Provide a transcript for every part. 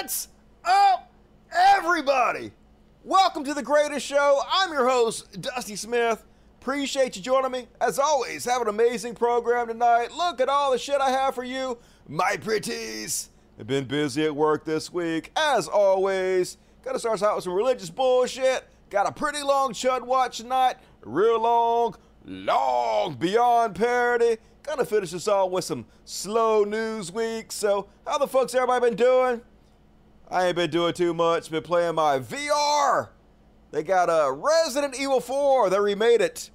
What's up, everybody? Welcome to the greatest show. I'm your host, Dusty Smith. Appreciate you joining me. As always, have an amazing program tonight. Look at all the shit I have for you, my pretties. I've been busy at work this week, as always. Gotta start us out with some religious bullshit. Got a pretty long chud watch tonight. Real long, long beyond parody. Gonna finish this all with some slow news week. So, how the fuck's everybody been doing? I ain't been doing too much. Been playing my VR. They got a uh, Resident Evil 4. They remade it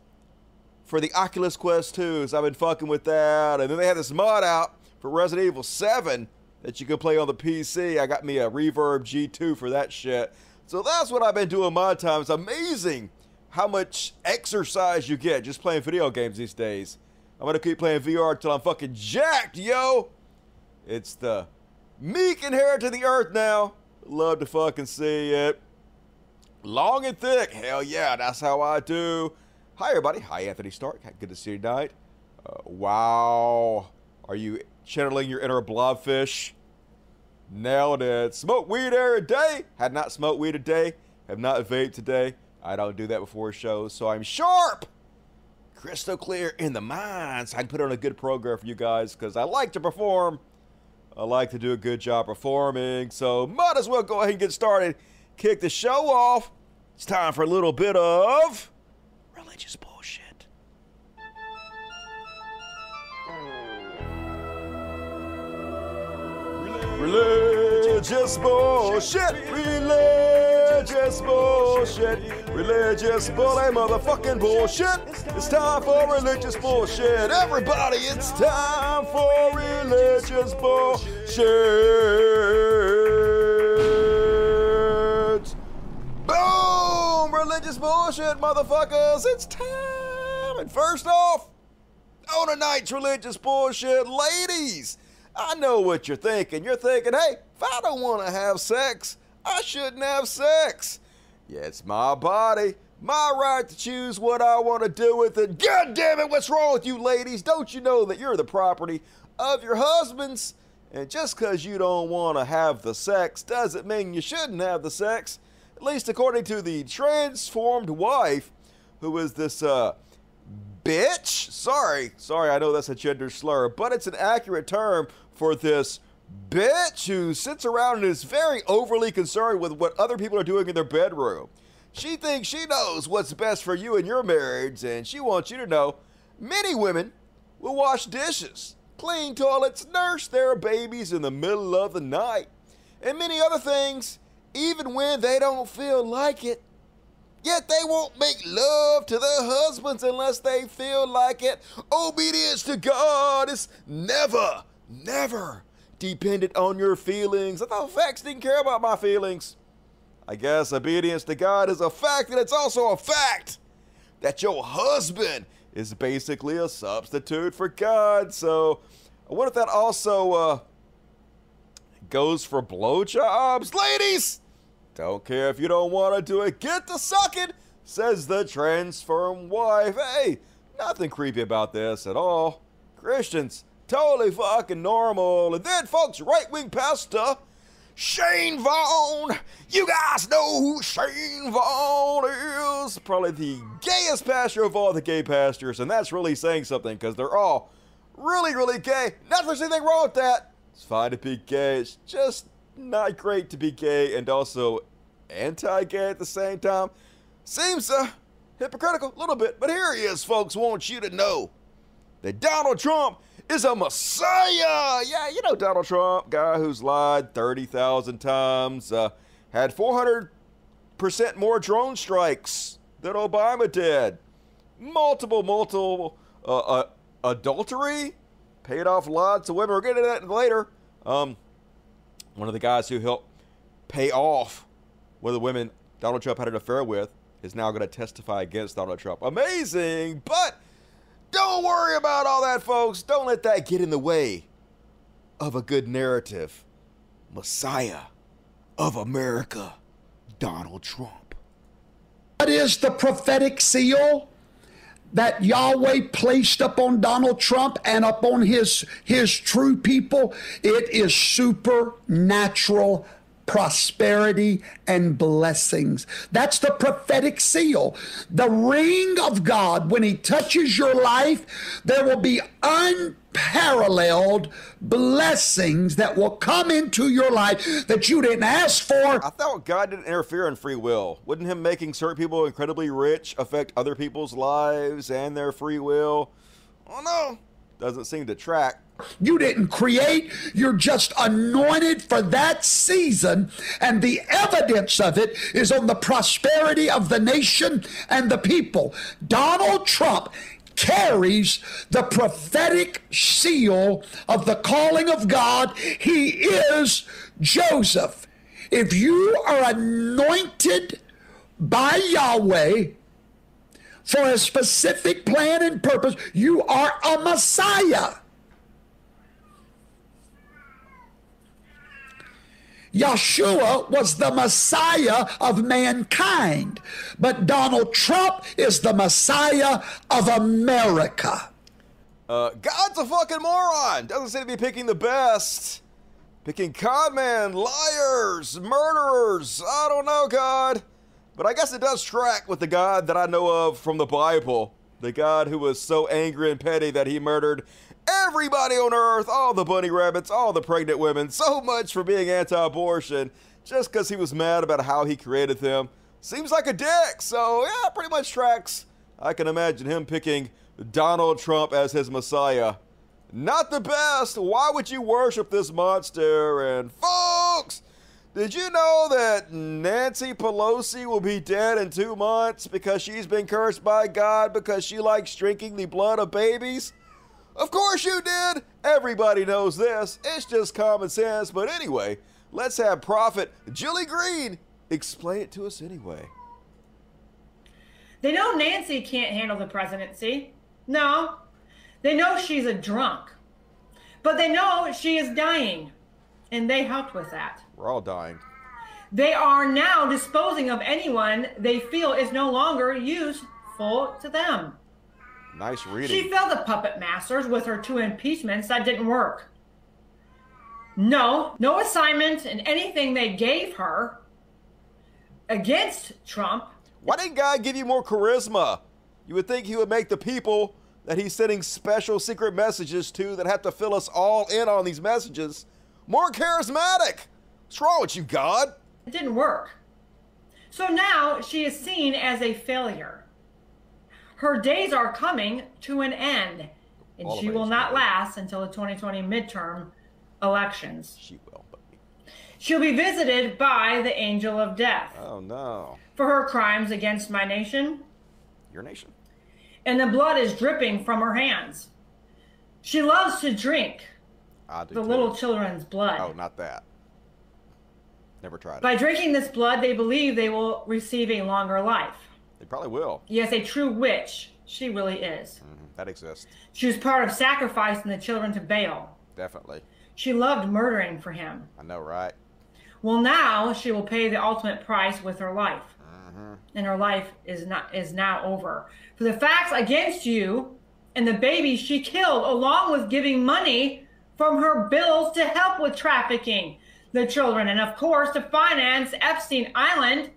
for the Oculus Quest 2. So I've been fucking with that. And then they had this mod out for Resident Evil 7 that you can play on the PC. I got me a Reverb G2 for that shit. So that's what I've been doing my time. It's amazing how much exercise you get just playing video games these days. I'm gonna keep playing VR until I'm fucking jacked, yo. It's the meek inherit to the earth now. Love to fucking see it. Long and thick. Hell yeah, that's how I do. Hi everybody. Hi Anthony Stark. Good to see you tonight. Uh, wow. Are you channeling your inner blobfish? Nailed it. Smoke weed every day. Had not smoked weed today. Have not vaped today. I don't do that before shows, so I'm sharp crystal clear in the mind so I can put on a good program for you guys because I like to perform. I like to do a good job performing. So might as well go ahead and get started. Kick the show off. It's time for a little bit of religious bullshit. Religious bullshit. Religious bullshit. Religious bully motherfucking bullshit. It's time for religious bullshit. Everybody, it's time for religious bullshit. Boom! Religious bullshit, motherfuckers. It's time. And first off, on tonight's religious bullshit, ladies, I know what you're thinking. You're thinking, hey, if I don't want to have sex, I shouldn't have sex. Yeah, it's my body, my right to choose what I want to do with it. God damn it, what's wrong with you ladies? Don't you know that you're the property of your husbands? And just because you don't want to have the sex doesn't mean you shouldn't have the sex. At least according to the transformed wife, who is this, uh, bitch? Sorry, sorry, I know that's a gender slur, but it's an accurate term for this bitch who sits around and is very overly concerned with what other people are doing in their bedroom. She thinks she knows what's best for you and your marriage, and she wants you to know many women will wash dishes, clean toilets, nurse their babies in the middle of the night, and many other things, even when they don't feel like it. Yet they won't make love to their husbands unless they feel like it. Obedience to God is never, never dependent on your feelings. I thought facts didn't care about my feelings. I guess obedience to God is a fact, and it's also a fact that your husband is basically a substitute for God. So wonder if that also uh, goes for blowjobs. Ladies, don't care if you don't want to do it. Get to sucking, says the transformed wife. Hey, nothing creepy about this at all. Christians, Totally fucking normal. And then, folks, right wing pastor Shane Vaughn. You guys know who Shane Vaughn is. Probably the gayest pastor of all the gay pastors. And that's really saying something because they're all really, really gay. Not there's anything wrong with that. It's fine to be gay. It's just not great to be gay and also anti gay at the same time. Seems uh, hypocritical a little bit. But here he is, folks. Want you to know that Donald Trump is a messiah. Yeah, you know Donald Trump, guy who's lied 30,000 times, uh, had 400% more drone strikes than Obama did. Multiple, multiple uh, uh, adultery, paid off lots of women. We'll get into that later. Um, one of the guys who helped pay off one of the women Donald Trump had an affair with is now going to testify against Donald Trump. Amazing, but don't worry about all that, folks. Don't let that get in the way of a good narrative. Messiah of America, Donald Trump. What is the prophetic seal that Yahweh placed upon Donald Trump and upon his, his true people? It is supernatural prosperity and blessings. That's the prophetic seal. The ring of God, when He touches your life, there will be unparalleled blessings that will come into your life that you didn't ask for. I thought God didn't interfere in free will. Wouldn't Him making certain people incredibly rich affect other people's lives and their free will? Oh no, doesn't seem to track. You didn't create, you're just anointed for that season, and the evidence of it is on the prosperity of the nation and the people. Donald Trump carries the prophetic seal of the calling of God. He is Joseph. If you are anointed by Yahweh for a specific plan and purpose, you are a Messiah. Yeshua was the Messiah of mankind, but Donald Trump is the Messiah of America. Uh, God's a fucking moron. Doesn't seem to be picking the best. Picking conmen, liars, murderers. I don't know, God. But I guess it does track with the God that I know of from the Bible. The God who was so angry and petty that he murdered everybody on earth, all the bunny rabbits, all the pregnant women, so much for being anti abortion, just because he was mad about how he created them. Seems like a dick, so yeah, pretty much tracks. I can imagine him picking Donald Trump as his messiah. Not the best. Why would you worship this monster? And folks, did you know that Nancy Pelosi will be dead in two months because she's been cursed by God because she likes drinking the blood of babies? Of course you did! Everybody knows this. It's just common sense. But anyway, let's have Prophet Julie Green explain it to us anyway. They know Nancy can't handle the presidency. No. They know she's a drunk. But they know she is dying. And they helped with that. We're all dying. They are now disposing of anyone they feel is no longer useful to them. Nice reading. She failed the puppet masters with her two impeachments that didn't work. No, no assignment and anything they gave her against Trump. Why didn't God give you more charisma? You would think he would make the people that he's sending special secret messages to that have to fill us all in on these messages more charismatic. What's wrong with you, God? It didn't work. So now she is seen as a failure. Her days are coming to an end, and All she will not last until the 2020 midterm elections. She will, She'll be visited by the angel of death oh no, for her crimes against my nation, your nation. and the blood is dripping from her hands. She loves to drink the too. little children's blood. Oh, not that. Never tried it. By drinking this blood, they believe they will receive a longer life. They probably will. Yes, a true witch. She really is. Mhm, That exists. She was part of sacrificing the children to Baal. Definitely. She loved murdering for him. I know, right? Well, now she will pay the ultimate price with her life. Mm-hmm. And her life is not is now over. For the facts against you and the baby she killed, along with giving money from her bills to help with trafficking the children, and of course to finance Epstein Island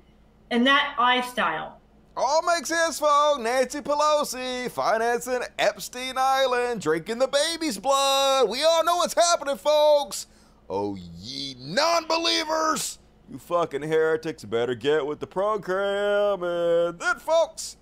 and that lifestyle. All makes sense, folks. Nancy Pelosi financing Epstein Island, drinking the baby's blood. We all know what's happening, folks. Oh, ye non believers. You fucking heretics better get with the program. And then, folks,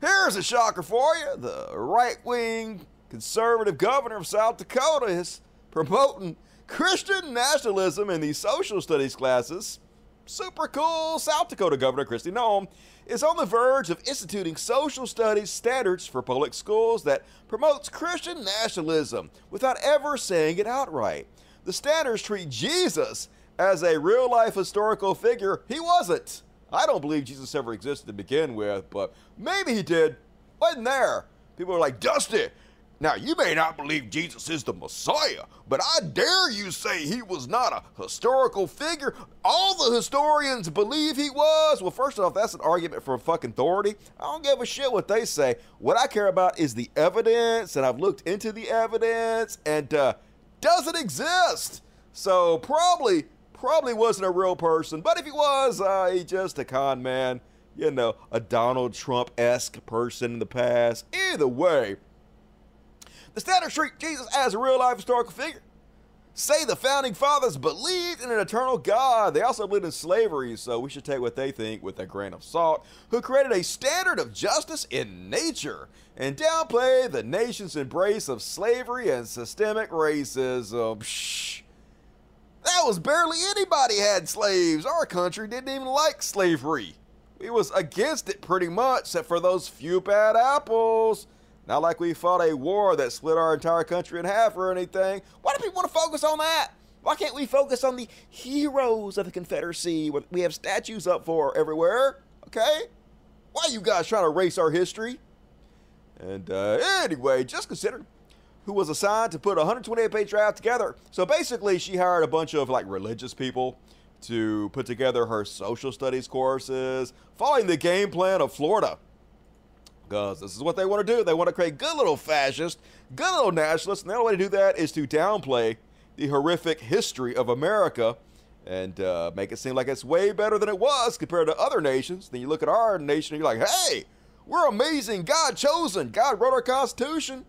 here's a shocker for you. The right wing conservative governor of South Dakota is promoting Christian nationalism in the social studies classes. Super cool. South Dakota Governor Kristi Noem is on the verge of instituting social studies standards for public schools that promotes Christian nationalism without ever saying it outright. The standards treat Jesus as a real life historical figure. He wasn't. I don't believe Jesus ever existed to begin with, but maybe he did. Wasn't there. People are like, Dusty, now you may not believe Jesus is the Messiah, but I dare you say he was not a historical figure. All the historians believe he was. Well, first off, that's an argument for a fucking authority. I don't give a shit what they say. What I care about is the evidence, and I've looked into the evidence, and uh, doesn't exist. So probably, probably wasn't a real person, but if he was, uh, he just a con man. You know, a Donald Trump esque person in the past. Either way, the standards treat Jesus as a real life historical figure. Say the founding fathers believed in an eternal God. They also believed in slavery, so we should take what they think with a grain of salt, who created a standard of justice in nature and downplay the nation's embrace of slavery and systemic racism. Shh. That was barely anybody had slaves. Our country didn't even like slavery. We was against it pretty much, except for those few bad apples. Not like we fought a war that split our entire country in half or anything. Why do people want to focus on that? Why can't we focus on the heroes of the Confederacy we have statues up for everywhere? Okay? Why you guys trying to erase our history? And uh, anyway, just consider who was assigned to put a 128 page draft together. So basically, she hired a bunch of like religious people to put together her social studies courses, following the game plan of Florida because this is what they want to do. They want to create good little fascists, good little nationalists, and the only way to do that is to downplay the horrific history of America and uh, make it seem like it's way better than it was compared to other nations. Then you look at our nation and you're like, hey, we're amazing, God chosen. God wrote our Constitution,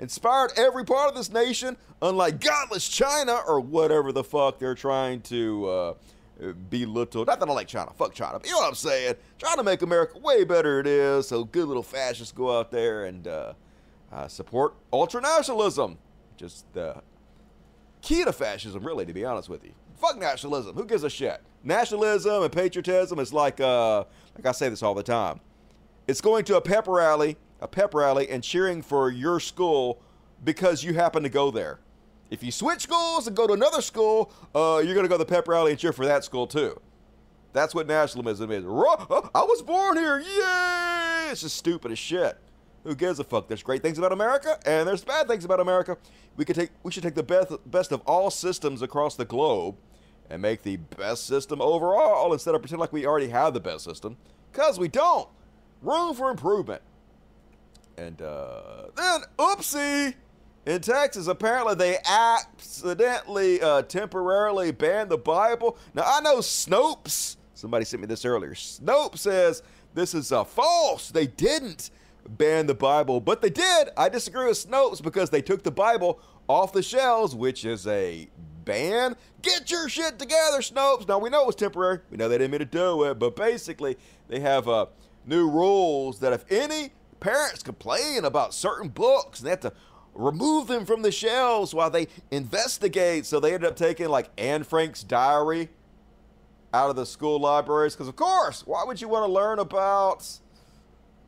inspired every part of this nation, unlike godless China or whatever the fuck they're trying to. Uh, belittle. Not that I like China. Fuck China. But you know what I'm saying? Trying to make America way better it is. So good little fascists go out there and uh, uh, support ultranationalism. Just the key to fascism, really, to be honest with you. Fuck nationalism. Who gives a shit? Nationalism and patriotism is like, uh, like I say this all the time. It's going to a pep rally, a pep rally, and cheering for your school because you happen to go there. If you switch schools and go to another school, uh, you're going to go to the pep rally and cheer for that school too. That's what nationalism is. I was born here. Yay! It's just stupid as shit. Who gives a fuck? There's great things about America and there's bad things about America. We could take we should take the best best of all systems across the globe and make the best system overall instead of pretend like we already have the best system. Cause we don't. Room for improvement. And uh, then oopsie. In Texas, apparently they accidentally, uh, temporarily banned the Bible. Now, I know Snopes, somebody sent me this earlier. Snopes says this is uh, false. They didn't ban the Bible, but they did. I disagree with Snopes because they took the Bible off the shelves, which is a ban. Get your shit together, Snopes. Now, we know it was temporary. We know they didn't mean to do it, but basically, they have uh, new rules that if any parents complain about certain books, they have to remove them from the shelves while they investigate. So they ended up taking like Anne Frank's diary out of the school libraries. Because, of course, why would you want to learn about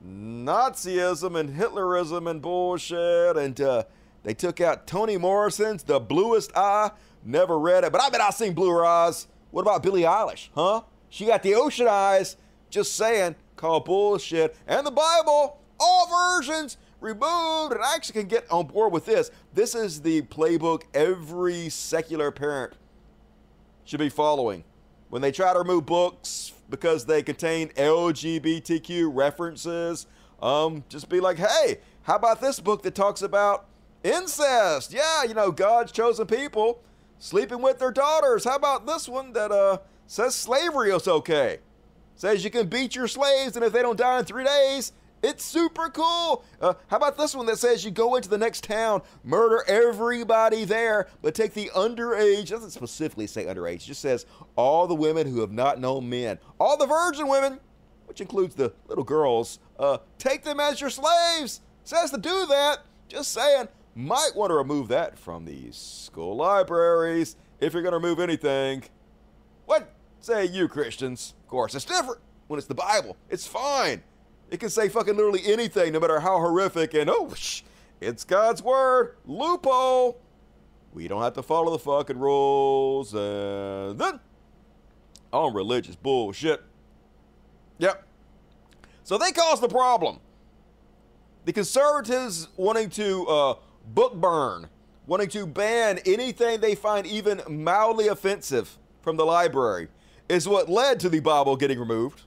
Nazism and Hitlerism and bullshit? And uh, they took out Toni Morrison's The Bluest Eye. Never read it, but I bet I've seen Bluer Eyes. What about Billie Eilish? Huh? She got the ocean eyes. Just saying, call bullshit. And the Bible, all versions removed. And I actually can get on board with this. This is the playbook every secular parent should be following. When they try to remove books because they contain LGBTQ references, um, just be like, hey, how about this book that talks about incest? Yeah, you know, God's chosen people sleeping with their daughters. How about this one that uh, says slavery is okay? Says you can beat your slaves, and if they don't die in three days, it's super cool. Uh, how about this one that says you go into the next town, murder everybody there, but take the underage, doesn't specifically say underage, it just says all the women who have not known men, all the virgin women, which includes the little girls, uh, take them as your slaves. Says to do that. Just saying, might want to remove that from these school libraries if you're going to remove anything. What say you, Christians? Of course, it's different when it's the Bible. It's fine. It can say fucking literally anything, no matter how horrific. And oh, it's God's word. Loophole. We don't have to follow the fucking rules. And then on religious bullshit. Yep. So they caused the problem. The conservatives wanting to uh, book burn, wanting to ban anything they find even mildly offensive from the library, is what led to the Bible getting removed.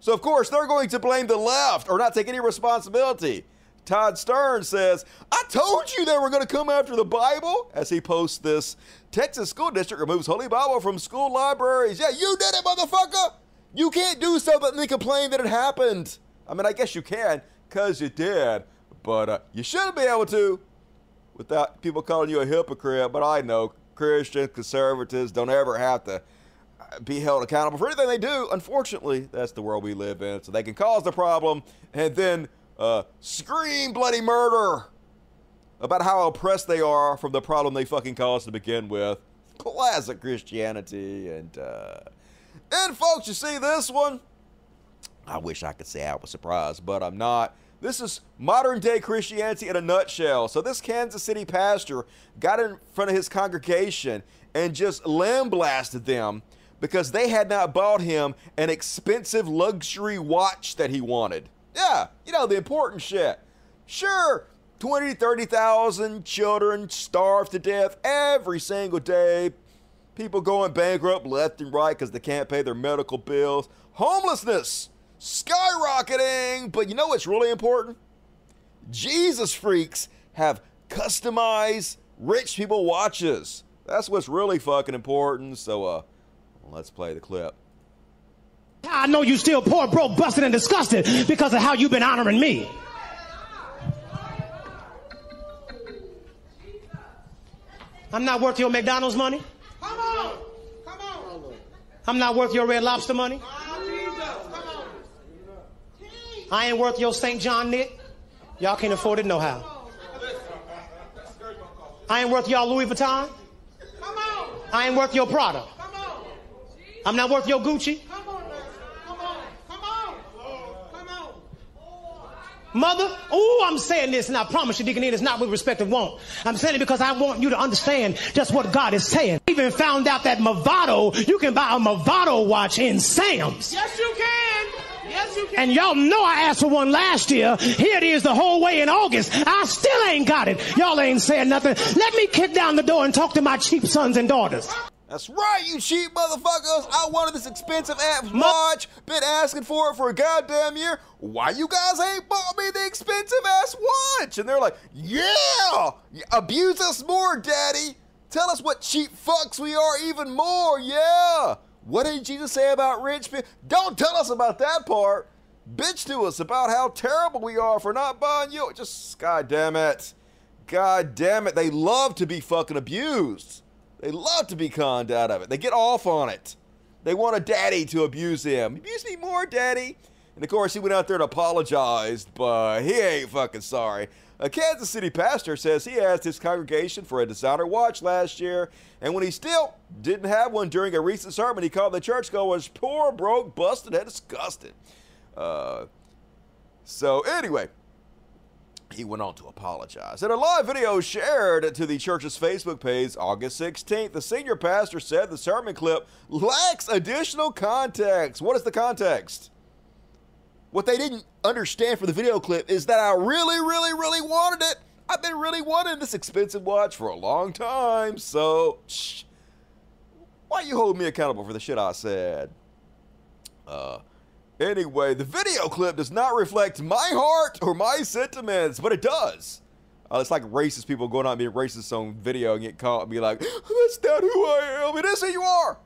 So, of course, they're going to blame the left or not take any responsibility. Todd Starnes says, I told you they were going to come after the Bible as he posts this. Texas school district removes Holy Bible from school libraries. Yeah, you did it, motherfucker! You can't do something and then complain that it happened. I mean, I guess you can, because you did, but uh, you shouldn't be able to without people calling you a hypocrite. But I know Christians, conservatives don't ever have to be held accountable for anything they do. Unfortunately, that's the world we live in. So they can cause the problem and then uh, scream bloody murder about how oppressed they are from the problem they fucking caused to begin with. Classic Christianity. And, uh, and folks, you see this one? I wish I could say I was surprised, but I'm not. This is modern day Christianity in a nutshell. So, this Kansas City pastor got in front of his congregation and just lambasted them because they had not bought him an expensive luxury watch that he wanted. Yeah, you know, the important shit. Sure, 20, 30,000 children starve to death every single day. People going bankrupt left and right because they can't pay their medical bills. Homelessness skyrocketing. But you know what's really important? Jesus freaks have customized rich people watches. That's what's really fucking important. So, uh, let's play the clip. I know you still poor, broke, busted, and disgusted because of how you've been honoring me. I'm not worth your McDonald's money. Come on. Come on. I'm not worth your Red Lobster money. Oh, Come on. I ain't worth your St. John knit. Y'all can't afford it no how. I ain't worth y'all Louis Vuitton. Come on. I ain't worth your Prada. I'm not worth your Gucci. Come on. Come on. Come on. Come on. Mother, oh, I'm saying this, and I promise you, Deacon it's not with respect and want. I'm saying it because I want you to understand just what God is saying. I even found out that Movado, you can buy a Movado watch in Sam's. Yes, you can. Yes, you can. And y'all know I asked for one last year. Here it is the whole way in August. I still ain't got it. Y'all ain't saying nothing. Let me kick down the door and talk to my cheap sons and daughters. That's right, you cheap motherfuckers. I wanted this expensive ass watch. Been asking for it for a goddamn year. Why you guys ain't bought me the expensive ass watch? And they're like, yeah, abuse us more, daddy. Tell us what cheap fucks we are even more, yeah. What did Jesus say about rich people? Don't tell us about that part. Bitch to us about how terrible we are for not buying you. Just, god damn it. God damn it. They love to be fucking abused. They love to be conned out of it. They get off on it. They want a daddy to abuse him. Abuse me more, daddy. And of course, he went out there and apologized, but he ain't fucking sorry. A Kansas City pastor says he asked his congregation for a designer watch last year, and when he still didn't have one during a recent sermon, he called the churchgoers poor, broke, busted, and disgusted. Uh, so, anyway, he went on to apologize. In a live video shared to the church's Facebook page August 16th, the senior pastor said the sermon clip lacks additional context. What is the context? What they didn't understand from the video clip is that I really, really, really wanted it. I've been really wanting this expensive watch for a long time, so shh. why you hold me accountable for the shit I said? Uh, Anyway, the video clip does not reflect my heart or my sentiments, but it does. Uh, it's like racist people going out and being racist on video and get caught and be like, that's not who I am. It is who you are.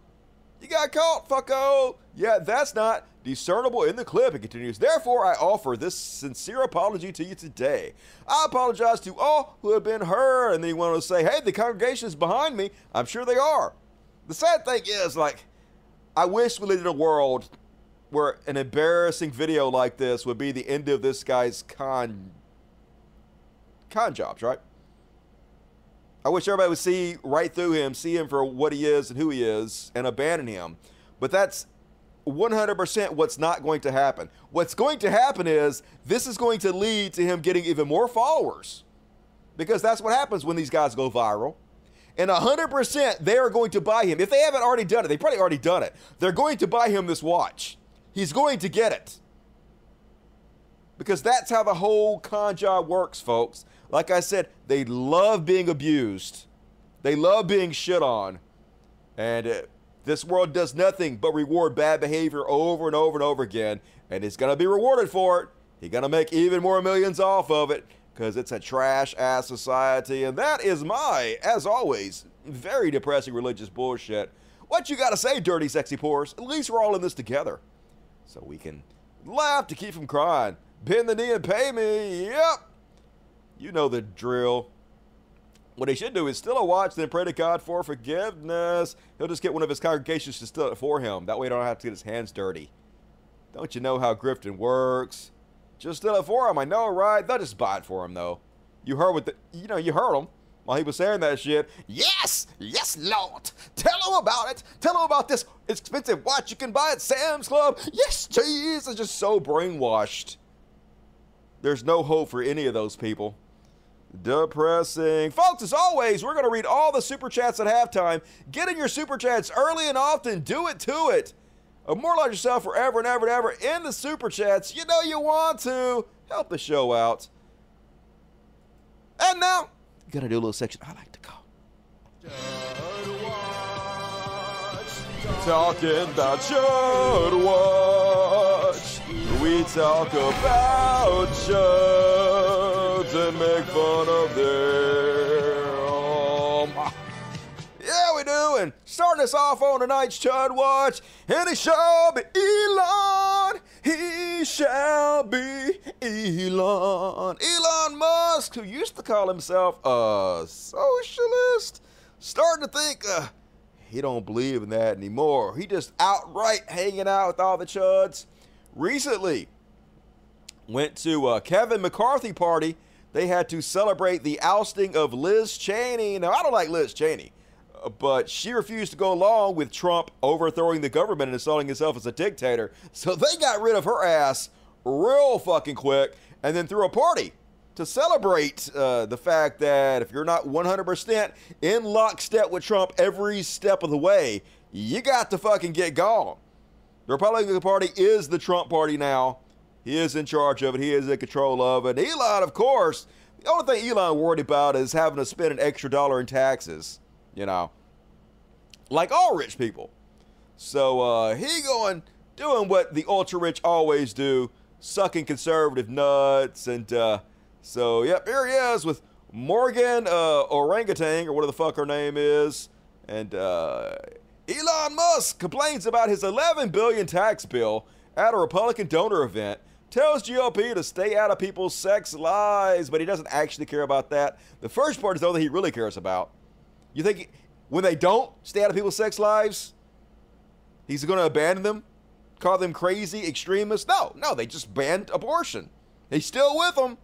You got caught, fucko. Yeah, that's not discernible in the clip. It continues, therefore, I offer this sincere apology to you today. I apologize to all who have been hurt. And then he went on to say, hey, the congregation is behind me. I'm sure they are. The sad thing is, like, I wish we lived in a world where an embarrassing video like this would be the end of this guy's con con jobs, right? I wish everybody would see right through him, see him for what he is and who he is, and abandon him. But that's 100% what's not going to happen. What's going to happen is this is going to lead to him getting even more followers. Because that's what happens when these guys go viral. And 100% they are going to buy him. If they haven't already done it, they probably already done it. They're going to buy him this watch. He's going to get it. Because that's how the whole con job works, folks. Like I said, they love being abused. They love being shit on. And uh, this world does nothing but reward bad behavior over and over and over again. And he's going to be rewarded for it He's gonna make even more millions off of it because it's a trash ass society, and that is my, as always, very depressing religious bullshit. What you gotta say, dirty, sexy pores? At least we're all in this together, so we can laugh to keep from crying. Bend the knee and pay me. Yep, you know the drill. What he should do is still a watch, then pray to God for forgiveness. He'll just get one of his congregations to steal it for him. That way, he don't have to get his hands dirty. Don't you know how grifting works? Just steal it for him. I know, right? They'll just buy it for him, though. You heard what the, you know, you heard him while he was saying that shit. Yes, yes, Lord. Tell him about it. Tell him about this expensive watch you can buy at Sam's Club. Yes, Jesus. Just so brainwashed. There's no hope for any of those people. Depressing. Folks, as always, we're going to read all the super chats at halftime. Get in your super chats early and often. Do it to it. Immortalize yourself forever and ever and ever in the super chats. You know you want to. Help the show out. And now, gonna do a little section I like to call. Talking about Chud Watch. We talk about chuds and make fun of them. Yeah, we do. And starting us off on tonight's Chud Watch, and shall be Elon. He shall be Elon. Elon Musk, who used to call himself a socialist, starting to think uh, he don't believe in that anymore. He just outright hanging out with all the chuds. Recently, went to a Kevin McCarthy party. They had to celebrate the ousting of Liz Cheney. Now, I don't like Liz Cheney, uh, but she refused to go along with Trump overthrowing the government and installing himself as a dictator. So they got rid of her ass real fucking quick and then threw a party to celebrate uh, the fact that if you're not 100% in lockstep with Trump every step of the way, you got to fucking get gone. The Republican Party is the Trump Party now. He is in charge of it. He is in control of it. Elon, of course, the only thing Elon worried about is having to spend an extra dollar in taxes, you know, like all rich people. So uh, he going doing what the ultra rich always do, sucking conservative nuts. And uh, so, yep, here he is with Morgan uh, Orangutan, or whatever the fuck her name is. And uh, Elon Musk complains about his 11 billion tax bill at a Republican donor event. Tells GOP to stay out of people's sex lives, but he doesn't actually care about that. The first part is though that he really cares about. You think when they don't stay out of people's sex lives, he's going to abandon them, call them crazy extremists? No, no, they just banned abortion. He's still with them.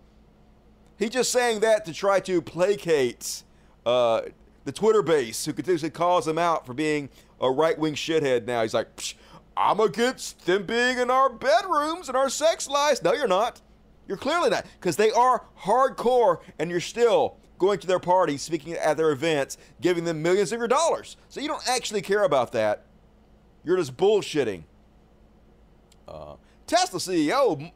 He's just saying that to try to placate uh, the Twitter base who continuously calls him out for being a right wing shithead now. He's like, I'm against them being in our bedrooms and our sex lives. No, you're not. You're clearly not. Because they are hardcore and you're still going to their parties, speaking at their events, giving them millions of your dollars. So you don't actually care about that. You're just bullshitting. Uh, Tesla CEO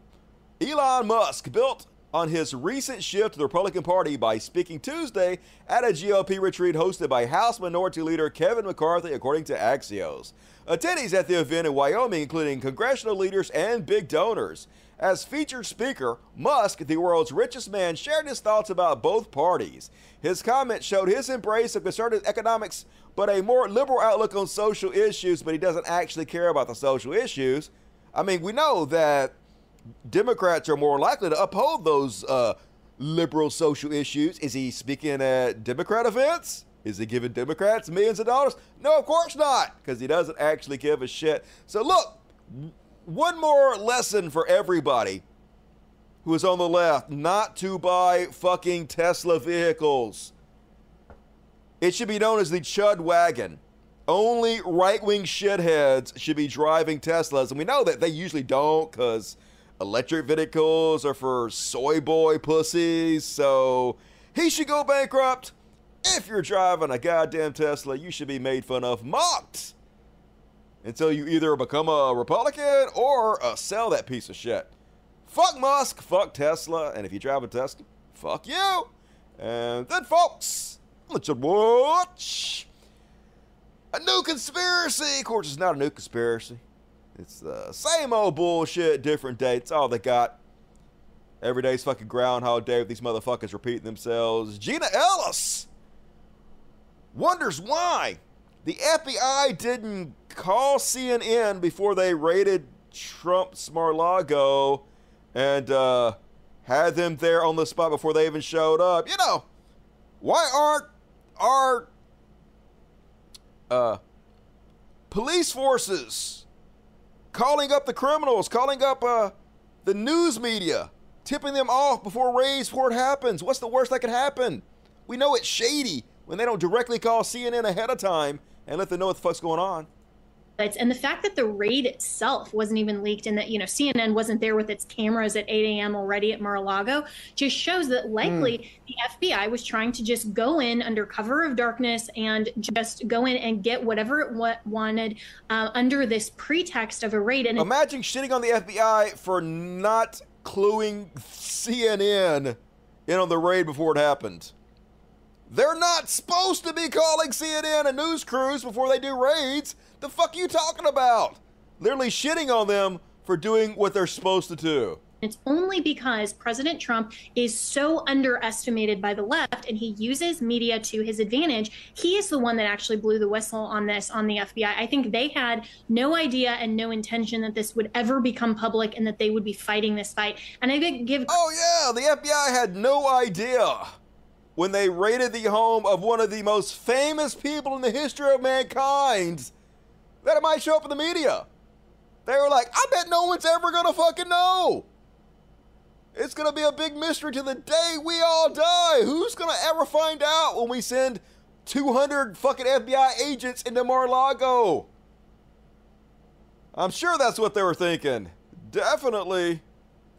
Elon Musk built on his recent shift to the Republican Party by speaking Tuesday at a GOP retreat hosted by House Minority Leader Kevin McCarthy, according to Axios. Attendees at the event in Wyoming, including congressional leaders and big donors. As featured speaker, Musk, the world's richest man, shared his thoughts about both parties. His comments showed his embrace of conservative economics, but a more liberal outlook on social issues, but he doesn't actually care about the social issues. I mean, we know that Democrats are more likely to uphold those uh, liberal social issues. Is he speaking at Democrat events? Is he giving Democrats millions of dollars? No, of course not, because he doesn't actually give a shit. So, look, one more lesson for everybody who is on the left not to buy fucking Tesla vehicles. It should be known as the Chud Wagon. Only right wing shitheads should be driving Teslas, and we know that they usually don't because electric vehicles are for soy boy pussies, so he should go bankrupt. If you're driving a goddamn Tesla, you should be made fun of, mocked, until you either become a Republican or uh, sell that piece of shit. Fuck Musk, fuck Tesla, and if you drive a Tesla, fuck you. And then, folks, let's watch a new conspiracy. Of course, it's not a new conspiracy. It's the same old bullshit, different dates, all they got. Every day's fucking Groundhog Day with these motherfuckers repeating themselves. Jenna Ellis wonders why the FBI didn't call CNN before they raided Trump's Mar-Lago and uh, had them there on the spot before they even showed up. You know, why aren't our uh, police forces calling up the criminals, calling up uh, the news media, tipping them off before raids, before it happens? What's the worst that could happen? We know it's shady when they don't directly call CNN ahead of time and let them know what the fuck's going on. And the fact that the raid itself wasn't even leaked and that, you know, CNN wasn't there with its cameras at 8 a.m. already at Mar-a-Lago just shows that likely mm. the FBI was trying to just go in under cover of darkness and just go in and get whatever it wanted uh, under this pretext of a raid. And Imagine shitting on the FBI for not cluing CNN in on the raid before it happened. They're not supposed to be calling CNN and news crews before they do raids. The fuck are you talking about? Literally shitting on them for doing what they're supposed to do. It's only because President Trump is so underestimated by the left and he uses media to his advantage. He is the one that actually blew the whistle on this on the FBI. I think they had no idea and no intention that this would ever become public and that they would be fighting this fight. And I think give Oh yeah, the FBI had no idea when they raided the home of one of the most famous people in the history of mankind that it might show up in the media. They were like, I bet no one's ever gonna fucking know. It's gonna be a big mystery to the day we all die. Who's gonna ever find out when we send 200 fucking FBI agents into Mar-Lago? I'm sure that's what they were thinking. Definitely,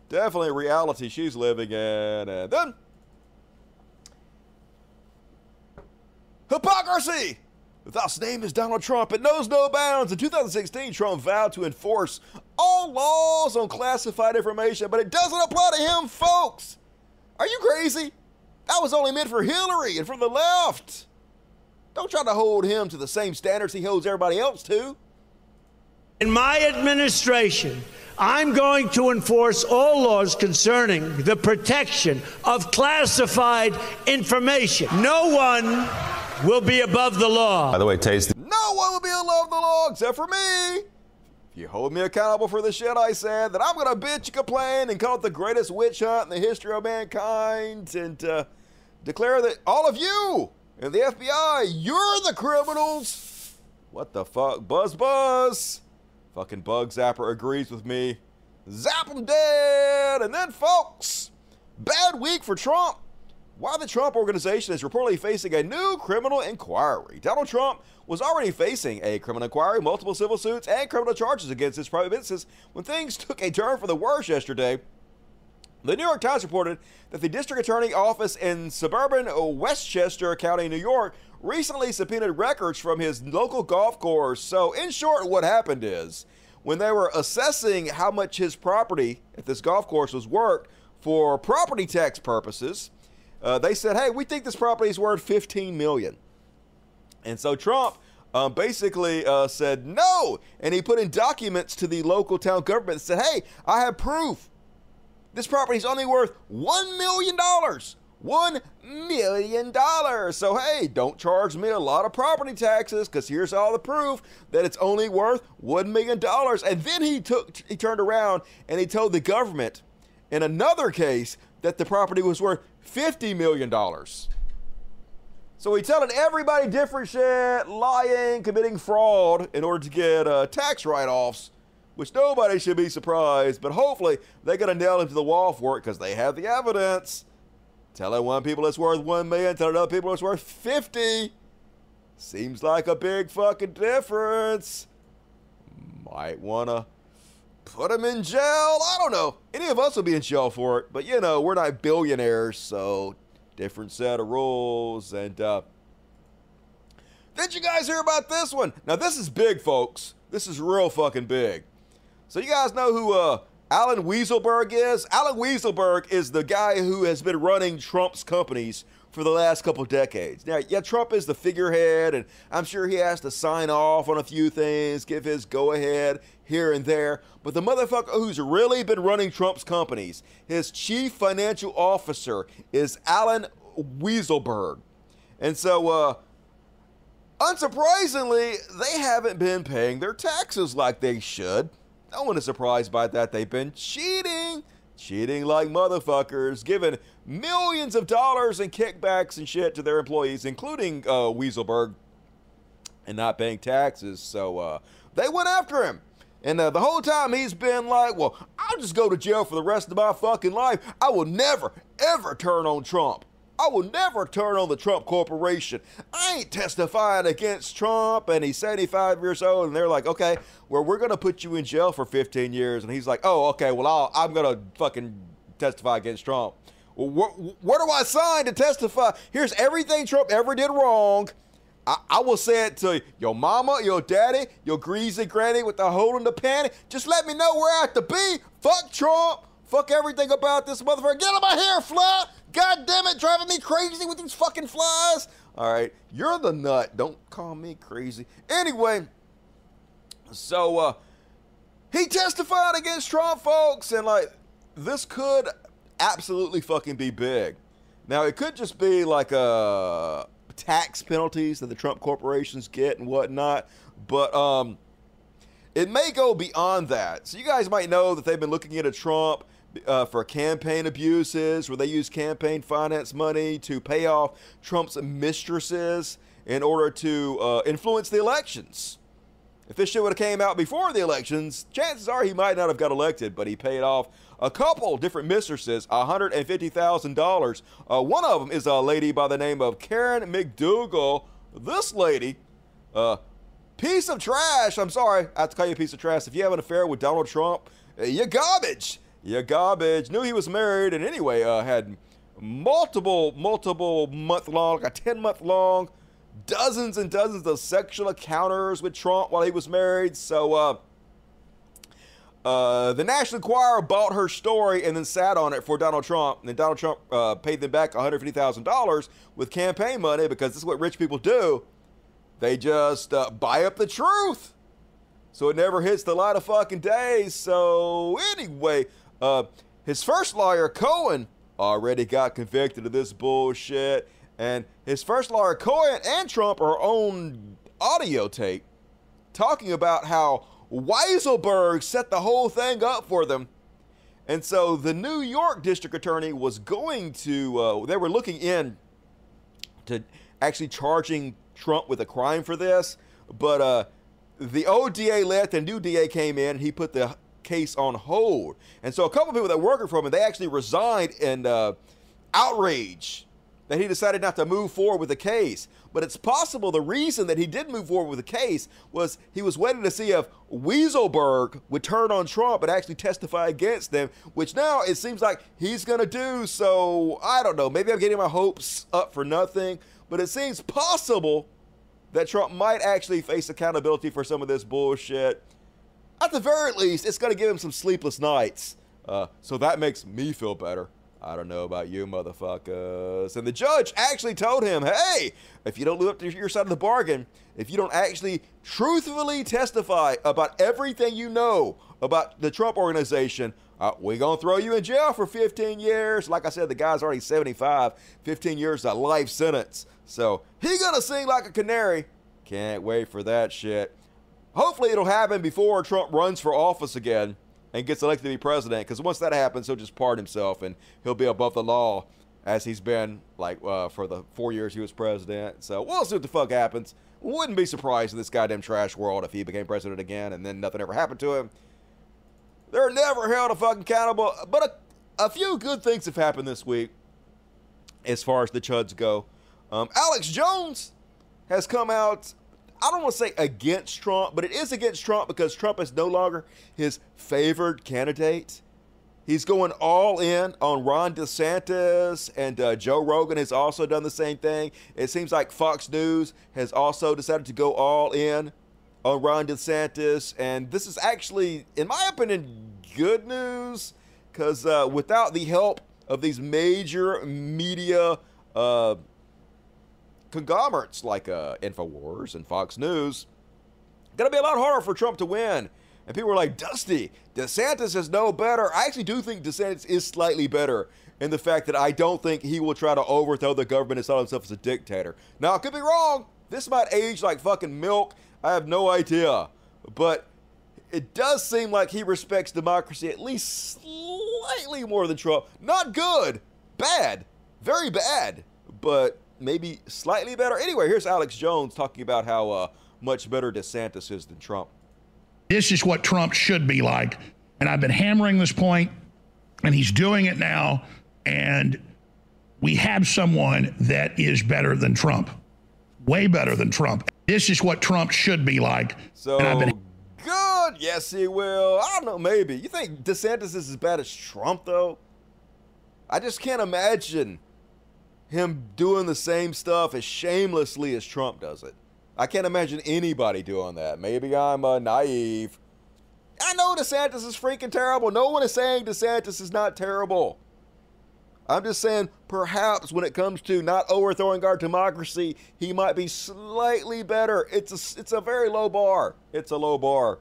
definitely reality she's living in. And then, hypocrisy! The Thus, name is Donald Trump. It knows no bounds. In 2016, Trump vowed to enforce all laws on classified information, but it doesn't apply to him, folks. Are you crazy? That was only meant for Hillary and for the left. Don't try to hold him to the same standards he holds everybody else to. In my administration, I'm going to enforce all laws concerning the protection of classified information. No one will be above the law. By the way, Taste. No one will be above the law except for me. If you hold me accountable for the shit I said, then I'm gonna bitch and complain and call it the greatest witch hunt in the history of mankind and uh, declare that all of you and the FBI, you're the criminals. What the fuck? Buzz buzz. Fucking bug zapper agrees with me. Zap him dead. And then, folks, bad week for Trump. While the Trump organization is reportedly facing a new criminal inquiry, Donald Trump was already facing a criminal inquiry, multiple civil suits, and criminal charges against his private businesses when things took a turn for the worse yesterday. The New York Times reported that the district attorney office in suburban Westchester County, New York, recently subpoenaed records from his local golf course. So, in short, what happened is when they were assessing how much his property at this golf course was worth for property tax purposes, uh, they said, "Hey, we think this property is worth 15 million." And so Trump um, basically uh, said no, and he put in documents to the local town government and said, "Hey, I have proof. This property is only worth one million dollars. One million dollars. So hey, don't charge me a lot of property taxes because here's all the proof that it's only worth one million dollars." And then he took, he turned around and he told the government in another case that the property was worth $50 million. So he's telling everybody different shit, lying, committing fraud in order to get uh, tax write offs, which nobody should be surprised, but hopefully they're going to nail him to the wall for it because they have the evidence. Telling one people it's worth 1 million, telling other people it's worth 50. Seems like a big fucking difference. Might want to put him in jail. I don't know. Any of us will be in jail for it, but you know, we're not billionaires, so different set of rules. And uh, did you guys hear about this one? Now, this is big, folks. This is real fucking big. So, you guys know who uh, Allen Weisselberg is? Allen Weisselberg is the guy who has been running Trump's companies for the last couple decades. Now, yeah, Trump is the figurehead, and I'm sure he has to sign off on a few things, give his go ahead here and there. But the motherfucker who's really been running Trump's companies, his chief financial officer is Allen Weisselberg. And so, uh, unsurprisingly, they haven't been paying their taxes like they should. No one is surprised by that. They've been cheating, cheating like motherfuckers, giving millions of dollars in kickbacks and shit to their employees, including uh, Weisselberg, and not paying taxes. So uh, they went after him. And uh, the whole time he's been like, well, I'll just go to jail for the rest of my fucking life. I will never, ever turn on Trump. I will never turn on the Trump Corporation. I ain't testifying against Trump, and he's 75 years old, and they're like, okay, well, we're going to put you in jail for 15 years. And he's like, oh, okay, well, I'll, I'm going to fucking testify against Trump. Well, wh- where do I sign to testify? Here's everything Trump ever did wrong. I, I will say it to your mama, your daddy, your greasy granny with the hole in the panty. Just let me know where I have to be. Fuck Trump. Fuck everything about this motherfucker. Get out of my hair, fly. God damn it, driving me crazy with these fucking flies. All right, you're the nut. Don't call me crazy. Anyway, so uh, he testified against Trump, folks, and like this could absolutely fucking be big. Now it could just be like uh, tax penalties that the Trump corporations get and whatnot, but um, it may go beyond that. So you guys might know that they've been looking into Trump uh, for campaign abuses, where they use campaign finance money to pay off Trump's mistresses in order to uh, influence the elections. If this shit would have came out before the elections, chances are he might not have got elected, but he paid off a couple different mistresses $150,000. Uh, one of them is a lady by the name of Karen McDougal. This lady, uh, piece of trash. I'm sorry, I have to call you a piece of trash. If you have an affair with Donald Trump, you're garbage. You're garbage. Knew he was married, and anyway, uh, had multiple, multiple month long, like a 10 month long, dozens and dozens of sexual encounters with Trump while he was married. So, uh, uh, the National Enquirer bought her story and then sat on it for Donald Trump. And then Donald Trump uh, paid them back $150,000 with campaign money because this is what rich people do. They just uh, buy up the truth. So it never hits the light of fucking day. So, anyway, uh, his first lawyer, Cohen, already got convicted of this bullshit. And his first lawyer, Cohen, and Trump are on audio tape talking about how Weisselberg set the whole thing up for them. And so the New York district attorney was going to, uh, they were looking in to actually charging Trump with a crime for this. But uh, the old DA left and new DA came in and he put the case on hold. And so a couple people that working for him, they actually resigned in uh, outrage that he decided not to move forward with the case. But it's possible the reason that he did move forward with the case was he was waiting to see if Weisselberg would turn on Trump and actually testify against them, which now it seems like he's going to do. So I don't know. Maybe I'm getting my hopes up for nothing, but it seems possible that Trump might actually face accountability for some of this bullshit. At the very least, it's going to give him some sleepless nights. Uh, so that makes me feel better. I don't know about you, motherfuckers. And the judge actually told him, hey, if you don't live up to your side of the bargain, if you don't actually truthfully testify about everything you know about the Trump organization, uh, we're going to throw you in jail for 15 years. Like I said, the guy's already 75. 15 years, a life sentence. So he going to sing like a canary. Can't wait for that shit. Hopefully, it'll happen before Trump runs for office again and gets elected to be president. Because once that happens, he'll just pardon himself and he'll be above the law as he's been like uh, for the four years he was president. So we'll see what the fuck happens. Wouldn't be surprised in this goddamn trash world if he became president again and then nothing ever happened to him. They're never held a fucking accountable. But a, a few good things have happened this week as far as the chuds go. Um, Alex Jones has come out I don't want to say against Trump, but it is against Trump because Trump is no longer his favored candidate. He's going all in on Ron DeSantis, and uh, Joe Rogan has also done the same thing. It seems like Fox News has also decided to go all in on Ron DeSantis, and this is actually, in my opinion, good news because uh, without the help of these major media uh, conglomerates like uh, Infowars and Fox News, gonna be a lot harder for Trump to win. And people were like, Dusty, DeSantis is no better. I actually do think DeSantis is slightly better in the fact that I don't think he will try to overthrow the government and sell himself as a dictator. Now, I could be wrong. This might age like fucking milk. I have no idea. But it does seem like he respects democracy at least slightly more than Trump. Not good, bad, very bad, but maybe slightly better. Anyway, here's Alex Jones talking about how uh, much better DeSantis is than Trump. This is what Trump should be like. And I've been hammering this point, and he's doing it now. And we have someone that is better than Trump, way better than Trump. This is what Trump should be like. So and I've been good. Yes, he will. I don't know. Maybe you think DeSantis is as bad as Trump, though. I just can't imagine him doing the same stuff as shamelessly as Trump does it. I can't imagine anybody doing that. Maybe I'm uh, naive. I know DeSantis is freaking terrible. No one is saying DeSantis is not terrible. I'm just saying, perhaps when it comes to not overthrowing our democracy, he might be slightly better. It's a, it's a very low bar. It's a low bar.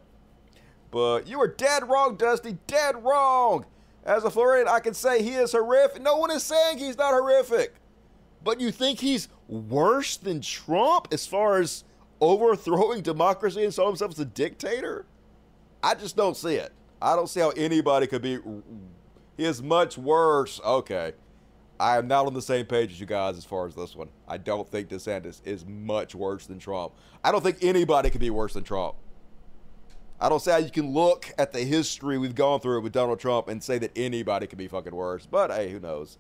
But you are dead wrong, Dusty. Dead wrong. As a Floridian, I can say he is horrific. No one is saying he's not horrific. But you think he's worse than Trump as far as overthrowing democracy and saw himself as a dictator? I just don't see it. I don't see how anybody could be he is much worse. Okay. I am not on the same page as you guys as far as this one. I don't think DeSantis is much worse than Trump. I don't think anybody could be worse than Trump. I don't see how you can look at the history we've gone through with Donald Trump and say that anybody could be fucking worse. But hey, who knows?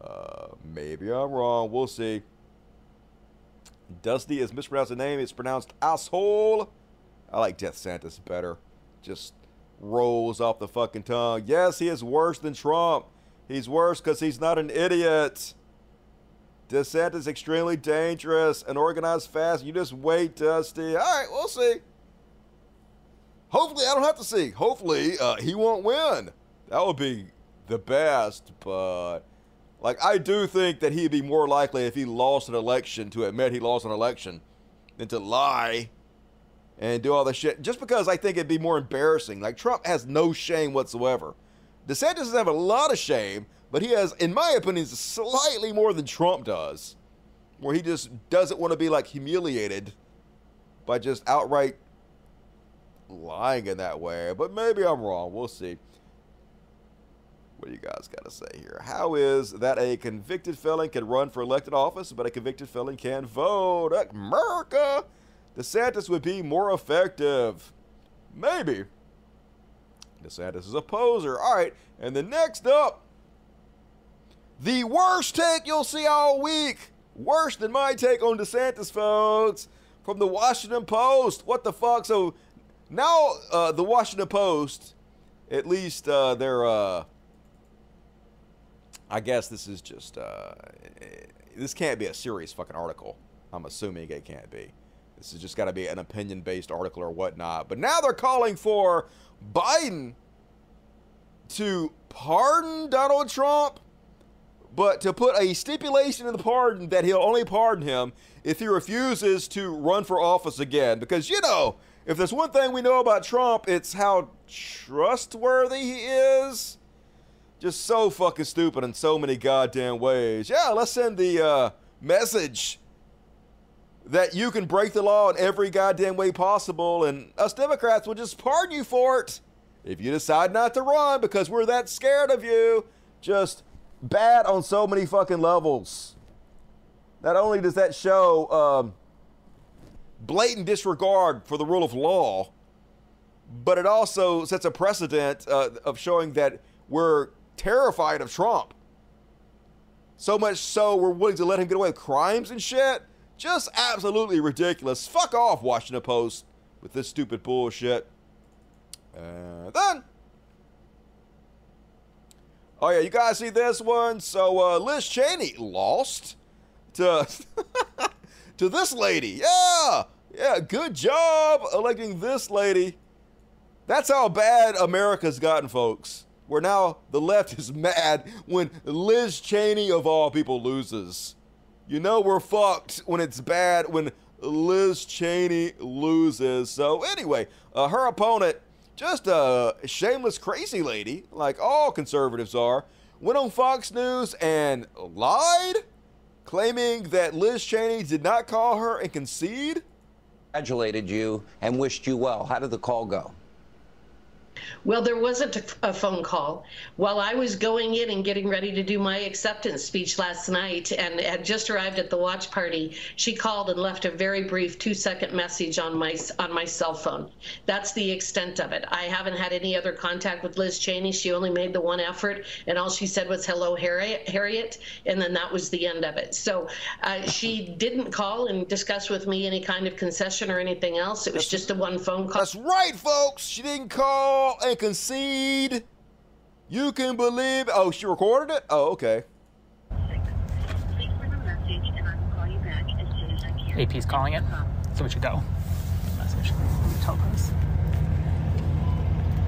Uh, maybe I'm wrong. We'll see. Dusty is mispronounced the name. It's pronounced asshole. I like Death Santis better. Just rolls off the fucking tongue. Yes, he is worse than Trump. He's worse because he's not an idiot. DeSantis extremely dangerous and organized fast. You just wait, Dusty. All right, we'll see. Hopefully, I don't have to see. Hopefully, uh, he won't win. That would be the best, but like I do think that he'd be more likely if he lost an election to admit he lost an election than to lie and do all this shit just because I think it'd be more embarrassing. Like Trump has no shame whatsoever. DeSantis doesn't have a lot of shame, but he has, in my opinion, slightly more than Trump does, where he just doesn't want to be like humiliated by just outright lying in that way. But maybe I'm wrong. We'll see. What do you guys got to say here? How is that a convicted felon can run for elected office, but a convicted felon can vote? America! DeSantis would be more effective. Maybe. DeSantis is a poser. All right. And then next up, the worst take you'll see all week. Worse than my take on DeSantis, folks. From the Washington Post. What the fuck? So now uh, the Washington Post, at least uh, they're, uh, I guess this is just, uh, this can't be a serious fucking article. I'm assuming it can't be. This has just got to be an opinion based article or whatnot. But now they're calling for Biden to pardon Donald Trump, but to put a stipulation in the pardon that he'll only pardon him if he refuses to run for office again. Because, you know, if there's one thing we know about Trump, it's how trustworthy he is. Just so fucking stupid in so many goddamn ways. Yeah, let's send the uh, message that you can break the law in every goddamn way possible, and us Democrats will just pardon you for it if you decide not to run because we're that scared of you. Just bad on so many fucking levels. Not only does that show um, blatant disregard for the rule of law, but it also sets a precedent uh, of showing that we're terrified of Trump. So much so we're willing to let him get away with crimes and shit. Just absolutely ridiculous. Fuck off, Washington Post, with this stupid bullshit. And then. Oh, yeah, you guys see this one? So, uh, Liz Cheney lost to, to this lady. Yeah, yeah, good job electing this lady. That's how bad America's gotten, folks. Where now the left is mad when Liz Cheney, of all people, loses. you know we're fucked when it's bad when Liz Cheney loses. So anyway, uh, her opponent, just a shameless crazy lady, like all conservatives are, went on Fox News and lied, claiming that Liz Cheney did not call her and concede. Congratulated you and wished you well. How did the call go? Well, there wasn't a, phone call. While I was going in and getting ready to do my acceptance speech last night and had just arrived at the watch party, she called and left a very brief two-second message on my on my cell phone. That's the extent of it. I haven't had any other contact with Liz Cheney. She only made the one effort, and all she said was "Hello, Harriet,", Harriet and then that was the end of it. So uh, she didn't call and discuss with me any kind of concession or anything else. It was just a one phone call. That's right, folks. She didn't call and concede. You can believe. Oh, she recorded it? Oh, okay. AP's calling it, so we should go. Message. Topos.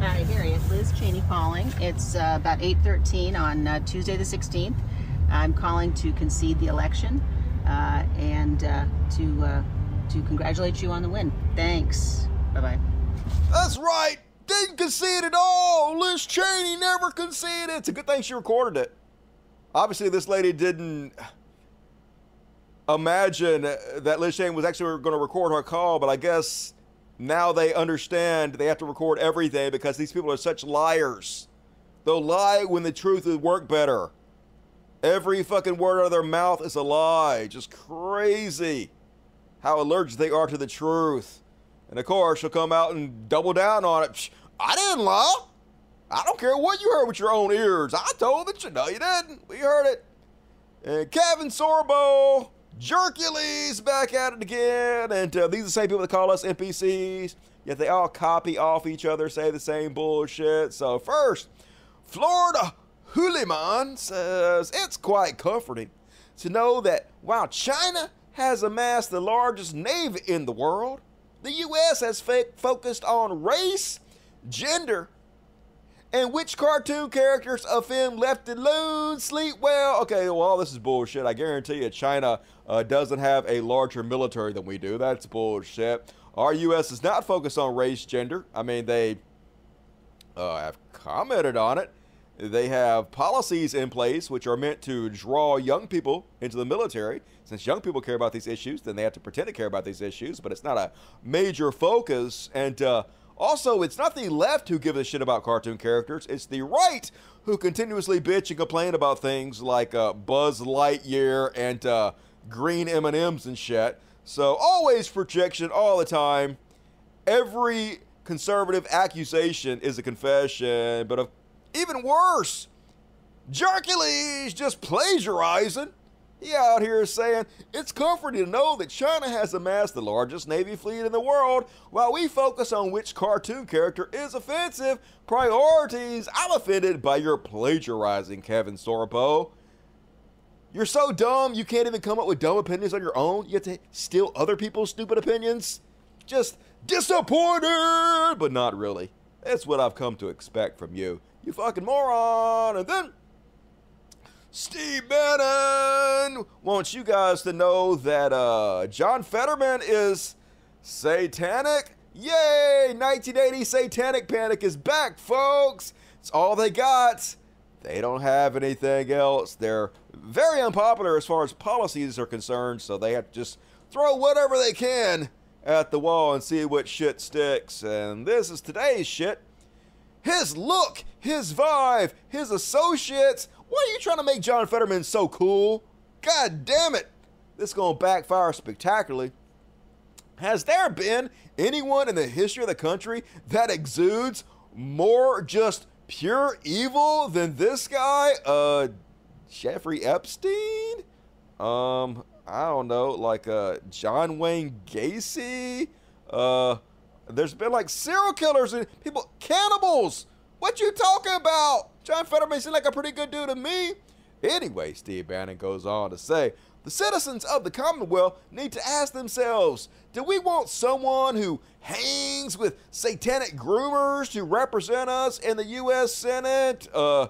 Hi, Harriet. Liz Cheney calling. It's uh, about 8:13 on uh, Tuesday the 16th. I'm calling to concede the election uh, and uh, to uh, to congratulate you on the win. Thanks. Bye bye. That's right didn't concede it at all. Liz Cheney never conceded. It's a good thing she recorded it. Obviously, this lady didn't imagine that Liz Cheney was actually going to record her call, but I guess now they understand they have to record everything because these people are such liars. They'll lie when the truth would work better. Every fucking word out of their mouth is a lie. Just crazy how allergic they are to the truth. And of course, she'll come out and double down on it. I didn't lie. I don't care what you heard with your own ears. I told that you. No, you didn't. We heard it. And Kevin Sorbo, Jerkules back at it again. And uh, these are the same people that call us NPCs. Yet they all copy off each other, say the same bullshit. So, first, Florida Huliman says it's quite comforting to know that while China has amassed the largest navy in the world, the U.S. has focused on race, gender, and which cartoon characters of him left alone sleep well. Okay, well, this is bullshit. I guarantee you, China uh, doesn't have a larger military than we do. That's bullshit. Our U.S. is not focused on race, gender. I mean, they uh, have commented on it. They have policies in place which are meant to draw young people into the military. Since young people care about these issues, then they have to pretend to care about these issues, but it's not a major focus. And uh, also, it's not the left who give a shit about cartoon characters, it's the right who continuously bitch and complain about things like uh, Buzz Lightyear and uh, green M&Ms and shit. So always projection all the time. Every conservative accusation is a confession, but of even worse, Jerkules just plagiarizing. He out here saying it's comforting to know that China has amassed the largest Navy fleet in the world while we focus on which cartoon character is offensive. Priorities. I'm offended by your plagiarizing, Kevin Sorbo. You're so dumb you can't even come up with dumb opinions on your own. You have to steal other people's stupid opinions. Just disappointed, but not really. That's what I've come to expect from you you fucking moron. And then Steve Bannon wants you guys to know that uh, John Fetterman is satanic. Yay! 1980 Satanic Panic is back, folks. It's all they got. They don't have anything else. They're very unpopular as far as policies are concerned, so they have to just throw whatever they can at the wall and see what shit sticks. And this is today's shit his look, his vibe, his associates. Why are you trying to make John Fetterman so cool? God damn it. This is going to backfire spectacularly. Has there been anyone in the history of the country that exudes more just pure evil than this guy? Uh, Jeffrey Epstein? Um, I don't know, like uh, John Wayne Gacy? Uh, there's been like serial killers and people, cannibals. What you talking about? John Fetterman seemed like a pretty good dude to me. Anyway, Steve Bannon goes on to say, the citizens of the Commonwealth need to ask themselves, do we want someone who hangs with satanic groomers to represent us in the U.S. Senate? Uh,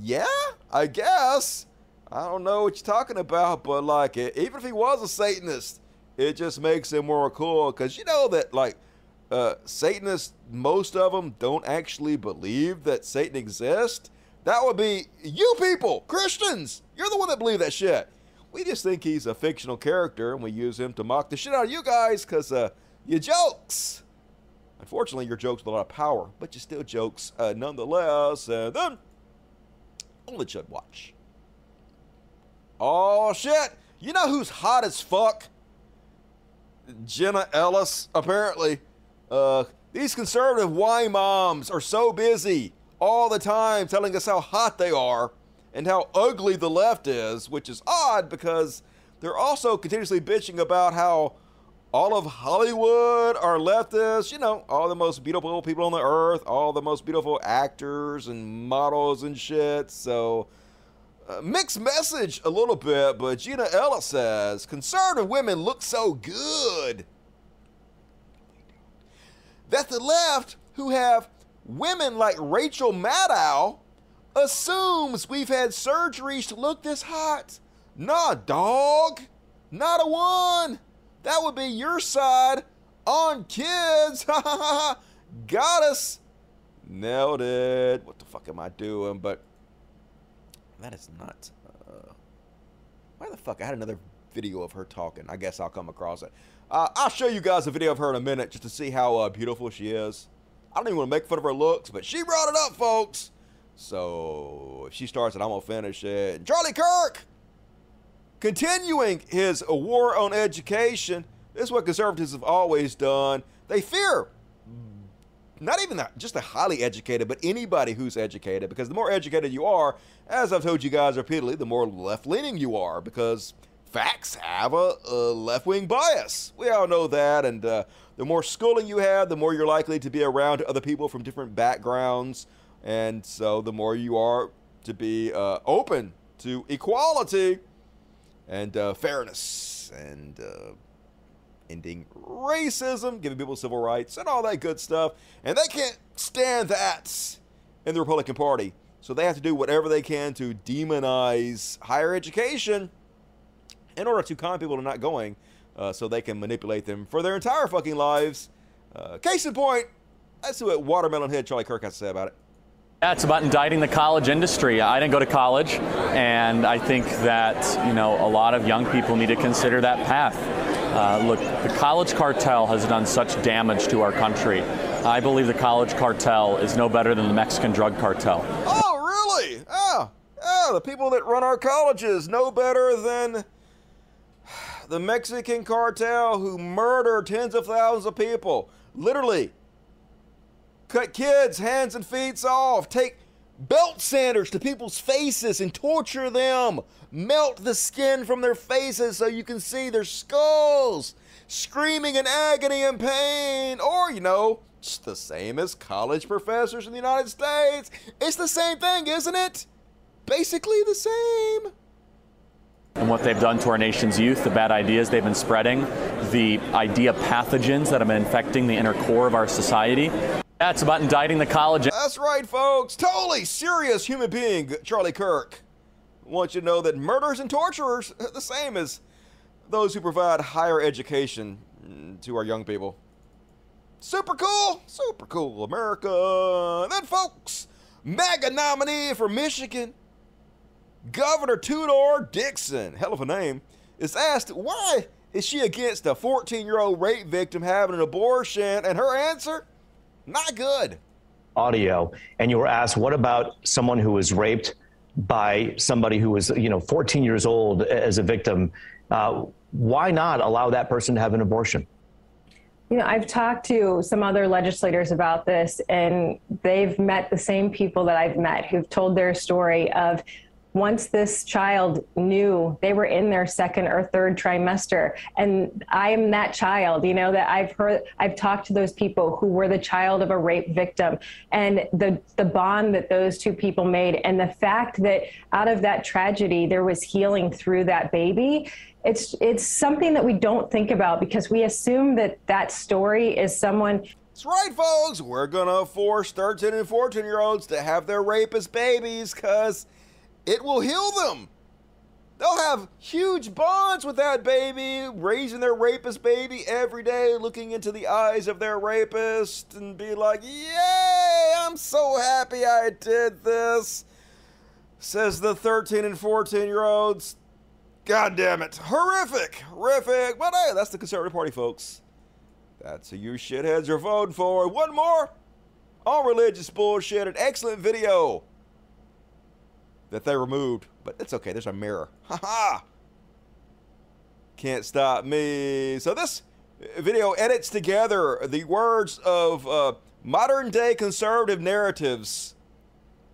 yeah, I guess. I don't know what you're talking about, but like, even if he was a Satanist, it just makes him more cool because you know that like uh, Satanists, most of them don't actually believe that Satan exists. That would be you people, Christians. You're the one that believe that shit. We just think he's a fictional character and we use him to mock the shit out of you guys because uh, you jokes. Unfortunately, your jokes with a lot of power, but you still jokes uh, nonetheless. And then, only should watch. Oh shit! You know who's hot as fuck? Jenna Ellis, apparently. Uh, these conservative wine moms are so busy all the time telling us how hot they are and how ugly the left is, which is odd because they're also continuously bitching about how all of Hollywood are leftists, you know, all the most beautiful people on the earth, all the most beautiful actors and models and shit. So, uh, mixed message a little bit, but Jenna Ellis says conservative women look so good that the left, who have women like Rachel Maddow, assumes we've had surgeries to look this hot. Nah, dog. Not a one. That would be your side on kids. Ha ha ha! Got us. Nailed it. What the fuck am I doing? But that is not. Uh, why the fuck? I had another video of her talking. I guess I'll come across it. Uh, I'll show you guys a video of her in a minute just to see how uh, beautiful she is. I don't even want to make fun of her looks, but she brought it up, folks. So if she starts it, I'm going to finish it. Charlie Kirk, continuing his war on education. This is what conservatives have always done. They fear not even that, just the highly educated, but anybody who's educated, because the more educated you are, as I've told you guys repeatedly, the more left leaning you are, because facts have a, a left wing bias. We all know that. And uh, the more schooling you have, the more you're likely to be around other people from different backgrounds. And so the more you are to be uh, open to equality and uh, fairness and uh, ending racism, giving people civil rights, and all that good stuff. And they can't stand that in the Republican Party. So they have to do whatever they can to demonize higher education in order to con people to not going uh, so they can manipulate them for their entire fucking lives. Uh, case in point, see what Watermelon Head Charlie Kirk has to say about it. Yeah, it's about indicting the college industry. I didn't go to college, and I think that you know a lot of young people need to consider that path. Uh, look, the college cartel has done such damage to our country. I believe the college cartel is no better than the Mexican drug cartel. Oh, really? Oh, oh, the people that run our colleges no better than the Mexican cartel who murder tens of thousands of people. Literally, cut kids' hands and feet off, take belt sanders to people's faces and torture them, melt the skin from their faces so you can see their skulls, screaming in agony and pain. Or, you know, it's the same as college professors in the United States. It's the same thing, isn't it? Basically the same and what they've done to our nation's youth, the bad ideas they've been spreading, the idea pathogens that have been infecting the inner core of our society. That's about indicting the college. That's right, folks. Totally serious human being, Charlie Kirk. I want you to know that murderers and torturers are the same as those who provide higher education to our young people. Super cool, super cool, America. And then, folks, MAGA nominee for Michigan, Governor Tudor Dixon, hell of a name, is asked why is she against a 14 year old rape victim having an abortion? And her answer, not good. Audio, and you were asked, what about someone who was raped by somebody who was, you know, 14 years old as a victim? Uh, why not allow that person to have an abortion? You know, I've talked to some other legislators about this, and they've met the same people that I've met who've told their story of once this child knew they were in their second or third trimester and i am that child you know that i've heard i've talked to those people who were the child of a rape victim and the the bond that those two people made and the fact that out of that tragedy there was healing through that baby it's it's something that we don't think about because we assume that that story is someone that's right, folks. We're gonna force 13 and 14 year olds to have their rapist babies because it will heal them. They'll have huge bonds with that baby, raising their rapist baby every day, looking into the eyes of their rapist, and be like, Yay, I'm so happy I did this. Says the 13 and 14 year olds. God damn it. Horrific. Horrific. But hey, that's the Conservative Party, folks. That's who you shitheads are voting for. One more All religious bullshit. An excellent video that they removed. But it's okay. There's a mirror. Ha ha. Can't stop me. So this video edits together the words of uh, modern day conservative narratives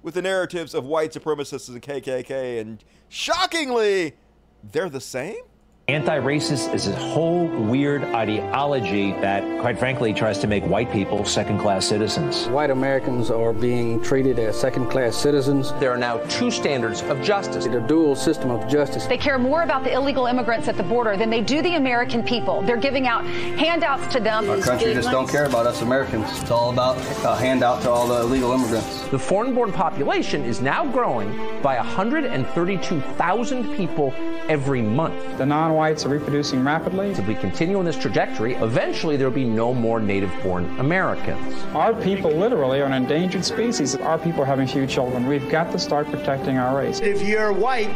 with the narratives of white supremacists and KKK. And shockingly, they're the same? Anti-racist is a whole weird ideology that, quite frankly, tries to make white people second-class citizens. White Americans are being treated as second-class citizens. There are now two standards of justice. A dual system of justice. They care more about the illegal immigrants at the border than they do the American people. They're giving out handouts to them. Our country just don't care about us Americans. It's all about a handout to all the illegal immigrants. The foreign-born population is now growing by 132,000 people every month. The non-whites are reproducing rapidly. If we continue on this trajectory, eventually there will be no more native-born Americans. Our people literally are an endangered species. Our people are having few children. We've got to start protecting our race. If you're white,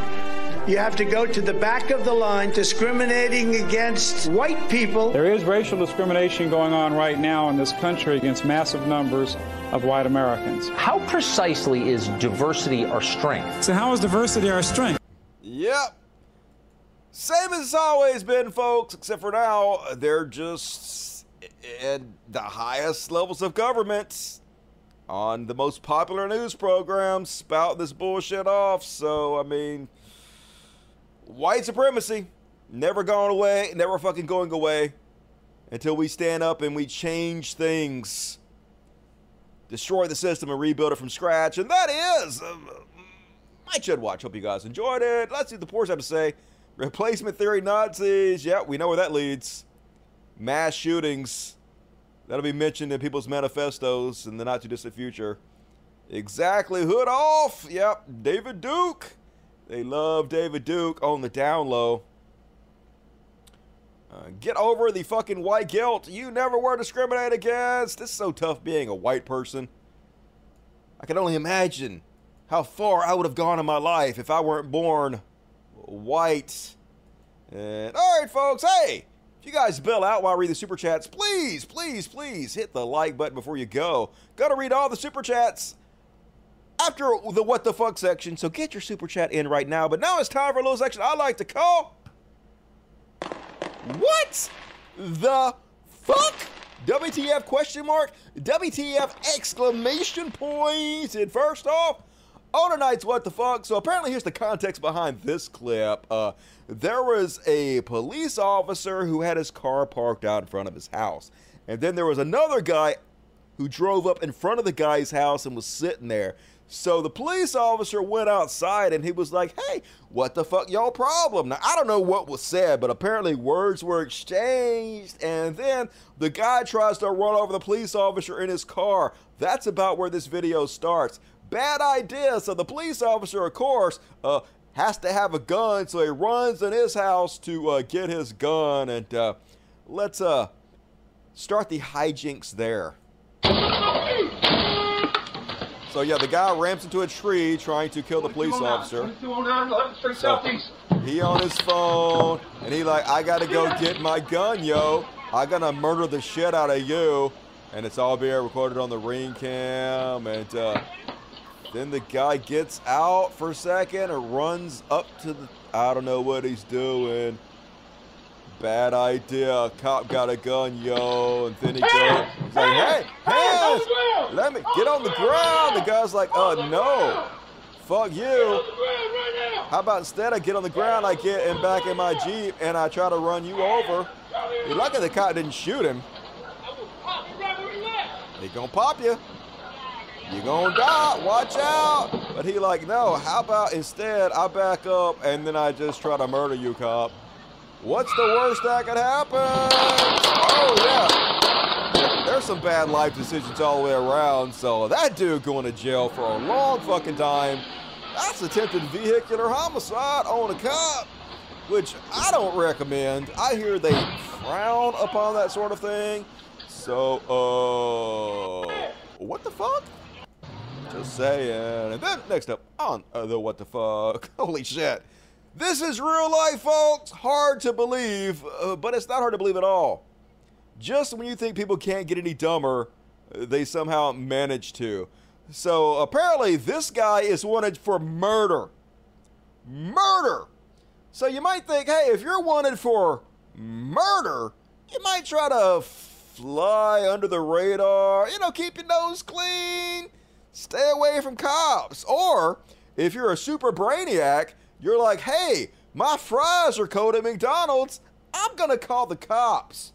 you have to go to the back of the line discriminating against white people. There is racial discrimination going on right now in this country against massive numbers of white Americans. How precisely is diversity our strength? So how is diversity our strength? Yep. Same as it's always been, folks, except for now, they're just at the highest levels of government on the most popular news programs spout this bullshit off. So, I mean, white supremacy never going away, never fucking going away until we stand up and we change things, destroy the system and rebuild it from scratch. And that is uh, my Chud Watch. Hope you guys enjoyed it. Let's see what the poor have to say. Replacement theory Nazis. Yeah, we know where that leads. Mass shootings. That'll be mentioned in people's manifestos in the not too distant future. Exactly. Hood off. Yep. David Duke. They love David Duke on the down low. Uh, get over the fucking white guilt. You never were discriminated against. This is so tough being a white person. I can only imagine how far I would have gone in my life if I weren't born white. And all right, folks. Hey, if you guys bail out while I read the super chats, please, please, please hit the like button before you go. Gotta read all the super chats after the what the fuck section. So get your super chat in right now. But now it's time for a little section I like to call. What the fuck? WTF question mark? WTF exclamation point? And first off, on tonight's What the Fuck. So apparently here's the context behind this clip. Uh, there was a police officer who had his car parked out in front of his house. And then there was another guy who drove up in front of the guy's house and was sitting there. So the police officer went outside and he was like, hey, what the fuck y'all problem? Now, I don't know what was said, but apparently words were exchanged. And then the guy tries to run over the police officer in his car. That's about where this video starts. Bad idea. So the police officer, of course, uh, has to have a gun. So he runs in his house to uh, get his gun. And uh, let's uh, start the hijinks there. So yeah, the guy ramps into a tree trying to kill the police officer. So he on his phone and he like, I gotta go get my gun, yo. I gotta murder the shit out of you. And it's all being recorded on the ring cam. And uh, then the guy gets out for a second and runs up to the. I don't know what he's doing. Bad idea. Cop got a gun, yo. And then he goes, he's like, hey, hands! Let me get on the ground. The guy's like, uh, no. Fuck you. How about instead I get on the ground, I get in back in my Jeep and I try to run you over. You're lucky the cop didn't shoot him. He gonna pop you. You gonna die. Watch out. But he like, no, how about instead I back up and then I just try to murder you, cop. What's the worst that could happen? Oh, yeah. There's some bad life decisions all the way around. So that dude going to jail for a long fucking time. That's attempted vehicular homicide on a cop, which I don't recommend. I hear they frown upon that sort of thing. So, uh? Just saying. And then next up on uh, the what the fuck. Holy shit. This is real life, folks. Hard to believe, uh, but it's not hard to believe at all. Just when you think people can't get any dumber, they somehow manage to. So apparently, this guy is wanted for murder. Murder! So you might think, hey, if you're wanted for murder, you might try to fly under the radar, you know, keep your nose clean, stay away from cops. Or if you're a super brainiac, you're like, hey, my fries are cold at McDonald's, I'm gonna call the cops.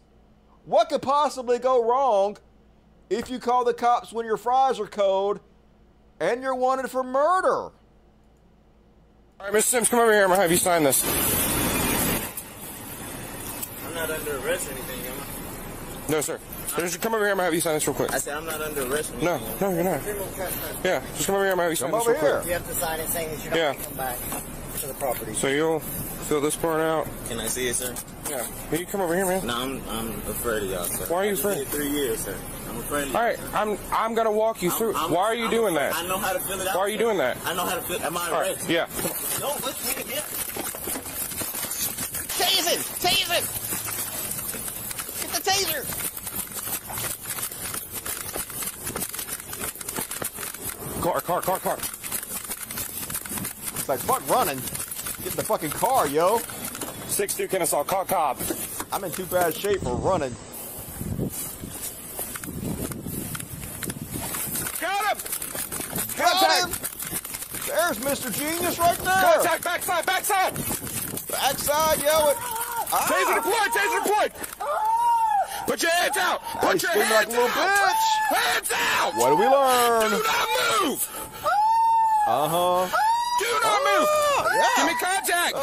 What could possibly go wrong if you call the cops when your fries are cold and you're wanted for murder? All right, Mr. Sims, come over here. I'm gonna have you sign this. I'm not under arrest or anything, am I? No, sir. Just come over here. I'm gonna have you sign this real quick. I said I'm not under arrest No, no, you're not. Yeah, just come over here. I'm gonna have you sign Come this over real here. quick. You have to sign it saying that you're not Yeah. come back to the property. So you'll fill this part out. Can I see it, sir? Yeah. Will you come over here, man? No, I'm, I'm afraid of y'all, sir. Why are you I just afraid? did Three years, sir. I'm afraid of All right, I'm I'm gonna walk you through. I'm- Why are you I'm doing that? I know how to fill it out. Why are you doing that? I know how to fill it. Am I All right, arrested? yeah. No, let's take it here. Taser! Taser! Get the taser! Car, car, car, car. It's like, fuck running. Get in the fucking car, yo. 6'2 Kennesaw, call cop. I'm in too bad shape for running. Got him! Got him! There's Mr. Genius right there! Contact, backside, backside! Backside, yo! It. Taser deployed, taser deployed! Ah! Put your hands out! Put your hands like a little out! bitch. Hands out! What do we learn? Do not move! Uh huh. Do not move! yeah. Give me contact!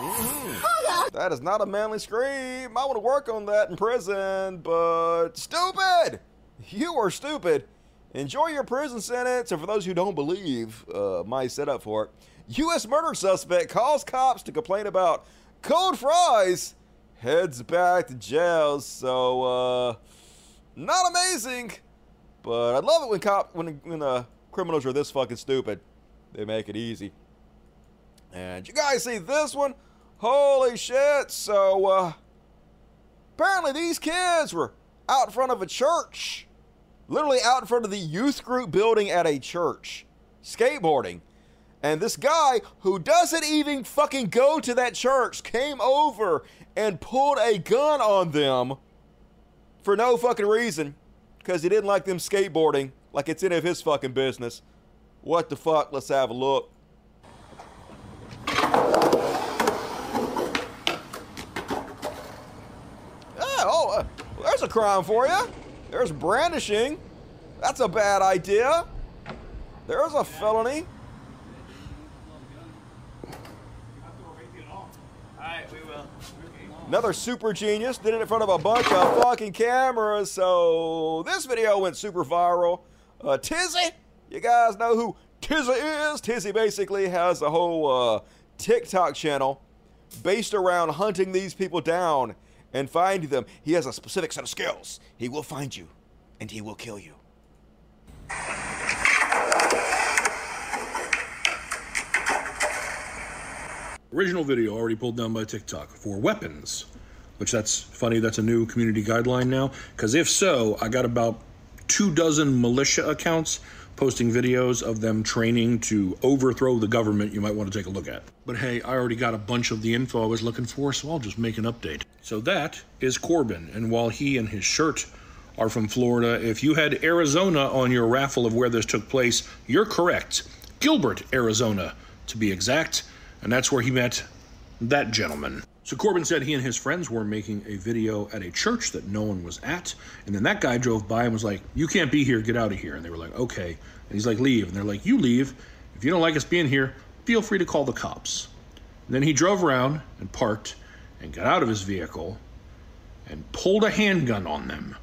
Mhm. That is not a manly scream. I want to work on that in prison, but stupid! You are stupid. Enjoy your prison sentence, and for those who don't believe uh, my setup for it, U.S. murder suspect calls cops to complain about cold fries, heads back to jail. So, uh, not amazing, but I love it when cop when when uh, criminals are this fucking stupid. They make it easy. And you guys see this one? Holy shit. So, uh, apparently these kids were out in front of a church. Literally out in front of the youth group building at a church, skateboarding. And this guy who doesn't even fucking go to that church came over and pulled a gun on them for no fucking reason because he didn't like them skateboarding like it's any of his fucking business. What the fuck? Let's have a look. Yeah, oh, uh, there's a crime for you. There's brandishing. That's a bad idea. There's a felony. Alright, we will. Another super genius did it in front of a bunch of fucking cameras. So this video went super viral. Uh, Tizzy, you guys know who Tizzy is? Tizzy basically has a whole uh, TikTok channel based around hunting these people down and finding them. He has a specific set of skills. He will find you and he will kill you. Original video already pulled down by TikTok for weapons, which that's funny. That's a new community guideline now. Because if so, I got about two dozen militia accounts posting videos of them training to overthrow the government you might want to take a look at. But hey, I already got a bunch of the info I was looking for, so I'll just make an update. So that is Corbin, and while he and his shirt are from Florida, if you had Arizona on your raffle of where this took place, you're correct. Gilbert, Arizona, to be exact, and that's where he met that gentleman. So Corbin said he and his friends were making a video at a church that no one was at, and then that guy drove by and was like, "You can't be here. Get out of here." And they were like, "Okay." And he's like, "Leave." And they're like, "You leave. If you don't like us being here, feel free to call the cops." And then he drove around and parked and got out of his vehicle and pulled a handgun on them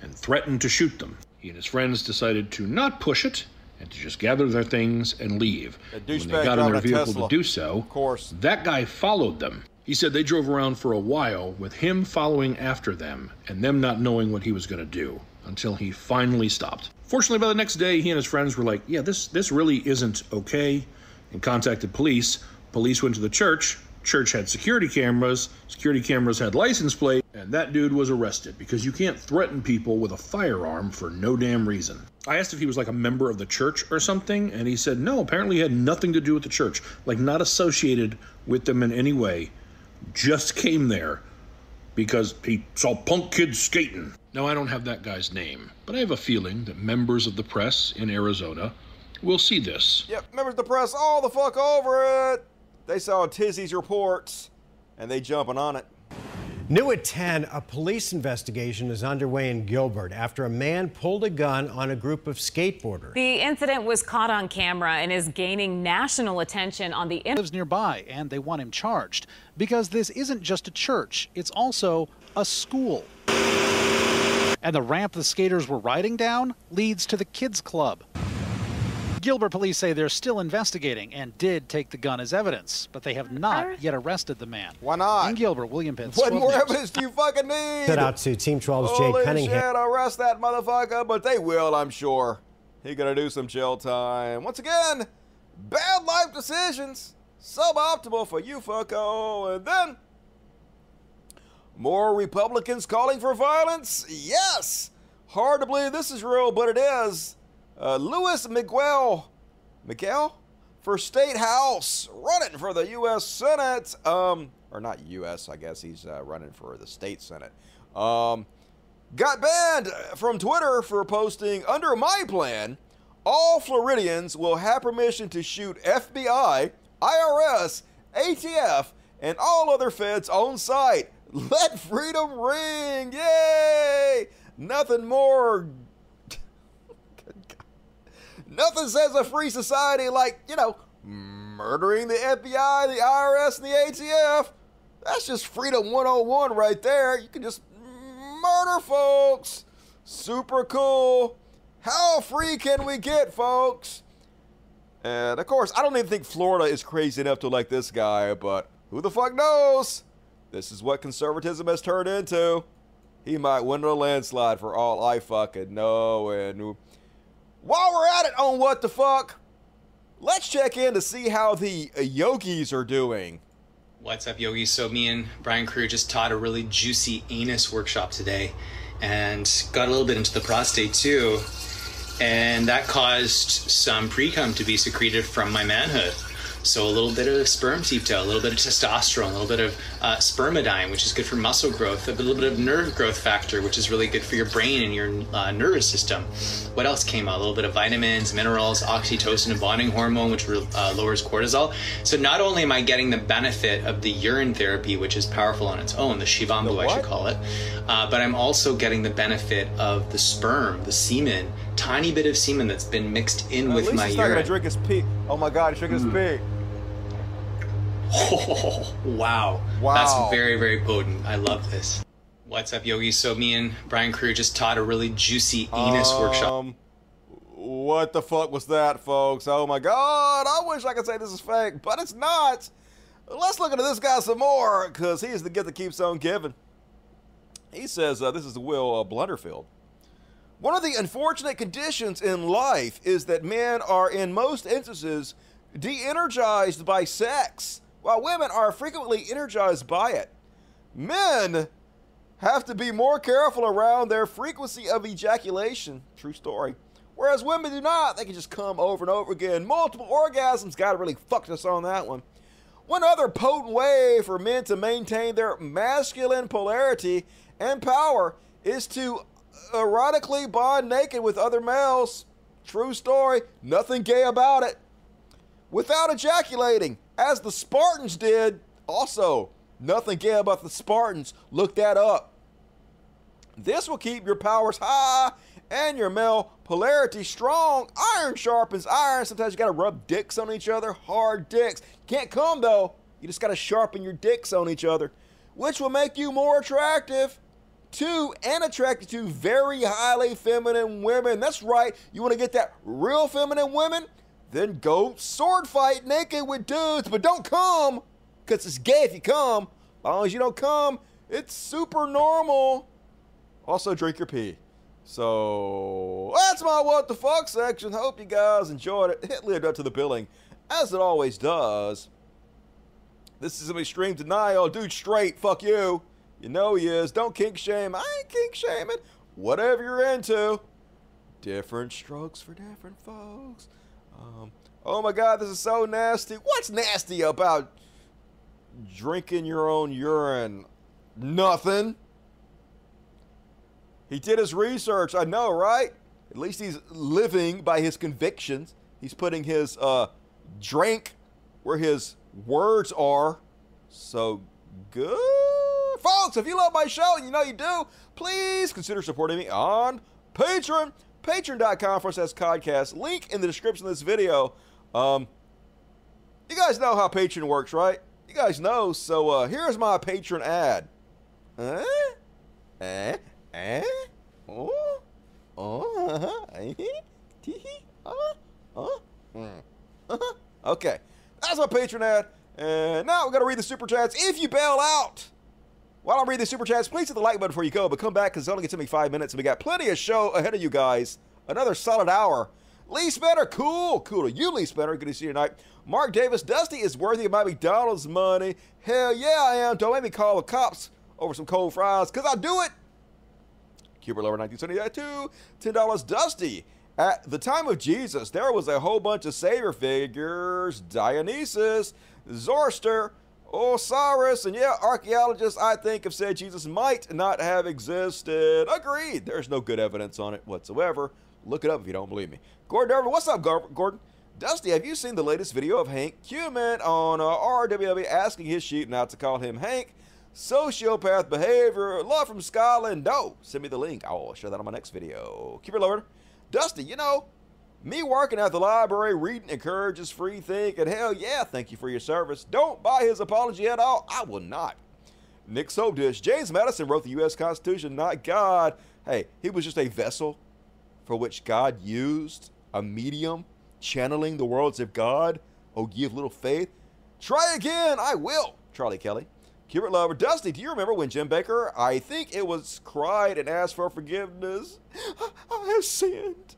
and threatened to shoot them. He and his friends decided to not push it and to just gather their things and leave. When they got in their vehicle Tesla. to do so, Of course. that guy followed them. He said they drove around for a while with him following after them and them not knowing what he was going to do until he finally stopped. Fortunately, by the next day, he and his friends were like, "Yeah, this this really isn't okay," and contacted police. Police went to the church. Church had security cameras. Security cameras had license plate, and that dude was arrested because you can't threaten people with a firearm for no damn reason. I asked if he was like a member of the church or something, and he said no. Apparently, he had nothing to do with the church, like not associated with them in any way. Just came there because he saw punk kids skating. Now, I don't have that guy's name, but I have a feeling that members of the press in Arizona will see this. Yep, members of the press all the fuck over it. They saw Tizzy's reports and they jumping on it. New at 10, a police investigation is underway in Gilbert after a man pulled a gun on a group of skateboarders. The incident was caught on camera and is gaining national attention on the internet. lives nearby and they want him charged because this isn't just a church, it's also a school. And the ramp the skaters were riding down leads to the kids club. Gilbert police say they're still investigating and did take the gun as evidence, but they have not yet arrested the man. Why not? In Gilbert, William Pitts. What more News. evidence do you fucking need? Shout out to Team 12's Jay Holy Cunningham. shit, arrest that motherfucker, but they will, I'm sure. He gonna do some jail time. Once again, bad life decisions. Suboptimal for you, fucko. And then, more Republicans calling for violence? Yes! Hard to believe this is real, but it is. Uh, Louis Miguel, Miguel? For State House, running for the U.S. Senate. Um, or not U.S., I guess he's uh, running for the State Senate. Um, got banned from Twitter for posting under my plan. All Floridians will have permission to shoot FBI, IRS, ATF, and all other feds on site. Let freedom ring! Yay! Nothing more. Nothing says a free society like, you know, murdering the FBI, the IRS, and the ATF. That's just freedom 101 right there. You can just murder folks. Super cool. How free can we get, folks? And of course, I don't even think Florida is crazy enough to like this guy, but who the fuck knows? This is what conservatism has turned into. He might win a landslide for all I fucking know. And while we're at it on what the fuck, let's check in to see how the yogis are doing. What's up, yogis? So, me and Brian Crew just taught a really juicy anus workshop today and got a little bit into the prostate too. And that caused some pre cum to be secreted from my manhood. So, a little bit of sperm septa, a little bit of testosterone, a little bit of uh, spermidine, which is good for muscle growth, a little bit of nerve growth factor, which is really good for your brain and your uh, nervous system. What else came out? A little bit of vitamins, minerals, oxytocin, and bonding hormone, which uh, lowers cortisol. So, not only am I getting the benefit of the urine therapy, which is powerful on its own, the Shivambu, I should call it, uh, but I'm also getting the benefit of the sperm, the semen, tiny bit of semen that's been mixed in At with least my he's not gonna urine. drink his pee. Oh my god, he drinking his pee. Oh, wow. Wow. That's very, very potent. I love this. What's up, Yogi? So, me and Brian Crew just taught a really juicy anus workshop. Um, what the fuck was that, folks? Oh my god, I wish I could say this is fake, but it's not. Let's look into this guy some more, because he is the gift that keeps on giving. He says, uh, this is Will uh, Blunderfield. One of the unfortunate conditions in life is that men are, in most instances, de energized by sex, while women are frequently energized by it. Men have to be more careful around their frequency of ejaculation. True story. Whereas women do not. They can just come over and over again. Multiple orgasms. Gotta really fucked us on that one. One other potent way for men to maintain their masculine polarity and power is to erotically bond naked with other males. True story. Nothing gay about it. Without ejaculating, as the Spartans did. Also, nothing gay about the Spartans. Look that up. This will keep your powers high and your male polarity strong. Iron sharpens iron. Sometimes you gotta rub dicks on each other, hard dicks. Can't come though. You just gotta sharpen your dicks on each other, which will make you more attractive. to and attracted to very highly feminine women. That's right. You want to get that real feminine women? Then go sword fight naked with dudes, but don't come, because it's gay if you come. As long as you don't come, it's super normal. Also, drink your pee. So that's my what the fuck section. Hope you guys enjoyed it. It lived up to the billing, as it always does. This is some extreme denial. Dude, straight. Fuck you. You know he is. Don't kink shame. I ain't kink shaming. Whatever you're into. Different strokes for different folks. Um, oh my god, this is so nasty. What's nasty about drinking your own urine? Nothing. He did his research. I know, right? At least he's living by his convictions. He's putting his uh, drink where his words are. So good. Folks, if you love my show, and you know you do, please consider supporting me on Patreon. Patreon.com forward slash podcast. Link in the description of this video. Um, you guys know how Patreon works, right? You guys know. So uh, here's my patron ad. Eh? Eh? Eh? Oh? Oh? Uh-huh. Eh? Uh? Uh? Mm. Uh-huh. Okay. That's my patron ad. And now we're going to read the super chats. If you bail out while I'm reading the super chats, please hit the like button before you go, but come back because it's only going to me five minutes and we got plenty of show ahead of you guys. Another solid hour. Lee Spencer, cool. Cool to you, Lee Spencer. Good to see you tonight. Mark Davis, Dusty is worthy of my McDonald's money. Hell yeah, I am. Don't make me call the cops over some cold fries because I do it. Cuber Lover 1972, $10. Dusty. At the time of Jesus, there was a whole bunch of savior figures Dionysus, Zoroaster, Osiris, and yeah, archaeologists, I think, have said Jesus might not have existed. Agreed. There's no good evidence on it whatsoever. Look it up if you don't believe me. Gordon Dervin, what's up, Gordon? Dusty, have you seen the latest video of Hank Kunneman on uh, RWW asking his sheep not to call him Hank? Sociopath behavior. Love from Scotland. No. Send me the link. I'll show that on my next video. Keep it lower. Dusty, you know, me working at the library reading encourages free thinking. Hell yeah, thank you for your service. Don't buy his apology at all. I will not. Nick Soapdish. James Madison wrote the U.S. Constitution, not God. Hey, he was just a vessel for which God used, a medium, channeling the words of God. Oh, of little faith. Try again. I will. Charlie Kelly. Cubert Lover. Dusty, do you remember when Jim Bakker, I think it was, cried and asked for forgiveness? I have sinned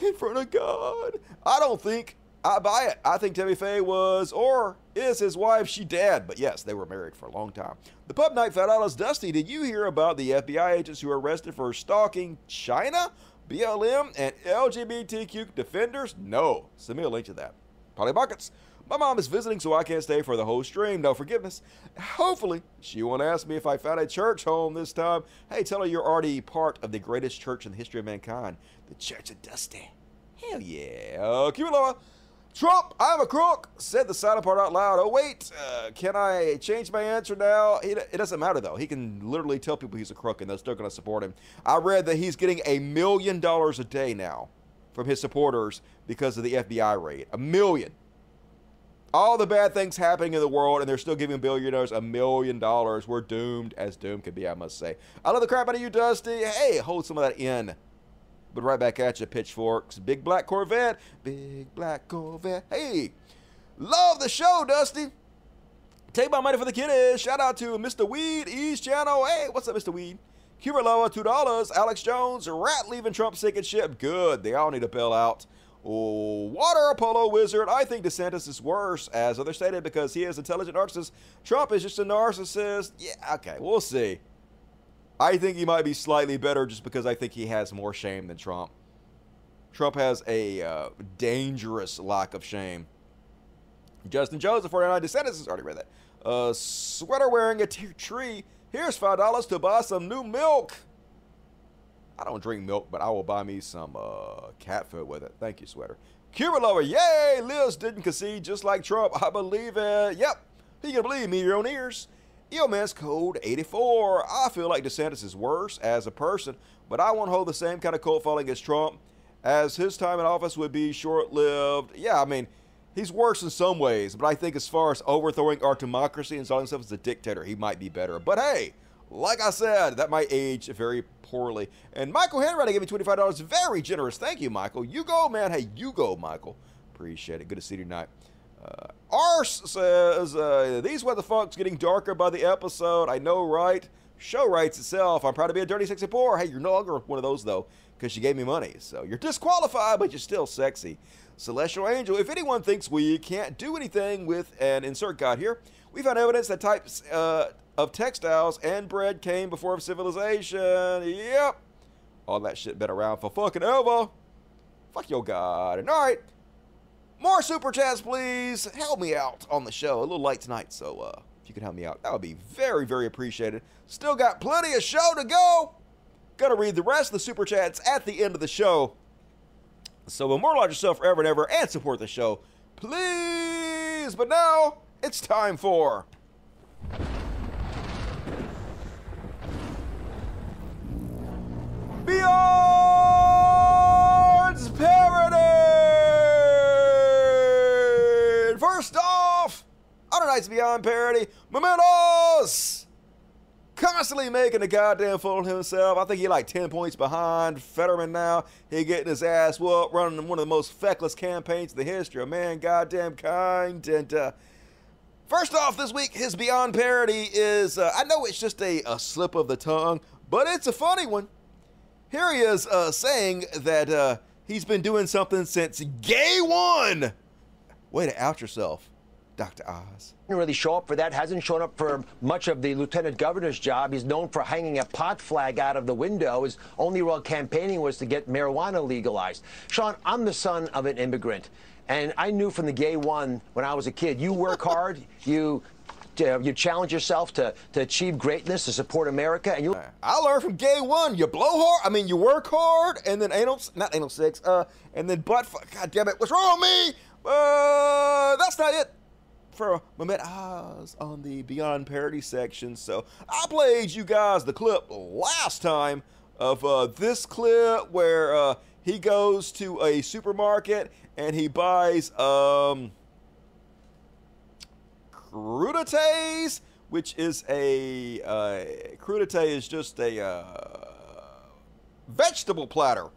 in front of God. I don't think I buy it. I think Tammy Faye was or is his wife. She dead, but yes, they were married for a long time. The pub night out dollars. Dusty, did you hear about the FBI agents who were arrested for stalking China, BLM, and LGBTQ defenders? No. Send me a link to that. Polly Buckets. My mom is visiting, so I can't stay for the whole stream. No forgiveness. Hopefully, she won't ask me if I found a church home this time. Hey, tell her you're already part of the greatest church in the history of mankind, the Church of Dusty. Hell yeah. Uh, Cumulova. Trump, I'm a crook, said the silent part out loud. Oh, wait, uh, can I change my answer now? It, it, doesn't matter, though. He can literally tell people he's a crook, and they're still going to support him. I read that he's getting a million dollars a day now from his supporters because of the FBI raid. A million all the bad things happening in the world, and they're still giving billionaires a million dollars. We're doomed as doom can be, I must say. I love the crap out of you, Dusty. Hey, hold some of that in. But right back at you, pitchforks. Big black Corvette. Big black Corvette. Hey, love the show, Dusty. Take my money for the kiddies. Shout out to Mr. Weed, East Channel. Hey, what's up, Mr. Weed? Cuba Loa, $2. Alex Jones, rat leaving Trump sinking ship. Good. They all need to bail out. Oh, water Apollo wizard. I think DeSantis is worse, as others stated, because he is intelligent narcissist. Trump is just a narcissist. Yeah, okay, we'll see. I think he might be slightly better just because I think he has more shame than Trump. Trump has a uh, dangerous lack of shame. Justin Joseph, 49 DeSantis has already read that. Sweater wearing a tree. Here's $5 to buy some new milk. I don't drink milk, but I will buy me some uh, cat food with it. Thank you, sweater. Cuba lover, yay! Liz didn't concede just like Trump. I believe it. Yep. You can believe me, your own ears. EOMS code 84. I feel like DeSantis is worse as a person, but I won't hold the same kind of cult following as Trump, as his time in office would be short lived. Yeah, I mean, he's worse in some ways, but I think as far as overthrowing our democracy and installing himself as a dictator, he might be better. But hey, like I said, that might age very poorly. And Michael Henry gave me $25. Very generous. Thank you, Michael. You go, man. Hey, you go, Michael. Appreciate it. Good to see you tonight. Uh, Arse says, uh, These weather fucks getting darker by the episode. I know, right? Show writes itself. I'm proud to be a dirty 64. Hey, you're no longer one of those, though, because you gave me money. So you're disqualified, but you're still sexy. Celestial Angel, if anyone thinks we can't do anything with an insert God here, we found evidence that types uh, of textiles and bread came before civilization. Yep. All that shit been around for fucking ever. Fuck your God. And all right. More super chats, please. Help me out on the show. A little late tonight, so uh, if you could help me out, that would be very, very appreciated. Still got plenty of show to go. Gonna read the rest of the super chats at the end of the show. So immortalize yourself forever and ever and support the show, please. But now it's time for. Beyond's! First off, Nights Beyond Parody, Mehmet Oz! Constantly making a goddamn fool of himself. I think he like 10 points behind Fetterman now. He getting his ass whooped, running one of the most feckless campaigns in the history of man goddamn kind. And uh, first off, this week, his Beyond parody is, uh, I know it's just a, a slip of the tongue, but it's a funny one. Here he is uh, saying that uh, he's been doing something since gay one. Way to out yourself, Dr. Oz. Didn't really show up for that. Hasn't shown up for much of the lieutenant governor's job. He's known for hanging a pot flag out of the window. His only real campaigning was to get marijuana legalized. Sean, I'm the son of an immigrant. And I knew from the gay one when I was a kid, you work hard, you uh, you challenge yourself to, to achieve greatness, to support America, and you. I learned from gay one. You blow hard. I mean, you work hard, and then anal, not anal sex, uh, and then butt. God damn it, what's wrong with me? Uh, that's not it for Mehmet Oz on the Beyond Parody section. So I played you guys the clip last time of uh, this clip where uh, he goes to a supermarket and he buys um, crudités, which is a uh, crudité is just a uh, vegetable platter.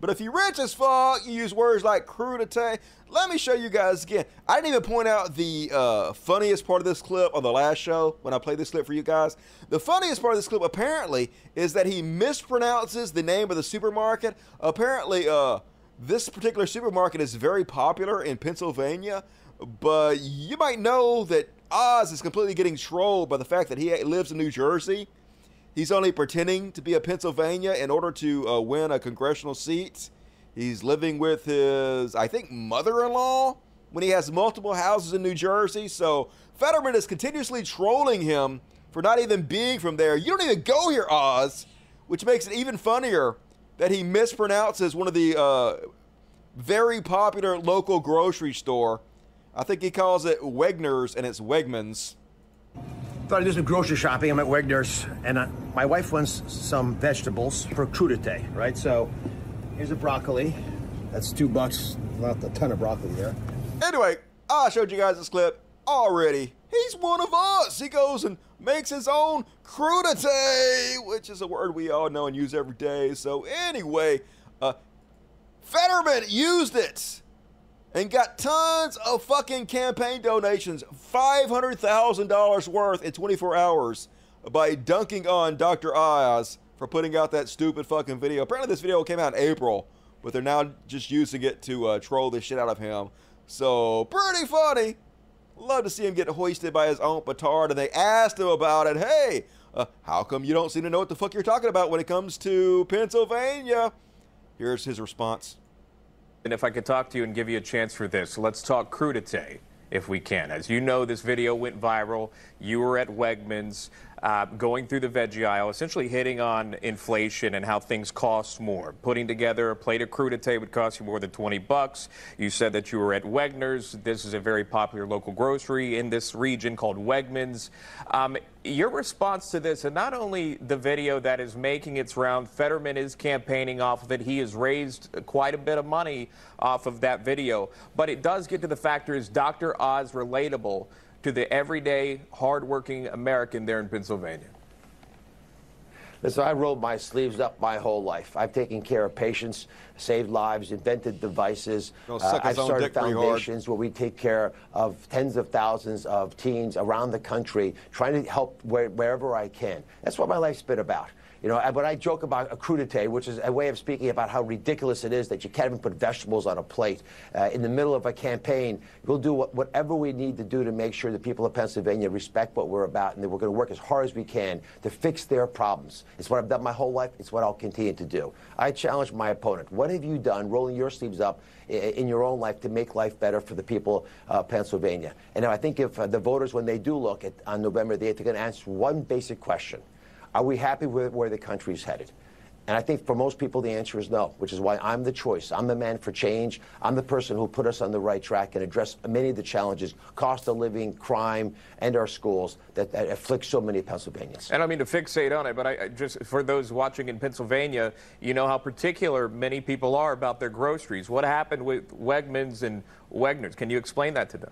But if you're rich as fuck, you use words like crudité. Let me show you guys again. I didn't even point out the uh, funniest part of this clip on the last show when I played this clip for you guys. The funniest part of this clip apparently is that he mispronounces the name of the supermarket. Apparently, uh, this particular supermarket is very popular in Pennsylvania, but you might know that Oz is completely getting trolled by the fact that he lives in New Jersey. He's only pretending to be a Pennsylvania in order to uh, win a congressional seat. He's living with his, I think, mother in law when he has multiple houses in New Jersey. So Fetterman is continuously trolling him for not even being from there. You don't even go here, Oz, which makes it even funnier that he mispronounces one of the uh, very popular local grocery store. I think he calls it Wegner's and it's Wegmans. Thought I'd do some grocery shopping. I'm at Wegner's, and my wife wants some vegetables for crudité, right? So here's a broccoli. That's two bucks. Not a ton of broccoli there. Anyway, I showed you guys this clip already. He's one of us. He goes and makes his own crudité, which is a word we all know and use every day. So anyway, uh, Fetterman used it and got tons of fucking campaign donations, $500,000 worth in 24 hours by dunking on Dr. Oz for putting out that stupid fucking video. Apparently, this video came out in April, but they're now just using it to uh, troll the shit out of him. So, pretty funny. Love to see him get hoisted by his own petard. And they asked him about it. Hey, uh, how come you don't seem to know what the fuck you're talking about when it comes to Pennsylvania? Here's his response. And if I could talk to you and give you a chance for this, let's talk crudité if we can. As you know, this video went viral. You were at Wegmans uh, going through the veggie aisle, essentially hitting on inflation and how things cost more. Putting together a plate of crudité would cost you more than 20 bucks. You said that you were at Wegner's. This is a very popular local grocery in this region called Wegmans. Um, your response to this, and not only the video that is making its round, Fetterman is campaigning off of it. He has raised quite a bit of money off of that video. But it does get to the factor is Dr. Oz relatable to the everyday, hardworking American there in Pennsylvania? Listen, I rolled my sleeves up my whole life. I've taken care of patients, saved lives, invented devices. Uh, I've started dick pretty hard. foundations where we take care of tens of thousands of teens around the country, trying to help where, wherever I can. That's what my life's been about. You know, but I joke about a crudité, which is a way of speaking about how ridiculous it is that you can't even put vegetables on a plate. Uh, in the middle of a campaign, we'll do what, whatever we need to do to make sure the people of Pennsylvania respect what we're about, and that we're going to work as hard as we can to fix their problems. It's what I've done my whole life. It's what I'll continue to do. I challenge my opponent. What have you done, rolling your sleeves up in your own life to make life better for the people of Pennsylvania? And I think if uh, the voters, when they do look at on November the 8th, they're going to answer one basic question. Are we happy with where the country is headed? And I think for most people, the answer is no, which is why I'm the choice. I'm the man for change. I'm the person who put us on the right track and address many of the challenges, cost of living, crime, and our schools that, that afflict so many Pennsylvanians. And I mean to fixate on it, but I just for those watching in Pennsylvania, you know how particular many people are about their groceries. What happened with Wegmans and Wegner's? Can you explain that to them?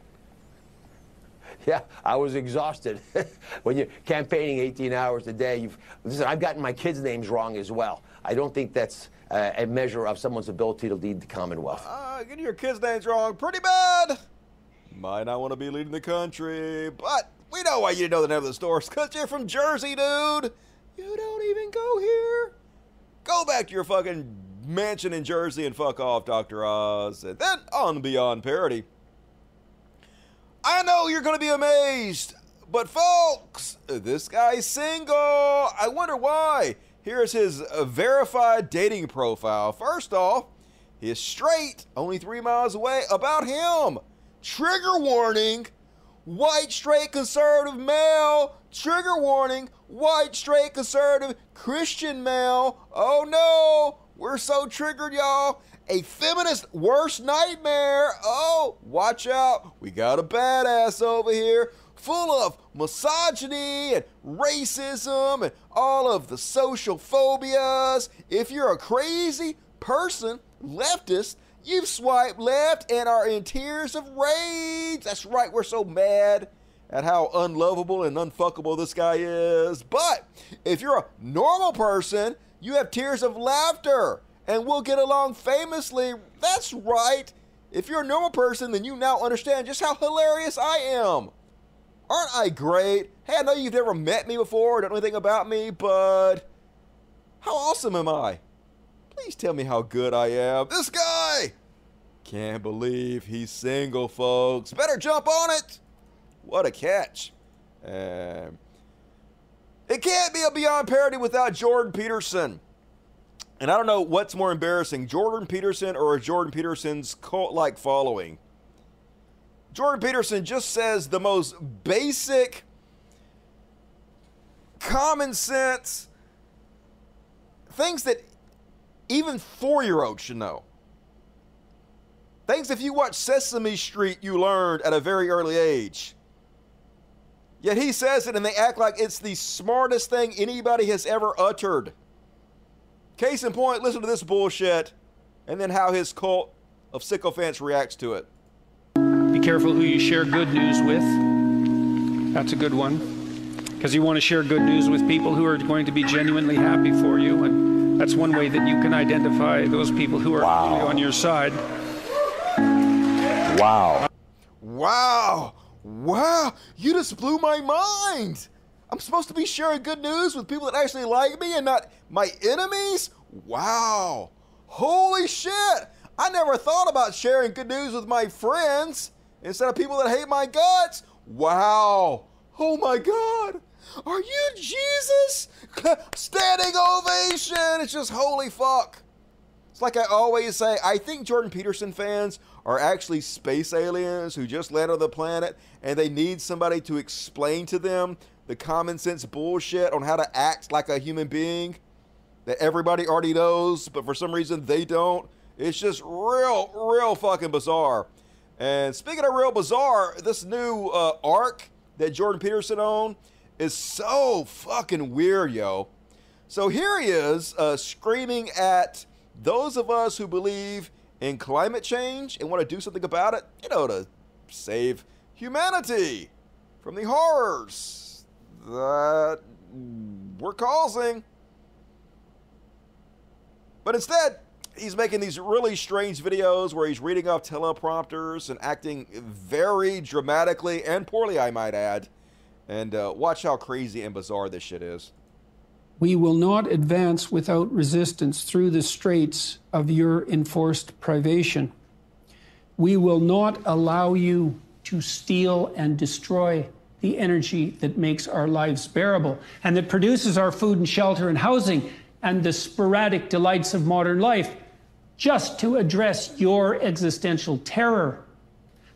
Yeah, I was exhausted. when you're campaigning 18 hours a day, you've, listen, I've gotten my kids' names wrong as well. I don't think that's uh, a measure of someone's ability to lead the Commonwealth. Uh, getting your kids' names wrong, pretty bad. Might not want to be leading the country, but we know why you know the name of the stores. Cause you're from Jersey, dude. You don't even go here. Go back to your fucking mansion in Jersey and fuck off, Dr. Oz. And then on Beyond Parody. I know you're going to be amazed, but folks, this guy's single. I wonder why. Here's his verified dating profile. First off, he's straight, only three miles away. About him, trigger warning, white straight conservative male. Trigger warning, white straight conservative Christian male. Oh no, we're so triggered, y'all. A feminist worst nightmare. Oh, watch out. We got a badass over here full of misogyny and racism and all of the social phobias. If you're a crazy person, leftist, you've swiped left and are in tears of rage. That's right, we're so mad at how unlovable and unfuckable this guy is. But if you're a normal person, you have tears of laughter and we'll get along famously. That's right. If you're a normal person, then you now understand just how hilarious I am. Aren't I great? Hey, I know you've never met me before, don't know anything about me, but how awesome am I? Please tell me how good I am. This guy! Can't believe he's single, folks. Better jump on it! What a catch. Um, it can't be a Beyond Parody without Jordan Peterson. And I don't know what's more embarrassing, Jordan Peterson or Jordan Peterson's cult like following. Jordan Peterson just says the most basic, common sense things that even four year olds should know. Things if you watch Sesame Street, you learned at a very early age. Yet he says it and they act like it's the smartest thing anybody has ever uttered. Case in point, listen to this bullshit and then how his cult of sycophants reacts to it. Be careful who you share good news with. That's a good one. Because you want to share good news with people who are going to be genuinely happy for you. And that's one way that you can identify those people who are really on your side. Wow. Wow. Wow. You just blew my mind. I'm supposed to be sharing good news with people that actually like me and not my enemies? Wow. Holy shit. I never thought about sharing good news with my friends instead of people that hate my guts. Wow. Oh my God. Are you Jesus? Standing ovation. It's just holy fuck. It's like I always say, I think Jordan Peterson fans are actually space aliens who just landed on the planet and they need somebody to explain to them the common sense bullshit on how to act like a human being that everybody already knows, but for some reason they don't. It's just real, real fucking bizarre. And speaking of real bizarre, this new uh, arc that Jordan Peterson owned is so fucking weird, yo. So here he is uh, screaming at those of us who believe in climate change and want to do something about it, you know, to save humanity from the horrors that we're causing. But instead, he's making these really strange videos where he's reading off teleprompters and acting very dramatically and poorly, I might add. And uh, watch how crazy and bizarre this shit is. We will not advance without resistance through the straits of your enforced privation. We will not allow you to steal and destroy the energy that makes our lives bearable and that produces our food and shelter and housing and the sporadic delights of modern life just to address your existential terror,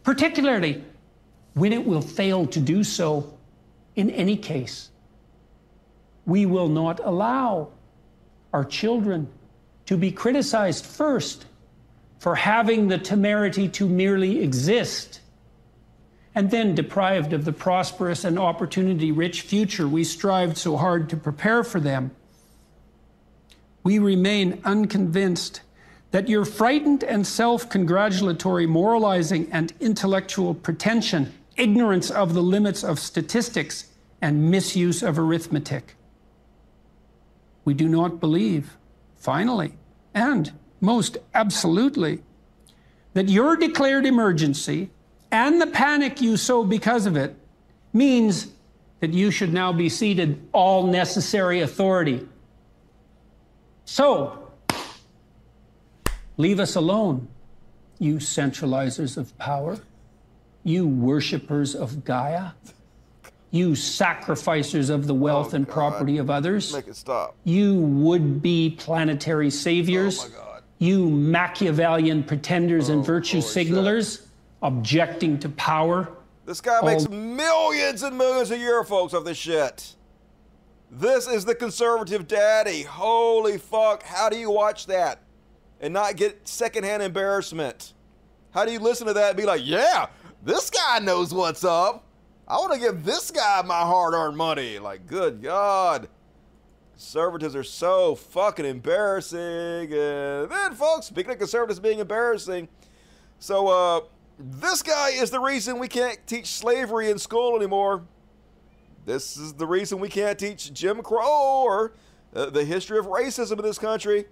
particularly when it will fail to do so in any case. We will not allow our children to be criticized first for having the temerity to merely exist and then deprived of the prosperous and opportunity rich future we strived so hard to prepare for them. We remain unconvinced that your frightened and self congratulatory moralizing and intellectual pretension, ignorance of the limits of statistics, and misuse of arithmetic. We do not believe, finally, and most absolutely, that your declared emergency and the panic you sow because of it means that you should now be seated all necessary authority. So, leave us alone, you centralizers of power, you worshippers of Gaia, you sacrificers of the wealth oh, and property of others, Make it stop. you would be planetary saviors, oh, you Machiavellian pretenders and oh, virtue signalers objecting to power. This guy makes All- millions and millions a year, folks, of this shit. This is the conservative daddy. Holy fuck. How do you watch that and not get secondhand embarrassment? How do you listen to that and be like, yeah, this guy knows what's up? I want to give this guy my hard earned money. Like, good God. Conservatives are so fucking embarrassing. And then, folks, speaking of conservatives being embarrassing, so, uh, this guy is the reason we can't teach slavery in school anymore. This is the reason we can't teach Jim Crow or uh, the history of racism in this country.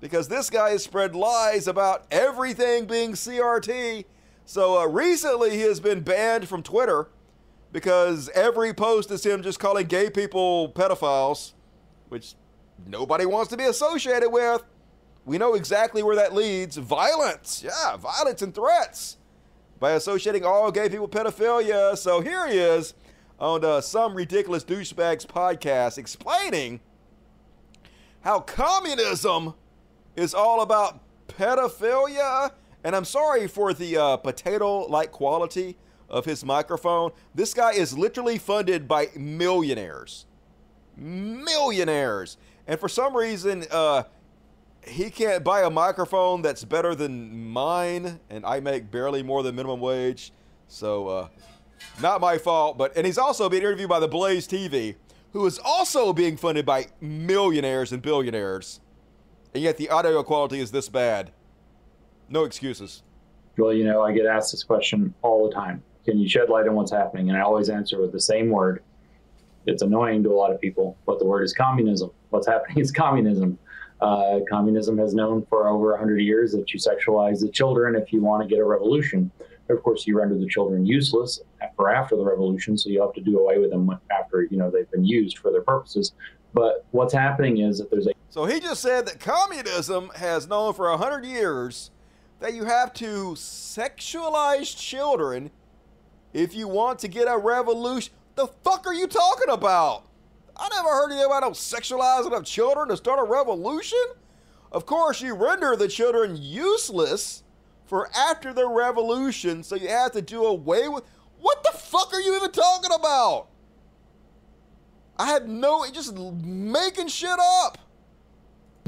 Because this guy has spread lies about everything being CRT. So uh, recently he has been banned from Twitter because every post is him just calling gay people pedophiles, which nobody wants to be associated with. We know exactly where that leads violence. Yeah, violence and threats by associating all gay people with pedophilia. So here he is on uh, some ridiculous douchebags podcast explaining how communism is all about pedophilia. And I'm sorry for the uh, potato like quality of his microphone. This guy is literally funded by millionaires. Millionaires. And for some reason, uh, he can't buy a microphone that's better than mine, and I make barely more than minimum wage. So, uh, not my fault. But and he's also being interviewed by the Blaze TV, who is also being funded by millionaires and billionaires, and yet the audio quality is this bad. No excuses. Well, you know, I get asked this question all the time. Can you shed light on what's happening? And I always answer with the same word. It's annoying to a lot of people, but the word is communism. What's happening is communism. Uh, communism has known for over 100 years that you sexualize the children if you want to get a revolution. Of course, you render the children useless for after the revolution, so you have to do away with them after you know they've been used for their purposes. But what's happening is that there's a So he just said that communism has known for a hundred years that you have to sexualize children if you want to get a revolution. The fuck are you talking about? I never heard anything about sexualizing of children to start a revolution. Of course, you render the children useless for after the revolution, so you have to do away with. What the fuck are you even talking about? I had no, just making shit up.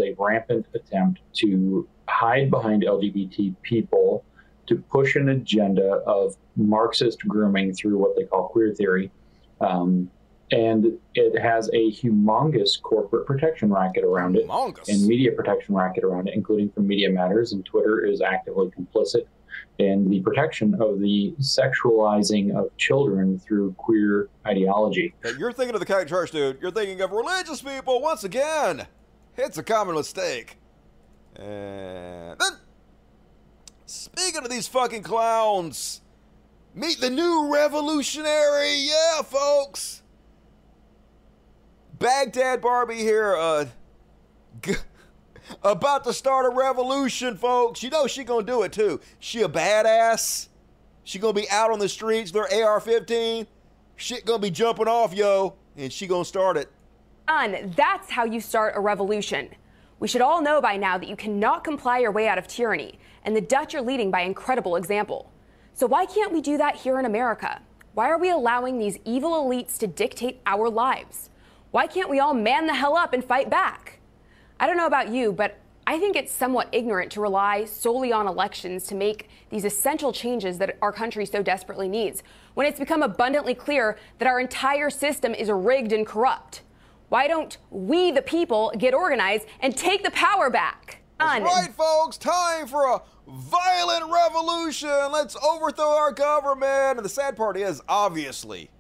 a rampant attempt to hide behind LGBT people to push an agenda of Marxist grooming through what they call queer theory. Um, and it has a humongous corporate protection racket around it and media protection racket around it, including from Media Matters. And Twitter is actively complicit in the protection of the sexualizing of children through queer ideology. You're thinking of the Catholic Church, dude. You're thinking of religious people once again. It's a common mistake. And then, speaking of these fucking clowns, meet the new revolutionary. Yeah, folks. Baghdad Barbie here, uh, g- about to start a revolution, folks. You know she gonna do it too. She a badass. She gonna be out on the streets with her AR-15. Shit gonna be jumping off, yo, and she gonna start it. Done. That's how you start a revolution. We should all know by now that you cannot comply your way out of tyranny, and the Dutch are leading by incredible example. So why can't we do that here in America? Why are we allowing these evil elites to dictate our lives? Why can't we all man the hell up and fight back? I don't know about you, but I think it's somewhat ignorant to rely solely on elections to make these essential changes that our country so desperately needs, when it's become abundantly clear that our entire system is rigged and corrupt. Why don't we, the people, get organized and take the power back? That's right, folks. Time for a violent revolution. Let's overthrow our government. And the sad part is, obviously,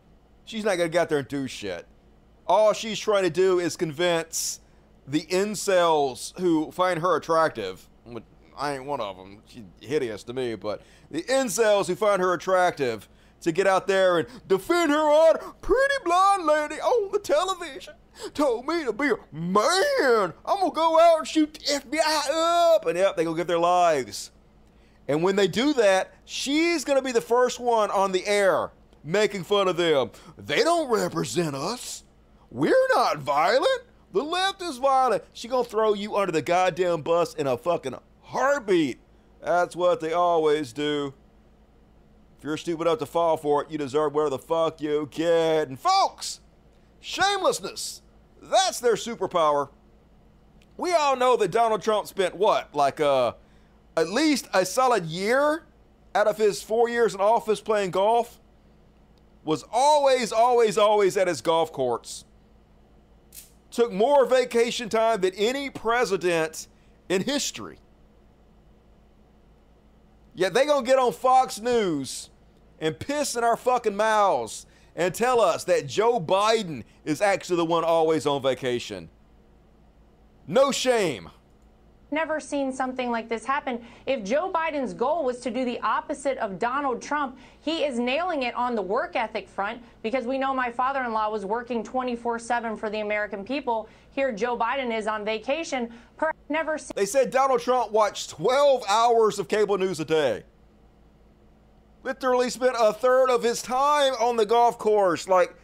she's not going to get there and do shit. All she's trying to do is convince the incels who find her attractive. I ain't one of them. She's hideous to me, but the incels who find her attractive to get out there and defend her on pretty blonde lady on the television told me to be a man. I'm gonna go out and shoot the FBI up, and yep, they go get their lives. And when they do that, she's gonna be the first one on the air making fun of them. They don't represent us. We're not violent. The left is violent. She gonna throw you under the goddamn bus in a fucking heartbeat. That's what they always do. If you're stupid enough to fall for it, you deserve whatever the fuck you get. And folks, shamelessness. That's their superpower. We all know that Donald Trump spent what, like uh, at least a solid year out of his four years in office playing golf. Was always, always, always at his golf course. Took more vacation time than any president in history. Yet they gonna get on Fox News and piss in our fucking mouths and tell us that Joe Biden is actually the one always on vacation. No shame. Never seen something like this happen. If Joe Biden's goal was to do the opposite of Donald Trump, he is nailing it on the work ethic front because we know my father in law was working 24 7 for the American people. Here, Joe Biden is on vacation. Per- never seen. They said Donald Trump watched 12 hours of cable news a day literally spent a third of his time on the golf course. Like,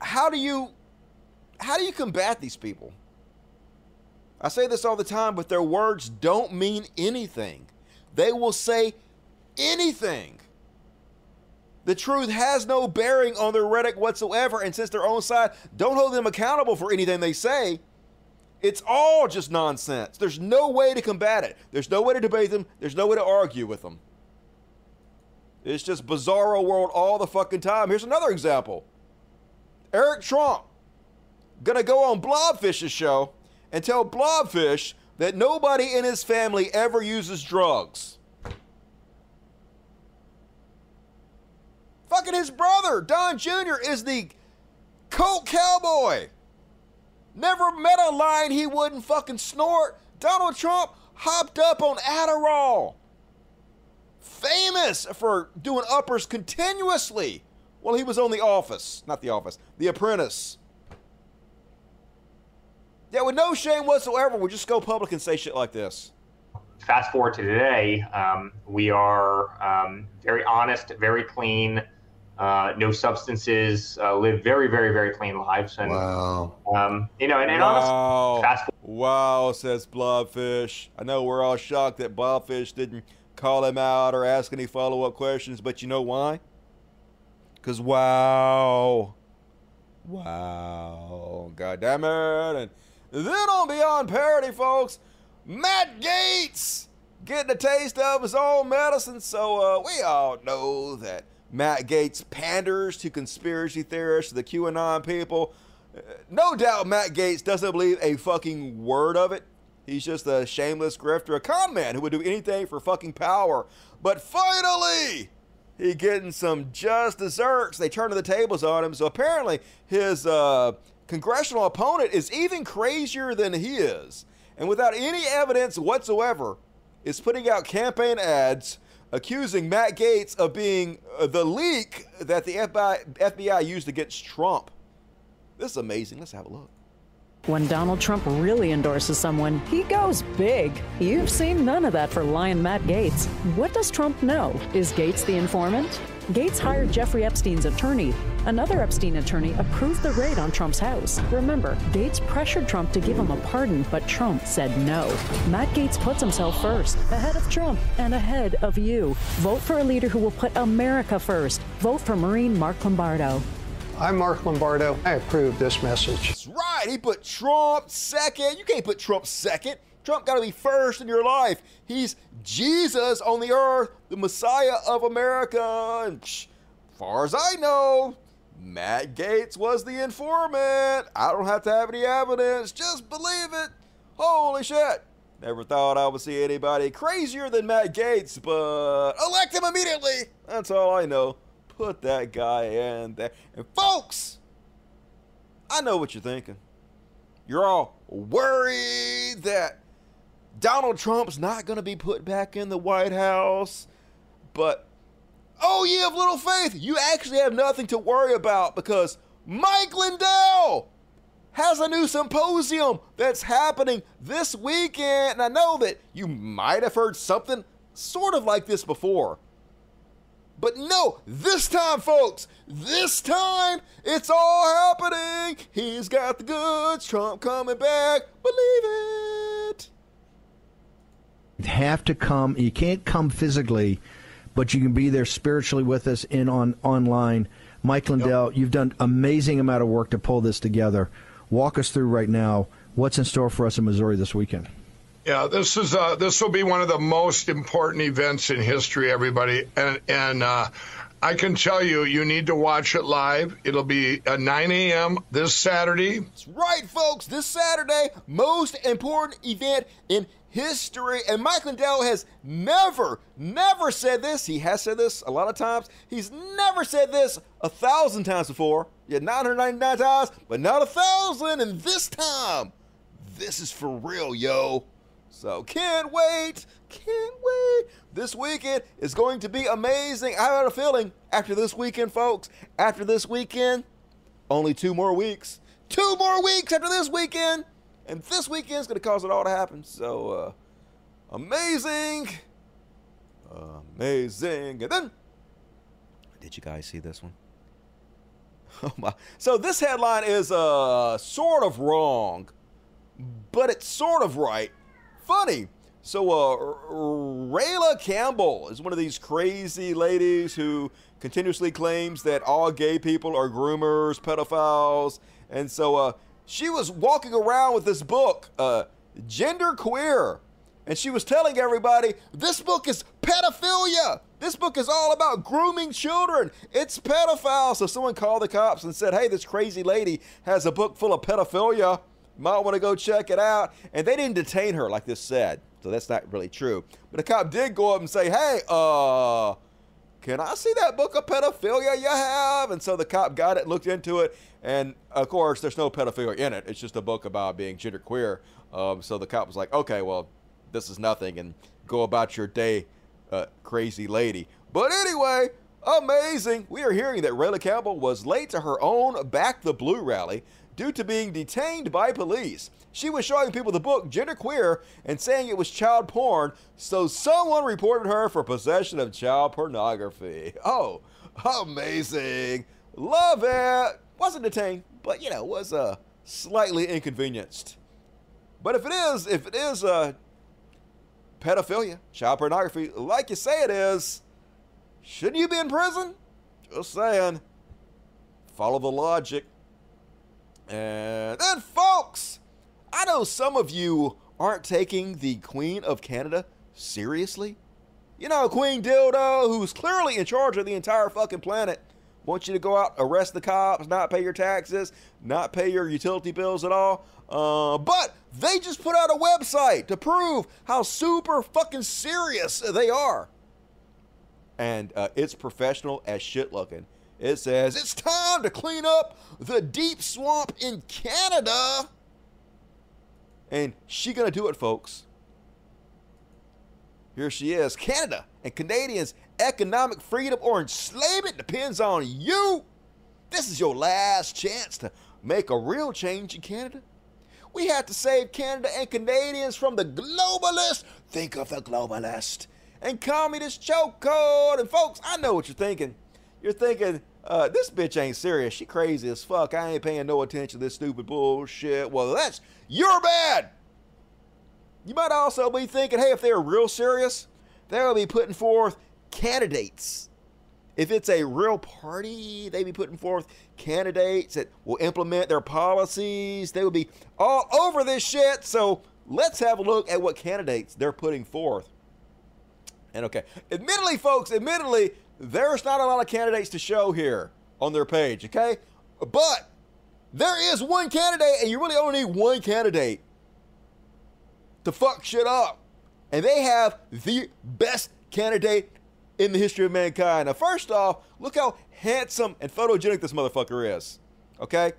how do you how do you combat these people? I say this all the time, but their words don't mean anything. They will say anything. The truth has no bearing on their rhetoric whatsoever, and since their own side don't hold them accountable for anything they say, it's all just nonsense. There's no way to combat it. There's no way to debate them. There's no way to argue with them. It's just bizarro world all the fucking time. Here's another example. Eric Trump gonna go on Blobfish's show and tell Blobfish that nobody in his family ever uses drugs. Fucking his brother, Don Jr., is the coke cowboy. Never met a line he wouldn't fucking snort. Donald Trump hopped up on Adderall famous for doing uppers continuously while he was on The Office. Not The Office, The Apprentice. Yeah, with no shame whatsoever, we'll just go public and say shit like this. Fast forward to today, um, we are um, very honest, very clean, uh, no substances, uh, live very, very, very clean lives. And, wow. Um, you know, and, and wow. honestly, fast Wow, says Blobfish. I know we're all shocked that Blobfish didn't call him out or ask any follow up questions, but you know why? Because, wow. Wow. God damn it. And then on Beyond Parody, folks, Matt Gaetz getting a taste of his own medicine. So uh, we all know that Matt Gaetz panders to conspiracy theorists, the QAnon people. Uh, no doubt Matt Gaetz doesn't believe a fucking word of it. He's just a shameless grifter, a con man who would do anything for fucking power. But finally, he getting some just desserts. They turn the tables on him. So apparently, his uh, congressional opponent is even crazier than he is. and without any evidence whatsoever, is putting out campaign ads accusing Matt Gaetz of being uh, the leak that the FBI, FBI used against Trump. This is amazing. Let's have a look. When Donald Trump really endorses someone, he goes big. You've seen none of that for Lion Matt Gaetz. What does Trump know? Is Gaetz the informant? Gaetz hired Jeffrey Epstein's attorney. Another Epstein attorney approved the raid on Trump's house. Remember, Gaetz pressured Trump to give him a pardon, but Trump said no. Matt Gaetz puts himself first, ahead of Trump and ahead of you. Vote for a leader who will put America first. Vote for Marine Mark Lombardo. I'm Mark Lombardo. I approve this message. That's right. He put Trump second. You can't put Trump second. Trump got to be first in your life. He's Jesus on the earth, the Messiah of America. And psh, far as I know, Matt Gaetz was the informant. I don't have to have any evidence. Just believe it. Holy shit. Never thought I would see anybody crazier than Matt Gaetz, but elect him immediately. That's all I know. Put that guy in there. And folks, I know what you're thinking. You're all worried that Donald Trump's not going to be put back in the White House. But, oh, ye of little faith, you actually have nothing to worry about because Mike Lindell has a new symposium that's happening this weekend. And I know that you might have heard something sort of like this before. But no, this time, folks, this time it's all happening. He's got the goods. Trump coming back. Believe it. Have to come. You can't come physically, but you can be there spiritually with us in on online. Mike Lindell, yep. you've done amazing amount of work to pull this together. Walk us through right now what's in store for us in Missouri this weekend. Yeah, this is uh, this will be one of the most important events in history, everybody, and and uh, I can tell you, you need to watch it live. It'll be at 9 a.m. this Saturday. That's right, folks. This Saturday, most important event in history. And Mike Lindell has never, never said this. He has said this a lot of times. He's never said this a thousand times before. Yeah, 999 times, but not a thousand. And this time, this is for real, yo. So can't wait, can't wait. This weekend is going to be amazing. I have a feeling after this weekend, folks, after this weekend, only two more weeks. Two more weeks after this weekend. And this weekend is going to cause it all to happen. So, uh, amazing. Amazing. And then, did you guys see this one? Oh my. So, this headline is uh, sort of wrong, but it's sort of right funny. So, uh, Rayla Campbell is one of these crazy ladies who continuously claims that all gay people are groomers, pedophiles. And so, uh, she was walking around with this book, uh, Gender Queer. And she was telling everybody, this book is pedophilia. This book is all about grooming children. It's pedophile. So someone called the cops and said, hey, this crazy lady has a book full of pedophilia. Might want to go check it out. And they didn't detain her, like this said. So that's not really true. But the cop did go up and say, hey, uh, can I see that book of pedophilia you have? And so the cop got it, looked into it, and of course, there's no pedophilia in it. It's just a book about being genderqueer. Um, so the cop was like, okay, well, this is nothing, and go about your day, uh, crazy lady. But anyway, amazing. We are hearing that Rayla Campbell was late to her own Back the Blue rally due to being detained by police. She was showing people the book Genderqueer and saying it was child porn, so someone reported her for possession of child pornography. Oh, amazing. Love it. Wasn't detained, but you know, was uh, slightly inconvenienced. But if it is, if it is uh, pedophilia, child pornography, like you say it is, shouldn't you be in prison? Just saying. Follow the logic. And then, folks, I know some of you aren't taking the Queen of Canada seriously. You know, Queen Dildo, who's clearly in charge of the entire fucking planet, wants you to go out, arrest the cops, not pay your taxes, not pay your utility bills at all. Uh, but they just put out a website to prove how super fucking serious they are. And uh, it's professional as shit looking. It says, It's time to clean up the deep swamp in Canada. And she gonna do it, folks. Here she is. Canada and Canadians' economic freedom or enslavement depends on you. This is your last chance to make a real change in Canada. We have to save Canada and Canadians from the globalist. Think of the globalist and communist chokehold. And folks, I know what you're thinking. You're thinking, uh, this bitch ain't serious. She crazy as fuck. I ain't paying no attention to this stupid bullshit. Well, that's your bad. You might also be thinking, hey, if they're real serious, they'll be putting forth candidates. If it's a real party, they be putting forth candidates that will implement their policies. They will be all over this shit. So let's have a look at what candidates they're putting forth. And okay, admittedly, folks, admittedly, there's not a lot of candidates to show here on their page, okay? But there is one candidate, and you really only need one candidate to fuck shit up. And they have the best candidate in the history of mankind. Now, first off, look how handsome and photogenic this motherfucker is. Okay?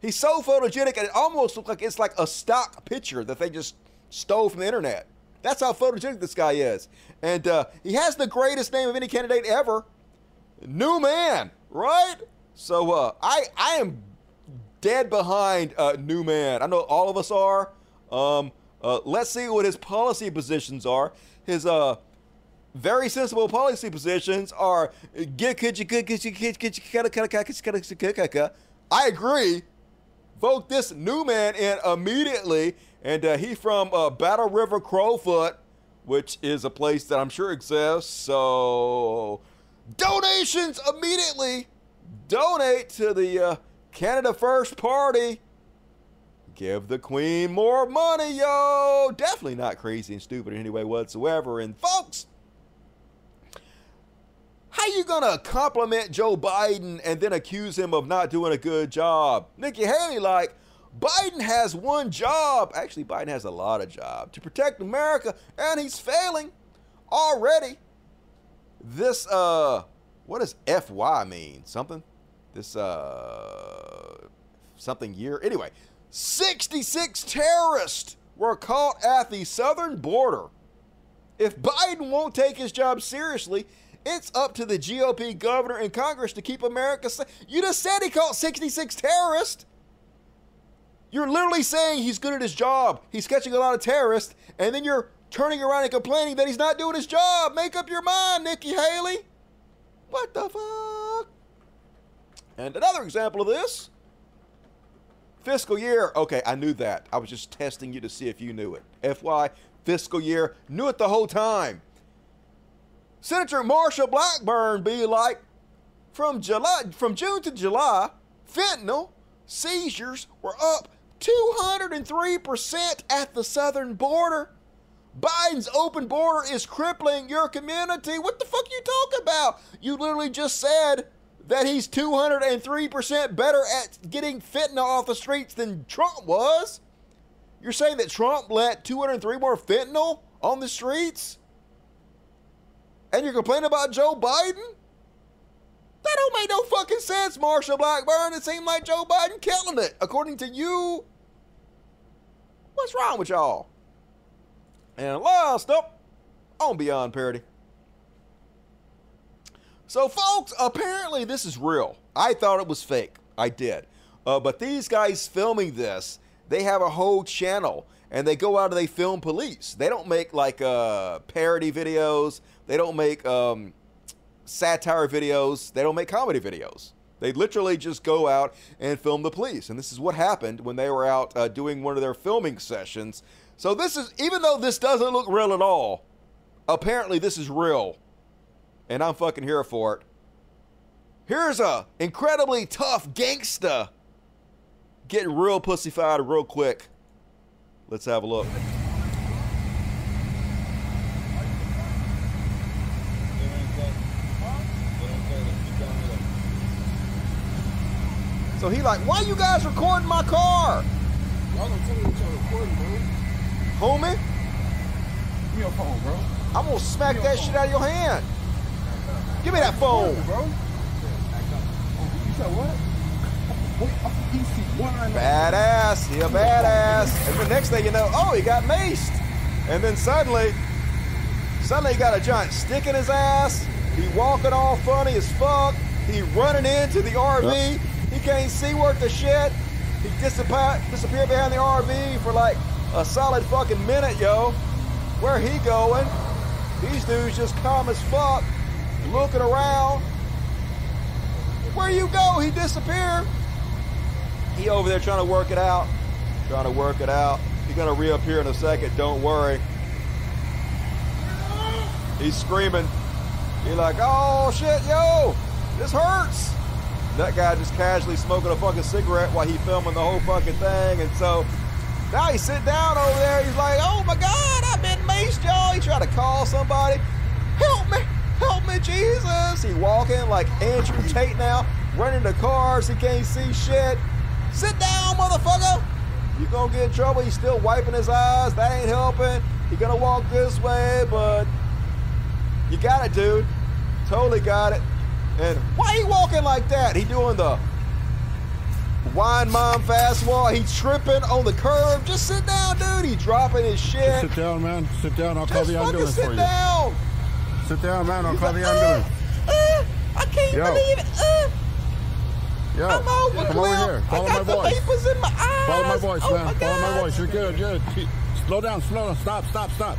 He's so photogenic, and it almost looks like it's like a stock picture that they just stole from the internet. That's how photogenic this guy is. And uh, he has the greatest name of any candidate ever New Man, right? So uh, I, I am dead behind uh, New Man. I know all of us are. Um, uh, let's see what his policy positions are. His uh, very sensible policy positions are I agree. Vote this new man in immediately. And uh, he from uh, Battle River Crowfoot, which is a place that I'm sure exists. So donations immediately. Donate to the uh, Canada First Party. Give the queen more money, yo. Definitely not crazy and stupid in any way whatsoever. And folks, how you gonna compliment Joe Biden and then accuse him of not doing a good job? Nikki Haley, like, Biden has one job. Actually, Biden has a lot of jobs to protect America, and he's failing already. This uh, what does FY mean? Something? This uh, something year? Anyway, 66 terrorists were caught at the southern border. If Biden won't take his job seriously, it's up to the GOP governor and Congress to keep America safe. You just said he caught 66 terrorists. You're literally saying he's good at his job. He's catching a lot of terrorists, and then you're turning around and complaining that he's not doing his job. Make up your mind, Nikki Haley. What the fuck? And another example of this Fiscal year. Okay, I knew that. I was just testing you to see if you knew it. FY, fiscal year. Knew it the whole time. Senator Marsha Blackburn be like, from July, from June to July, fentanyl seizures were up 203% at the southern border. Biden's open border is crippling your community. What the fuck are you talking about? You literally just said that he's 203% better at getting fentanyl off the streets than Trump was? You're saying that Trump let 203 more fentanyl on the streets? And you're complaining about Joe Biden? That don't make no fucking sense, Marshall Blackburn. It seemed like Joe Biden killing it, according to you. What's wrong with y'all? And last up on Beyond Parody. So, folks, apparently this is real. I thought it was fake. I did. Uh, but these guys filming this, they have a whole channel and they go out and they film police. They don't make like uh, parody videos. They don't make um, satire videos. They don't make comedy videos. They literally just go out and film the police. And this is what happened when they were out uh, doing one of their filming sessions. So this is, even though this doesn't look real at all, apparently this is real and I'm fucking here for it. Here's a incredibly tough gangsta getting real pussyfied real quick. Let's have a look. So he like, why you guys recording my car? Y'all don't tell me what y'all recording, bro. Homie? Give me your phone, bro. I'm gonna smack that shit out of your hand. Give me that phone. Bro. Oh, you said what? Badass. He a badass. And the next thing you know, oh, he got maced. And then suddenly, suddenly he got a giant stick in his ass. He walking all funny as fuck. He running into the RV. He can't see worth the shit. He disappeared, disappeared behind the RV for like a solid fucking minute, yo. Where he going? These dudes just calm as fuck, looking around. Where you go? He disappeared. He over there trying to work it out. Trying to work it out. He's gonna reappear in a second, don't worry. He's screaming. He's like, oh shit, yo, this hurts. That guy just casually smoking a fucking cigarette while he filming the whole fucking thing. And so now he's sitting down over there. He's like, oh my God, I've been maced, y'all. He tried to call somebody. Help me, help me, Jesus. He walking like Andrew Tate now, running the cars. He can't see shit. Sit down, motherfucker. You gonna get in trouble. He's still wiping his eyes. That ain't helping. He gonna walk this way, but you got it, dude. Totally got it. And why he walking like that? He doing the wine mom fast walk. He tripping on the curb. Just sit down, dude. He dropping his shit. Just sit down, man. Sit down. I'll call Just the ambulance sit for you. down. Sit down, man. I'll He's call like, the ambulance. Uh, uh, I can't Yo. believe it. Uh, Yo, I'm over come over here. I Follow got my the voice. vapors in my eyes. Follow my voice, oh man. My Follow my voice. You're good. Good. Slow down. Slow down. Stop. Stop. Stop.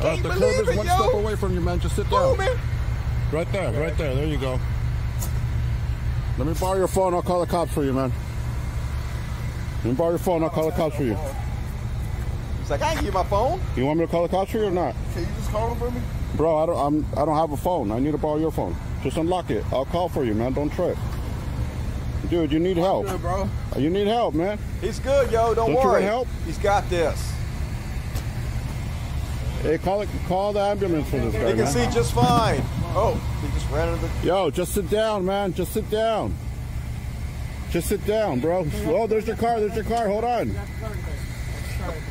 Uh, the curb is it, one yo. step away from you, man. Just sit down. man. Right there. Right there. There you go. Let me borrow your phone. I'll call the cops for you, man. Let me borrow your phone. I'll call the cops for you. He's like, I ain't give you my phone. You want me to call the cops for you or not? Can you just call him for me? Bro, I don't. I'm. I don't have a phone. I need to borrow your phone. Just unlock it. I'll call for you, man. Don't trip. Dude, you need help. Good, bro. You need help, man. He's good, yo. Don't, Don't worry. want help? He's got this. Hey, call it. Call the ambulance for this guy. He can man. see just fine. Oh, he just ran into the. Yo, just sit down, man. Just sit down. Just sit down, bro. Oh, there's your car. There's your car. Hold on.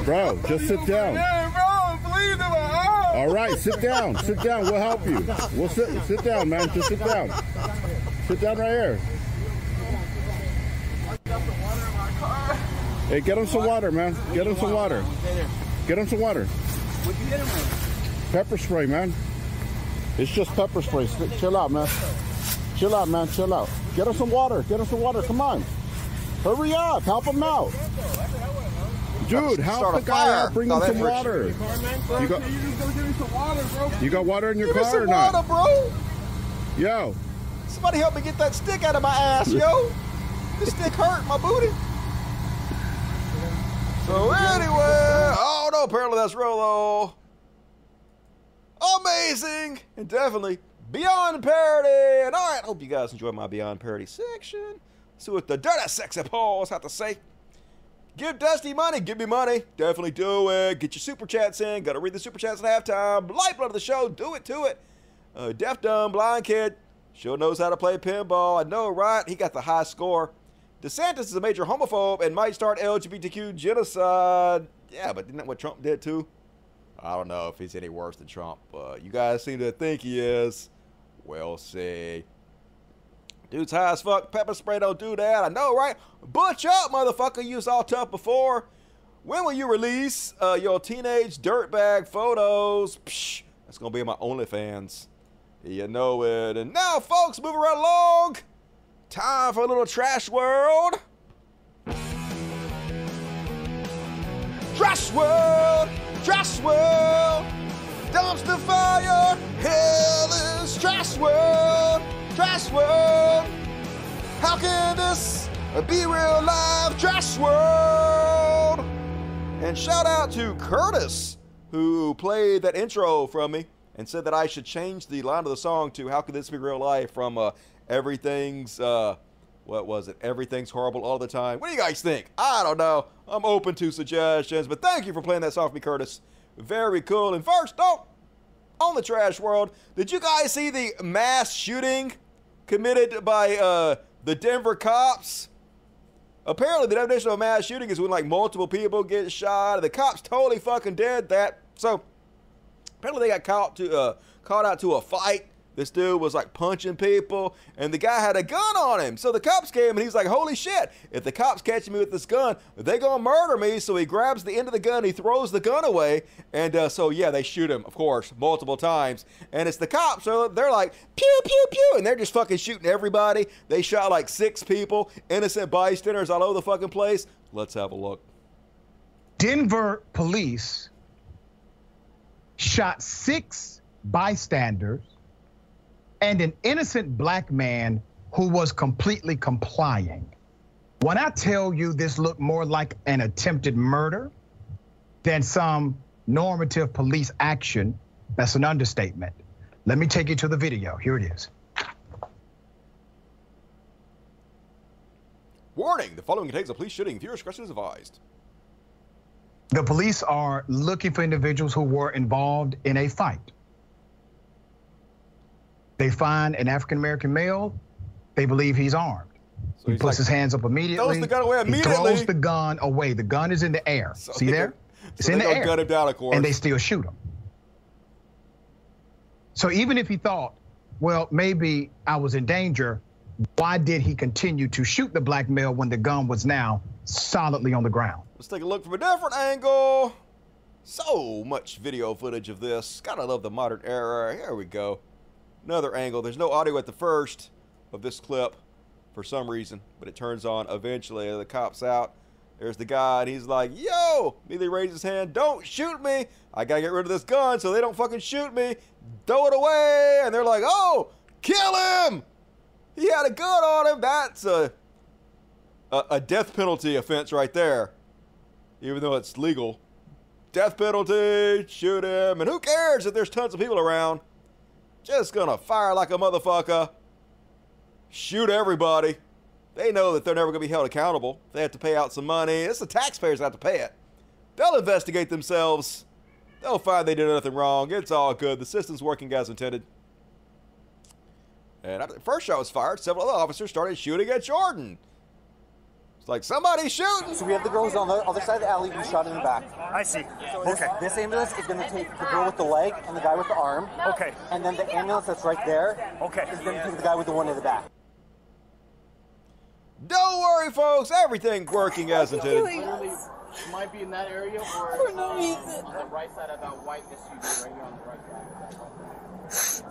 Bro, just sit down. bro, please, All right, sit down. Sit down. We'll help you. We'll sit. Sit down, man. Just sit down. Sit down right here. Hey, get him some water, man. Get him some water. Get him some water. Pepper spray, man. It's just pepper spray. Chill out, man. Chill out, man. Chill out. Get us some water. Get us some water. Come on. Hurry up. Help him out. Dude, help the guy out. Bring him some water. You got, you got water in your Give car or not? water, bro. Yo, Somebody help me get that stick out of my ass, yo. This stick hurt my booty. So anyway, oh no, apparently that's Rolo. Amazing and definitely beyond parody. And all right, hope you guys enjoy my beyond parody section. See what the dirty sexy paws have to say. Give Dusty money. Give me money. Definitely do it. Get your super chats in. Gotta read the super chats at halftime. Lifeblood of the show. Do it to it. Uh, deaf, dumb, blind kid. Sure knows how to play pinball. I know, right? He got the high score. DeSantis is a major homophobe and might start LGBTQ genocide. Yeah, but isn't that what Trump did too? I don't know if he's any worse than Trump, but you guys seem to think he is. We'll see. Dude's high as fuck. Pepper spray don't do that. I know, right? Butch up, motherfucker. You was all tough before. When will you release uh, your teenage dirtbag photos? Psh, that's gonna be in my OnlyFans. You know it. And now, folks, moving right along. Time for a little trash world. Trash world, trash world, dumpster fire, hell is trash world, trash world. How can this be real life? Trash world. And shout out to Curtis, who played that intro from me and said that I should change the line of the song to "How could this be real life?" from uh, "Everything's." Uh, what was it? Everything's horrible all the time. What do you guys think? I don't know. I'm open to suggestions, but thank you for playing that song for me, Curtis. Very cool. And first up, on the trash world, did you guys see the mass shooting committed by uh, the Denver cops? Apparently, the definition of a mass shooting is when like multiple people get shot. The cops totally fucking did that. So apparently, they got caught to uh, caught out to a fight This dude was like punching people, and the guy had a gun on him. So the cops came, and he's like, "Holy shit! If the cops catch me with this gun, they gonna murder me." So he grabs the end of the gun, he throws the gun away, and uh, so yeah, they shoot him, of course, multiple times. And it's the cops, so they're like, "Pew pew pew," and they're just fucking shooting everybody. They shot like six people, innocent bystanders all over the fucking place. Let's have a look. Denver police shot six bystanders and an innocent black man who was completely complying. When I tell you this looked more like an attempted murder than some normative police action, that's an understatement. Let me take you to the video. Here it is. Warning: The following contains a police shooting. Viewer discretion is advised. The police are looking for individuals who were involved in a fight. They find an African American male. They believe he's armed. So he he's puts like, his hands up immediately. the gun away He throws the gun away. The gun is in the air. See there? It's so in the air. gun him down, of course. And they still shoot him. So even if he thought, well, maybe I was in danger, why did he continue to shoot the black male when the gun was now solidly on the ground? Let's take a look from a different angle. So much video footage of this. Gotta love the modern era. Here we go. Another angle. There's no audio at the first of this clip for some reason, but it turns on eventually. The cop's out. There's the guy, and he's like, Yo! Immediately raises his hand. Don't shoot me. I gotta get rid of this gun so they don't fucking shoot me. Throw it away. And they're like, Oh, kill him! He had a gun on him. That's a, a, a death penalty offense right there even though it's legal. Death penalty, shoot him, and who cares if there's tons of people around? Just gonna fire like a motherfucker, shoot everybody. They know that they're never gonna be held accountable. They have to pay out some money. It's the taxpayers that have to pay it. They'll investigate themselves. They'll find they did nothing wrong. It's all good. The system's working as intended. And after the first shot was fired, several other officers started shooting at Jordan. It's like somebody shooting. So we have the girl who's on the other side of the alley who's shot in the back. I see. This, Okay. This ambulance is going to take the girl with the leg and the guy with the arm. Okay. And then the ambulance that's right there. Okay. Is going to take the guy with the one in the back. Don't worry, folks. Everything's working as intended. Might be in that area or For no uh, reason. the right side of that white SUV right here on the right side.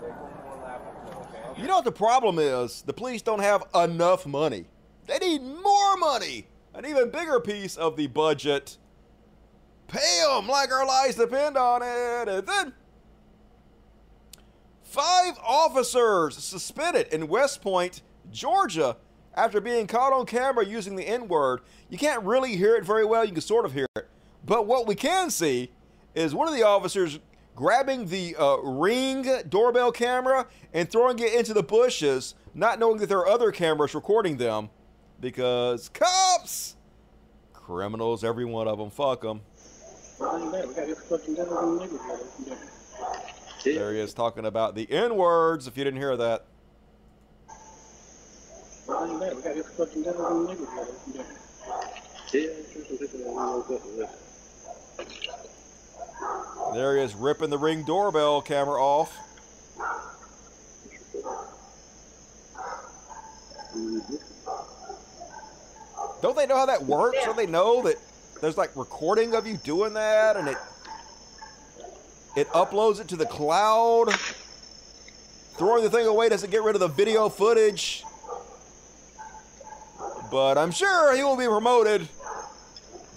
You know what the problem is? The police don't have enough money. They need more money. An even bigger piece of the budget. Pay them like our lives depend on it. And then five officers suspended in West Point, Georgia, after being caught on camera using the N word. You can't really hear it very well. You can sort of hear it. But what we can see is one of the officers grabbing the uh, ring doorbell camera and throwing it into the bushes, not knowing that there are other cameras recording them. Because cops, criminals, every one of them, fuck them. There he is talking about the N words, if you didn't hear that. There he is ripping the ring doorbell camera off. Don't they know how that works? Don't they know that there's like recording of you doing that and it it uploads it to the cloud? Throwing the thing away doesn't get rid of the video footage. But I'm sure he will be promoted,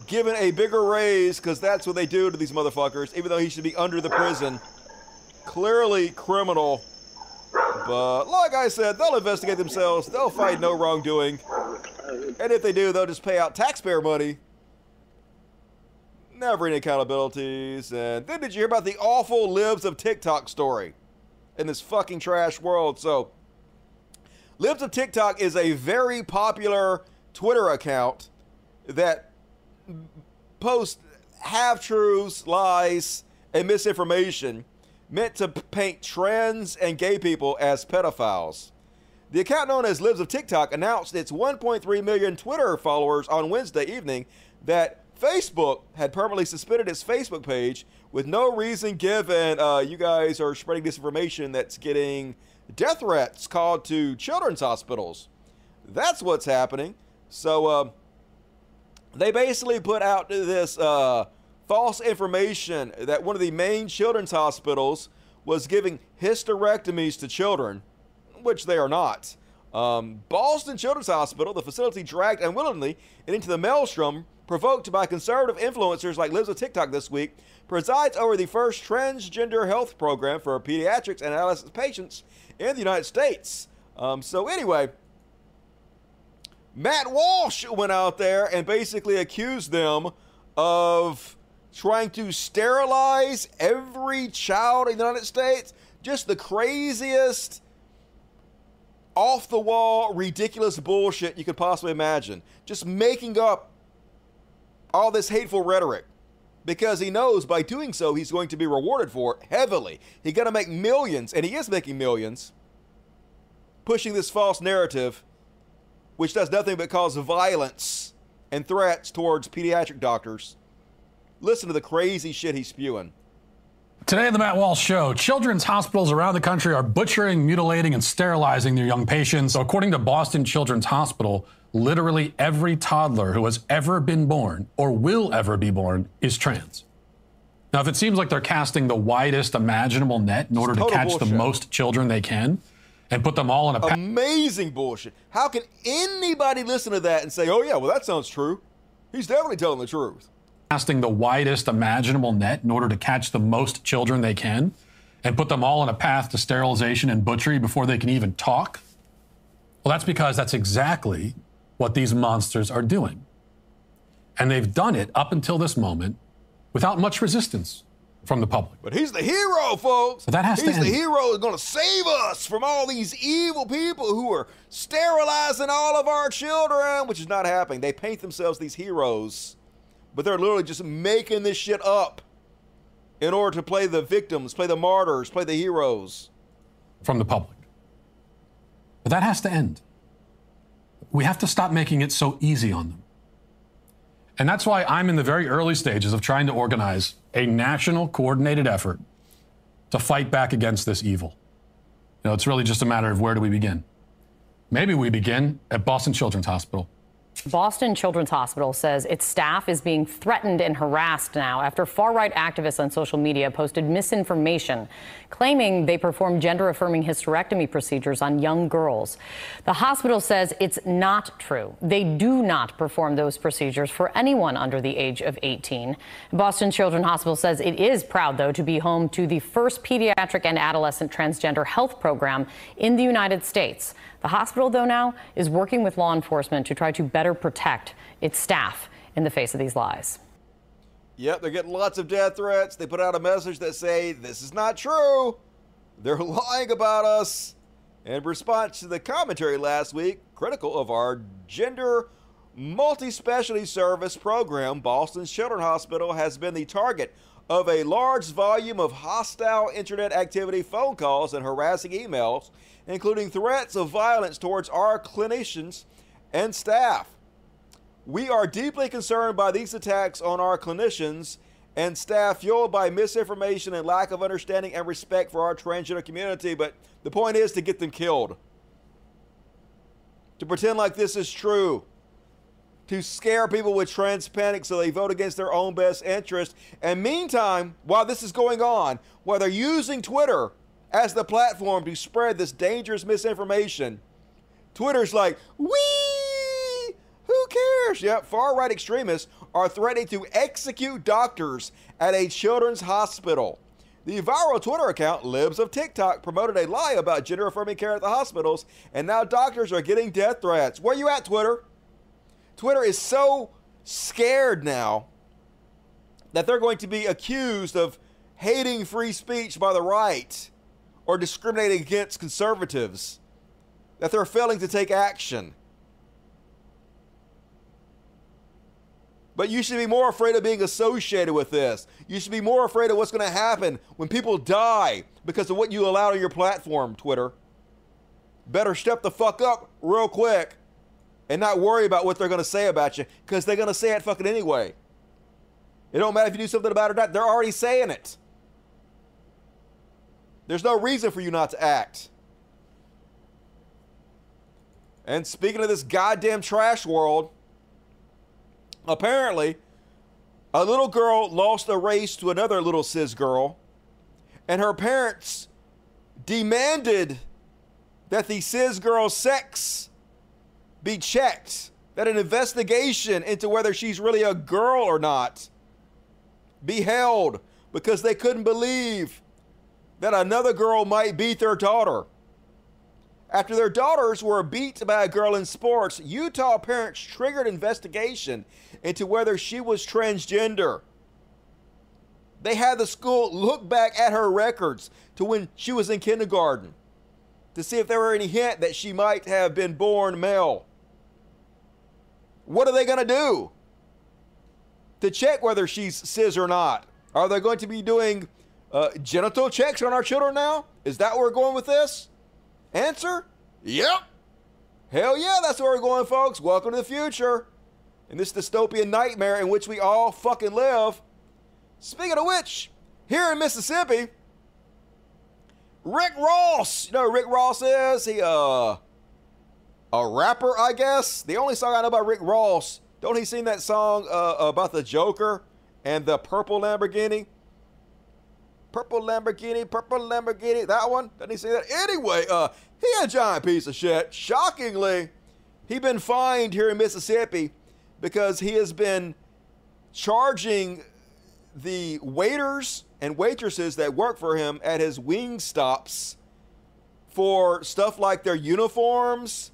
given a bigger raise, because that's what they do to these motherfuckers, even though he should be under the prison. Clearly criminal. But like I said, they'll investigate themselves. They'll find no wrongdoing. And if they do, they'll just pay out taxpayer money. Never any accountabilities. And then did you hear about the awful libs of TikTok story in this fucking trash world? So, Libs of TikTok is a very popular Twitter account that posts half truths, lies, and misinformation meant to paint trans and gay people as pedophiles. The account known as Libs of TikTok announced its 1.3 million Twitter followers on Wednesday evening that Facebook had permanently suspended its Facebook page with no reason given. Uh, you guys are spreading disinformation that's getting death threats called to children's hospitals. That's what's happening. So uh, they basically put out this uh, false information that one of the main children's hospitals was giving hysterectomies to children, which they are not. Um, Boston Children's Hospital, the facility dragged unwillingly into the maelstrom provoked by conservative influencers like Libs of TikTok this week, presides over the first transgender health program for pediatrics and adolescent patients in the United States. Um, so, anyway, Matt Walsh went out there and basically accused them of trying to sterilize every child in the United States. Just the craziest, off the wall, ridiculous bullshit you could possibly imagine. Just making up all this hateful rhetoric because he knows by doing so he's going to be rewarded for it heavily. He's going to make millions, and he is making millions, pushing this false narrative, which does nothing but cause violence and threats towards pediatric doctors. Listen to the crazy shit he's spewing. Today on the Matt Walsh Show, children's hospitals around the country are butchering, mutilating, and sterilizing their young patients. So according to Boston Children's Hospital, literally every toddler who has ever been born or will ever be born is trans. Now, if it seems like they're casting the widest imaginable net in order to catch bullshit. the most children they can and put them all in a pa- amazing bullshit. How can anybody listen to that and say, "Oh yeah, well that sounds true"? He's definitely telling the truth casting the widest imaginable net in order to catch the most children they can and put them all on a path to sterilization and butchery before they can even talk? Well, that's because that's exactly what these monsters are doing. And they've done it up until this moment without much resistance from the public. But he's the hero, folks. But that has he's to the hero who's going to save us from all these evil people who are sterilizing all of our children, which is not happening. They paint themselves these heroes but they're literally just making this shit up in order to play the victims, play the martyrs, play the heroes. From the public. But that has to end. We have to stop making it so easy on them. And that's why I'm in the very early stages of trying to organize a national coordinated effort to fight back against this evil. You know, it's really just a matter of where do we begin? Maybe we begin at Boston Children's Hospital. Boston Children's Hospital says its staff is being threatened and harassed now after far right activists on social media posted misinformation claiming they perform gender affirming hysterectomy procedures on young girls. The hospital says it's not true. They do not perform those procedures for anyone under the age of 18. Boston Children's Hospital says it is proud, though, to be home to the first pediatric and adolescent transgender health program in the United States. The hospital, though, now is working with law enforcement to try to better protect its staff in the face of these lies. Yep, they're getting lots of death threats. They put out a message that say this is not true. They're lying about us. In response to the commentary last week, critical of our gender multi-specialty service program, Boston's Children's Hospital has been the target of a large volume of hostile internet activity, phone calls, and harassing emails including threats of violence towards our clinicians and staff. We are deeply concerned by these attacks on our clinicians and staff fueled by misinformation and lack of understanding and respect for our transgender community, but the point is to get them killed. To pretend like this is true. To scare people with trans panic so they vote against their own best interest. And meantime, while this is going on, while they're using Twitter as the platform to spread this dangerous misinformation. Twitter's like, wee, who cares? Yep, far right extremists are threatening to execute doctors at a children's hospital. The viral Twitter account, Libs of TikTok, promoted a lie about gender affirming care at the hospitals, and now doctors are getting death threats. Where you at, Twitter? Twitter is so scared now that they're going to be accused of hating free speech by the right or discriminating against conservatives, that they're failing to take action. But you should be more afraid of being associated with this. You should be more afraid of what's going to happen when people die because of what you allow on your platform, Twitter. Better step the fuck up real quick and not worry about what they're going to say about you because they're going to say it fucking anyway. It don't matter if you do something about it or not, they're already saying it. There's no reason for you not to act. And speaking of this goddamn trash world, apparently, a little girl lost a race to another little cis girl, and her parents demanded that the cis girl's sex be checked, that an investigation into whether she's really a girl or not be held because they couldn't believe that another girl might beat their daughter. After their daughters were beat by a girl in sports, Utah parents triggered investigation into whether she was transgender. They had the school look back at her records to when she was in kindergarten to see if there were any hint that she might have been born male. What are they going to do to check whether she's cis or not? Are they going to be doing uh, genital checks on our children now? Is that where we're going with this? Answer? Yep. Hell yeah, that's where we're going, folks. Welcome to the future. In this dystopian nightmare in which we all fucking live. Speaking of which, here in Mississippi, Rick Ross. You know Rick Ross is? He uh a rapper, I guess. The only song I know about Rick Ross, don't he sing that song uh, about the Joker and the purple Lamborghini? Purple Lamborghini, purple Lamborghini, that one? Doesn't he say that? Anyway, uh, he a giant piece of shit. Shockingly, he been fined here in Mississippi because he has been charging the waiters and waitresses that work for him at his wing stops for stuff like their uniforms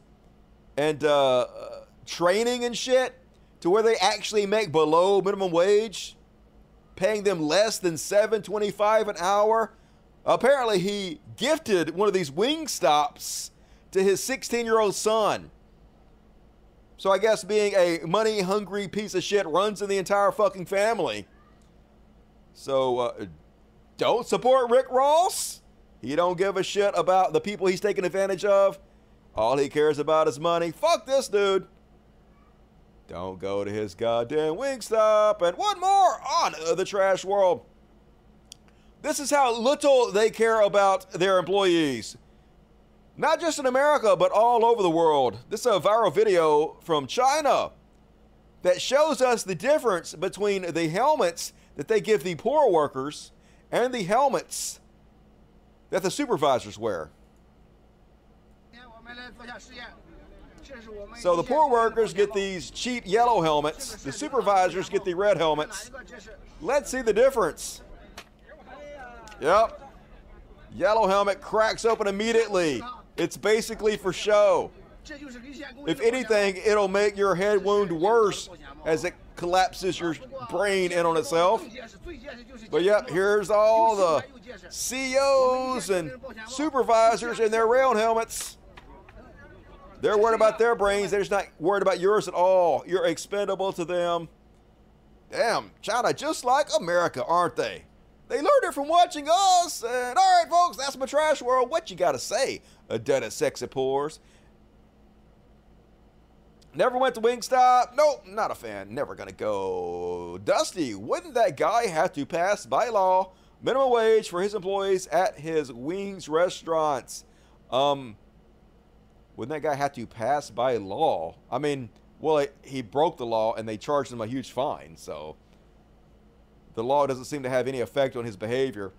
and uh, training and shit to where they actually make below minimum wage paying them less than 7.25 an hour. Apparently, he gifted one of these wing stops to his 16 year old son. So I guess being a money hungry piece of shit runs in the entire fucking family. So uh, don't support Rick Ross. He don't give a shit about the people he's taking advantage of. All he cares about is money. Fuck this dude. Don't go to his goddamn Wingstop. And one more on the trash world. This is how little they care about their employees. Not just in America, but all over the world. This is a viral video from China that shows us the difference between the helmets that they give the poor workers and the helmets that the supervisors wear. So the poor workers get these cheap yellow helmets, the supervisors get the red helmets. Let's see the difference. Yep. Yellow helmet cracks open immediately. It's basically for show. If anything, it'll make your head wound worse as it collapses your brain in on itself. But yep, here's all the CEOs and supervisors in their round helmets. They're worried about their brains. They're just not worried about yours at all. You're expendable to them. Damn, China just like America, aren't they? They learned it from watching us. And all right, folks, that's my trash world. What you got to say, Adetta Sexy Pores? Never went to Wingstop? Nope, not a fan. Never gonna go. Dusty, wouldn't that guy have to pass by law minimum wage for his employees at his wings restaurants? Um, wouldn't that guy have to pass by law? I mean, well, he broke the law and they charged him a huge fine, so the law doesn't seem to have any effect on his behavior.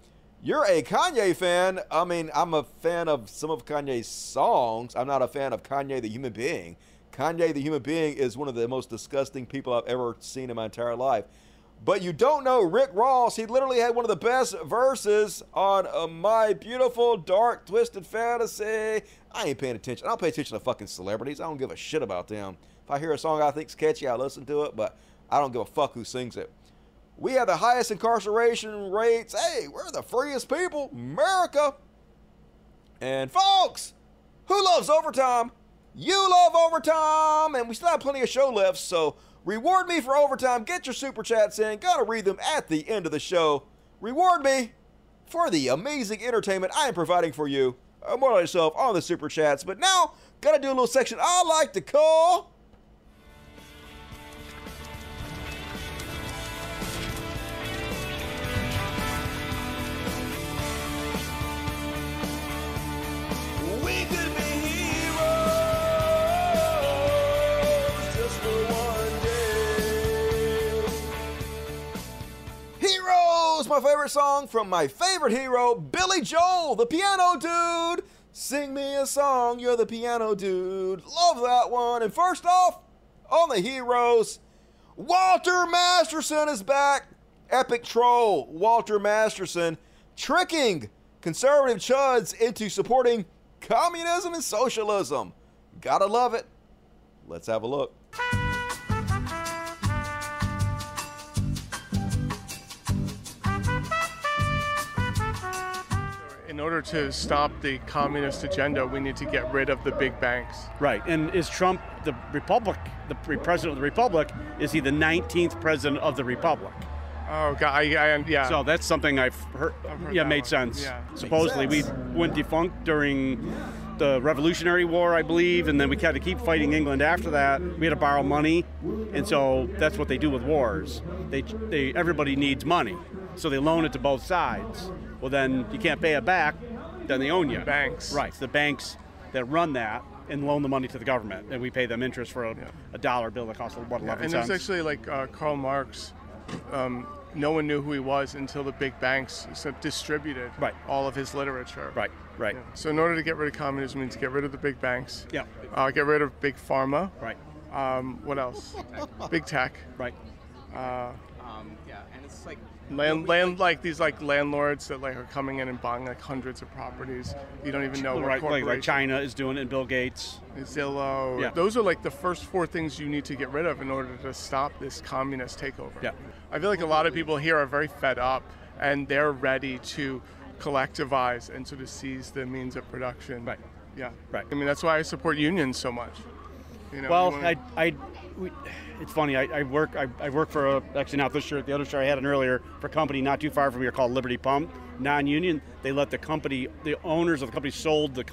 You're a Kanye fan. I mean, I'm a fan of some of Kanye's songs. I'm not a fan of Kanye the human being. Kanye the human being is one of the most disgusting people I've ever seen in my entire life. But you don't know Rick Ross. He literally had one of the best verses on uh, My Beautiful Dark Twisted Fantasy. I ain't paying attention. I don't pay attention to fucking celebrities. I don't give a shit about them. If I hear a song I think's catchy, I listen to it, but I don't give a fuck who sings it. We have the highest incarceration rates. Hey, we're the freest people, America. And folks, who loves overtime? You love overtime, and we still have plenty of show left, so reward me for overtime. Get your super chats in. Gotta read them at the end of the show. Reward me for the amazing entertainment I am providing for you. Uh, more like yourself on the super chats. But now, gotta do a little section I like to call. My favorite song from my favorite hero, Billy Joel, the piano dude. Sing me a song, you're the piano dude. Love that one. And first off, on the heroes, Walter Masterson is back. Epic troll Walter Masterson tricking conservative chuds into supporting communism and socialism. Gotta love it. Let's have a look. Order to stop the communist agenda, we need to get rid of the big banks. Right. And is Trump the republic, the president of the republic? Is he the 19th president of the republic? Oh God, I, I, yeah. So that's something I've heard. heard yeah, made one. sense. Yeah. Supposedly Makes we went defunct during the Revolutionary War, I believe, and then we had to keep fighting England after that. We had to borrow money, and so that's what they do with wars. They, they everybody needs money, so they loan it to both sides. Well, then you can't pay it back, then they own you. The Banks. Right. It's The banks that run that and loan the money to the government, and we pay them interest for a, a dollar bill that costs what Yeah, eleven and cents. there's actually like uh, Karl Marx. Um, no one knew who he was until the big banks distributed Right. all of his literature. Right, right. Yeah. So in order to get rid of communism, we need to get rid of the big banks. Yeah. Uh, get rid of big pharma. Right. Um, what else? big tech. Right. Uh, Um, yeah, and it's like land, land, like these like landlords that like are coming in and buying like hundreds of properties. You don't even know what right, like, like China is doing it, and Bill Gates. Zillow. Yeah. Those are like the first four things you need to get rid of in order to stop this communist takeover. Yeah. I feel like a lot of people here are very fed up and they're ready to collectivize and sort of seize the means of production. Right. Yeah. Right. I mean, that's why I support unions so much. You know, well, wanna- I, I, we, it's funny. I, I work. I, I work for a, actually not this shirt, the other shirt I had an earlier for a company not too far from here called Liberty Pump, non-union. They let the company, the owners of the company, sold the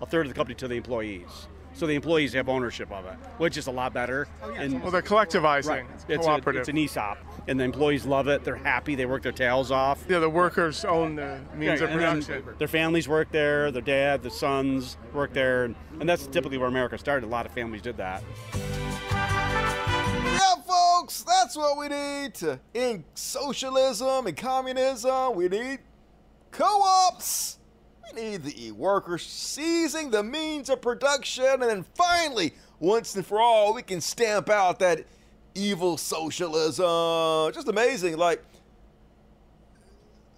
a third of the company to the employees. So the employees have ownership of it, which is a lot better. Oh and Well, they're collectivizing. Right. It's It's, a, it's an ESOP, and the employees love it. They're happy. They work their tails off. yeah, the workers own the means Yeah, of production. Their families work there. Their dad, the sons work there, and, and that's typically where America started. A lot of families did that. Yeah, folks, that's what we need to end socialism and communism. We need co-ops. We need the workers seizing the means of production, and then finally, once and for all, we can stamp out that evil socialism. Just amazing. Like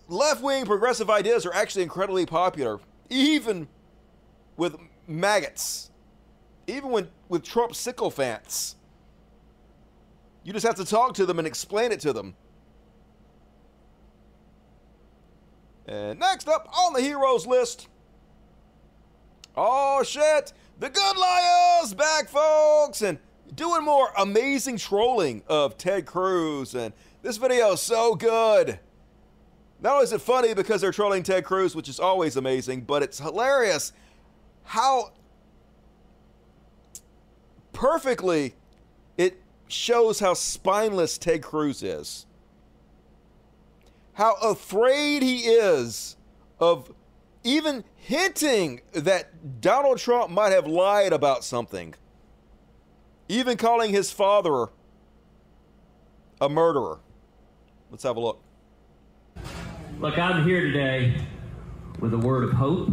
left-wing progressive ideas are actually incredibly popular, even with maggots, even with with Trump sycophants. You just have to talk to them and explain it to them. And next up on the heroes list. Oh shit! The Good Liars back, folks, and doing more amazing trolling of Ted Cruz. And this video is so good. Not only is it funny because they're trolling Ted Cruz, which is always amazing, but it's hilarious how perfectly shows how spineless Ted Cruz is. How afraid he is of even hinting that Donald Trump might have lied about something. Even calling his father a murderer. Let's have a look. Look, I'm here today with a word of hope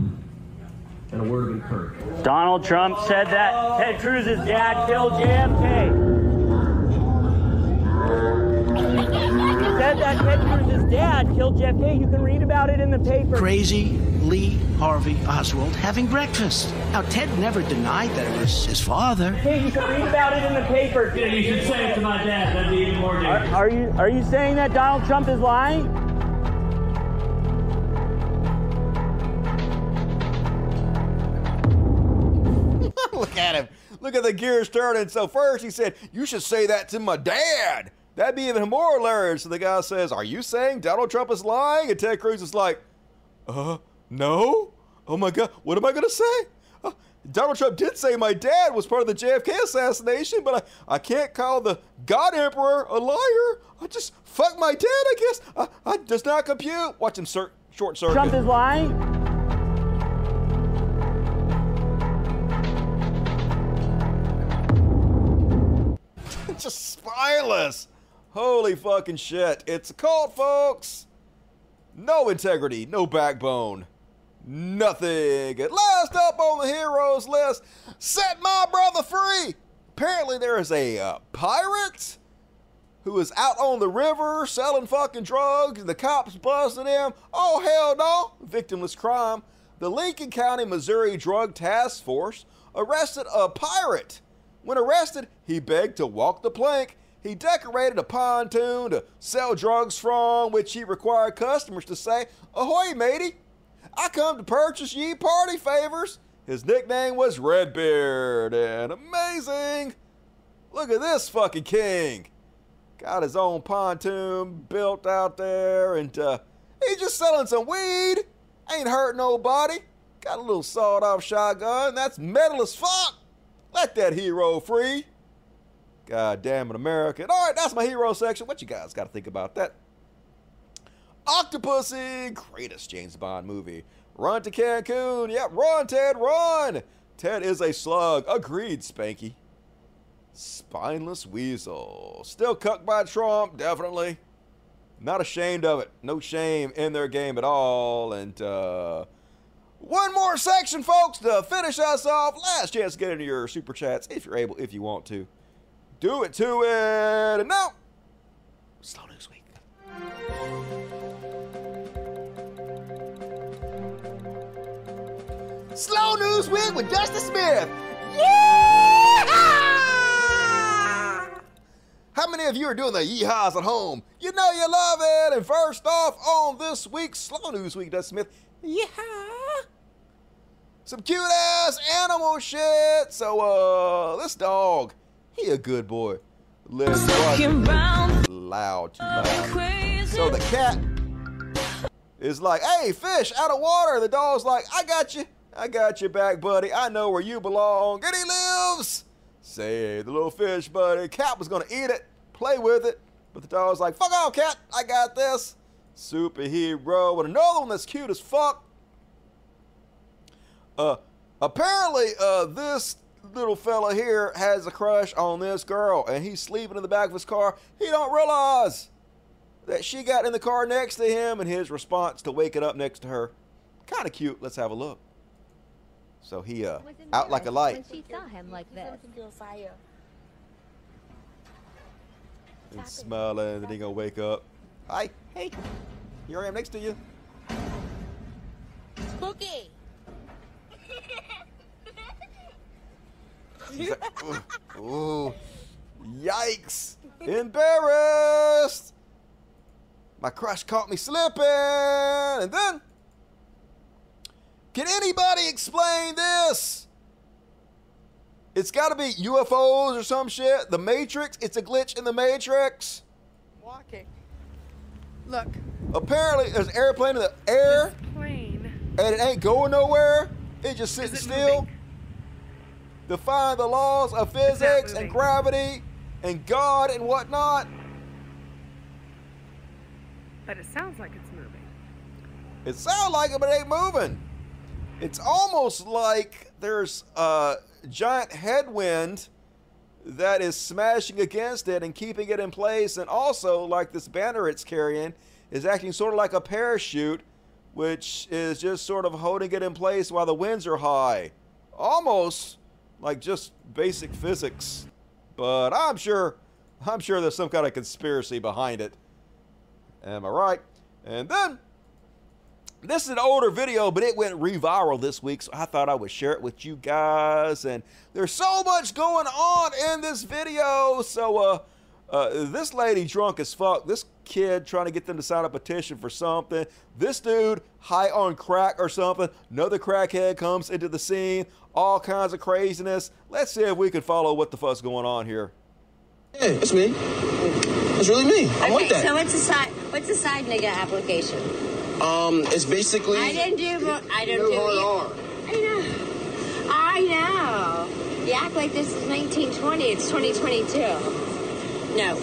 and a word of encouragement. Donald Trump said that Ted Cruz's dad killed JFK. He said that Ted Cruz's dad killed JFK. You can read about it in the paper. Crazy Lee Harvey Oswald having breakfast. Now, Ted never denied that it was his father. Hey, you can read about it in the paper. Yeah, you should say it to my dad. That'd be even more Are, are you are you saying that Donald Trump is lying? Look at the gears turning. So first he said, You should say that to my dad. That'd be even more hilarious. So the guy says, Are you saying Donald Trump is lying? And Ted Cruz is like, Uh, no? Oh my God, what am I going to say? Uh, Donald Trump did say my dad was part of the JFK assassination, but I, I can't call the God Emperor a liar. I just fuck my dad, I guess. I, I does not compute. Watch him cir- short circuit. Trump is lying. Just spineless. Holy fucking shit. It's a cult, folks. no integrity, no backbone, nothing. And last up on the heroes list, set my brother free. Apparently, there is a uh, pirate who is out on the river selling fucking drugs, and the cops busted him. Oh, hell no. Victimless crime. The Lincoln County, Missouri Drug Task Force arrested a pirate. When arrested, he begged to walk the plank. He decorated a pontoon to sell drugs from, which he required customers to say, Ahoy, matey! I come to purchase ye party favors. His nickname was Redbeard, and amazing! Look at this fucking king. Got his own pontoon built out there, and uh, he's just selling some weed. Ain't hurt nobody. Got a little sawed off shotgun. That's metal as fuck. Let that hero free. God damn it, America. All right, that's my hero section. What you guys got to think about that? Octopussy, greatest James Bond movie. Run to Cancun. Yep, run, Ted, run. Ted is a slug. Agreed, Spanky. Spineless Weasel. Still cucked by Trump, definitely. Not ashamed of it. No shame in their game at all. And uh, one more section, folks, to finish us off. Last chance to get into your super chats if you're able, if you want to. Do it to it. And now, Slow News Week. Slow News Week with Dusty Smith. Yeah! How many of you are doing the yeehaws at home? You know you love it. And first off, on this week's Slow News Week, Dusty Smith, yeehaw! Some cute ass animal shit. So, uh, this dog, he a good boy. Listen, loud, too loud. So the cat is like, hey, fish, out of water. The dog's like, I got you. I got your back, buddy. I know where you belong. And he lives. Say the little fish, buddy. Cat was gonna eat it, play with it, but the dog's like, fuck off, cat. I got this. Superhero. And another one that's cute as fuck. Uh, apparently, uh, this little fella here has a crush on this girl, and he's sleeping in the back of his car. He don't realize that she got in the car next to him, and his response to waking up next to her, kind of cute. Let's have a look. So he uh out like a light. When she saw him like this. and smiling, and then he gonna wake up. Hi, hey, here I am next to you. Spooky. He's like, ooh, ooh, yikes! Embarrassed. My crush caught me slipping, and then. Can anybody explain this? It's got to be UFOs or some shit. The Matrix. It's a glitch in the Matrix. Walking. Look. Apparently, there's an airplane in the air, Plane. and it ain't going nowhere. It's just sitting it still. Defying the laws of physics and gravity and God and whatnot. But it sounds like it's moving. It sounds like it, but it ain't moving. It's almost like there's a giant headwind that is smashing against it and keeping it in place, and also like this banner it's carrying is acting sort of like a parachute, which is just sort of holding it in place while the winds are high. Almost like just basic physics. But I'm sure I'm sure there's some kind of conspiracy behind it. Am I right? And then this is an older video, but it went re-viral this week, so I thought I would share it with you guys. And there's so much going on in this video. So, uh, uh, this lady drunk as fuck. This kid trying to get them to sign a petition for something. This dude high on crack or something. Another crackhead comes into the scene. All kinds of craziness. Let's see if we can follow what the fuck's going on here. Yeah, it's me. It's really me. I okay, want that. so what's a side what's a side nigga application? Um, it's basically. I didn't do I didn't do it. I know. I know. You act like this is 1920. It's 2022. No.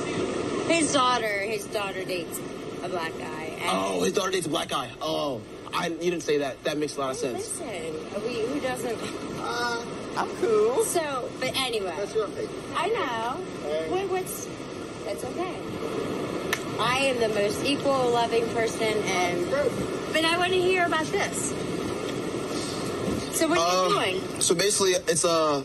His daughter, his daughter dates a black guy. And Oh, his daughter dates a black guy. Oh, I you didn't say that. That makes a lot of sense. Listen, we, who doesn't? Uh, I'm cool. So, but anyway. That's your opinion. I know. What, what's? That's okay. I am the most equal, loving person, and but I want to hear about this. So what are you Uh, doing? So basically, it's uh,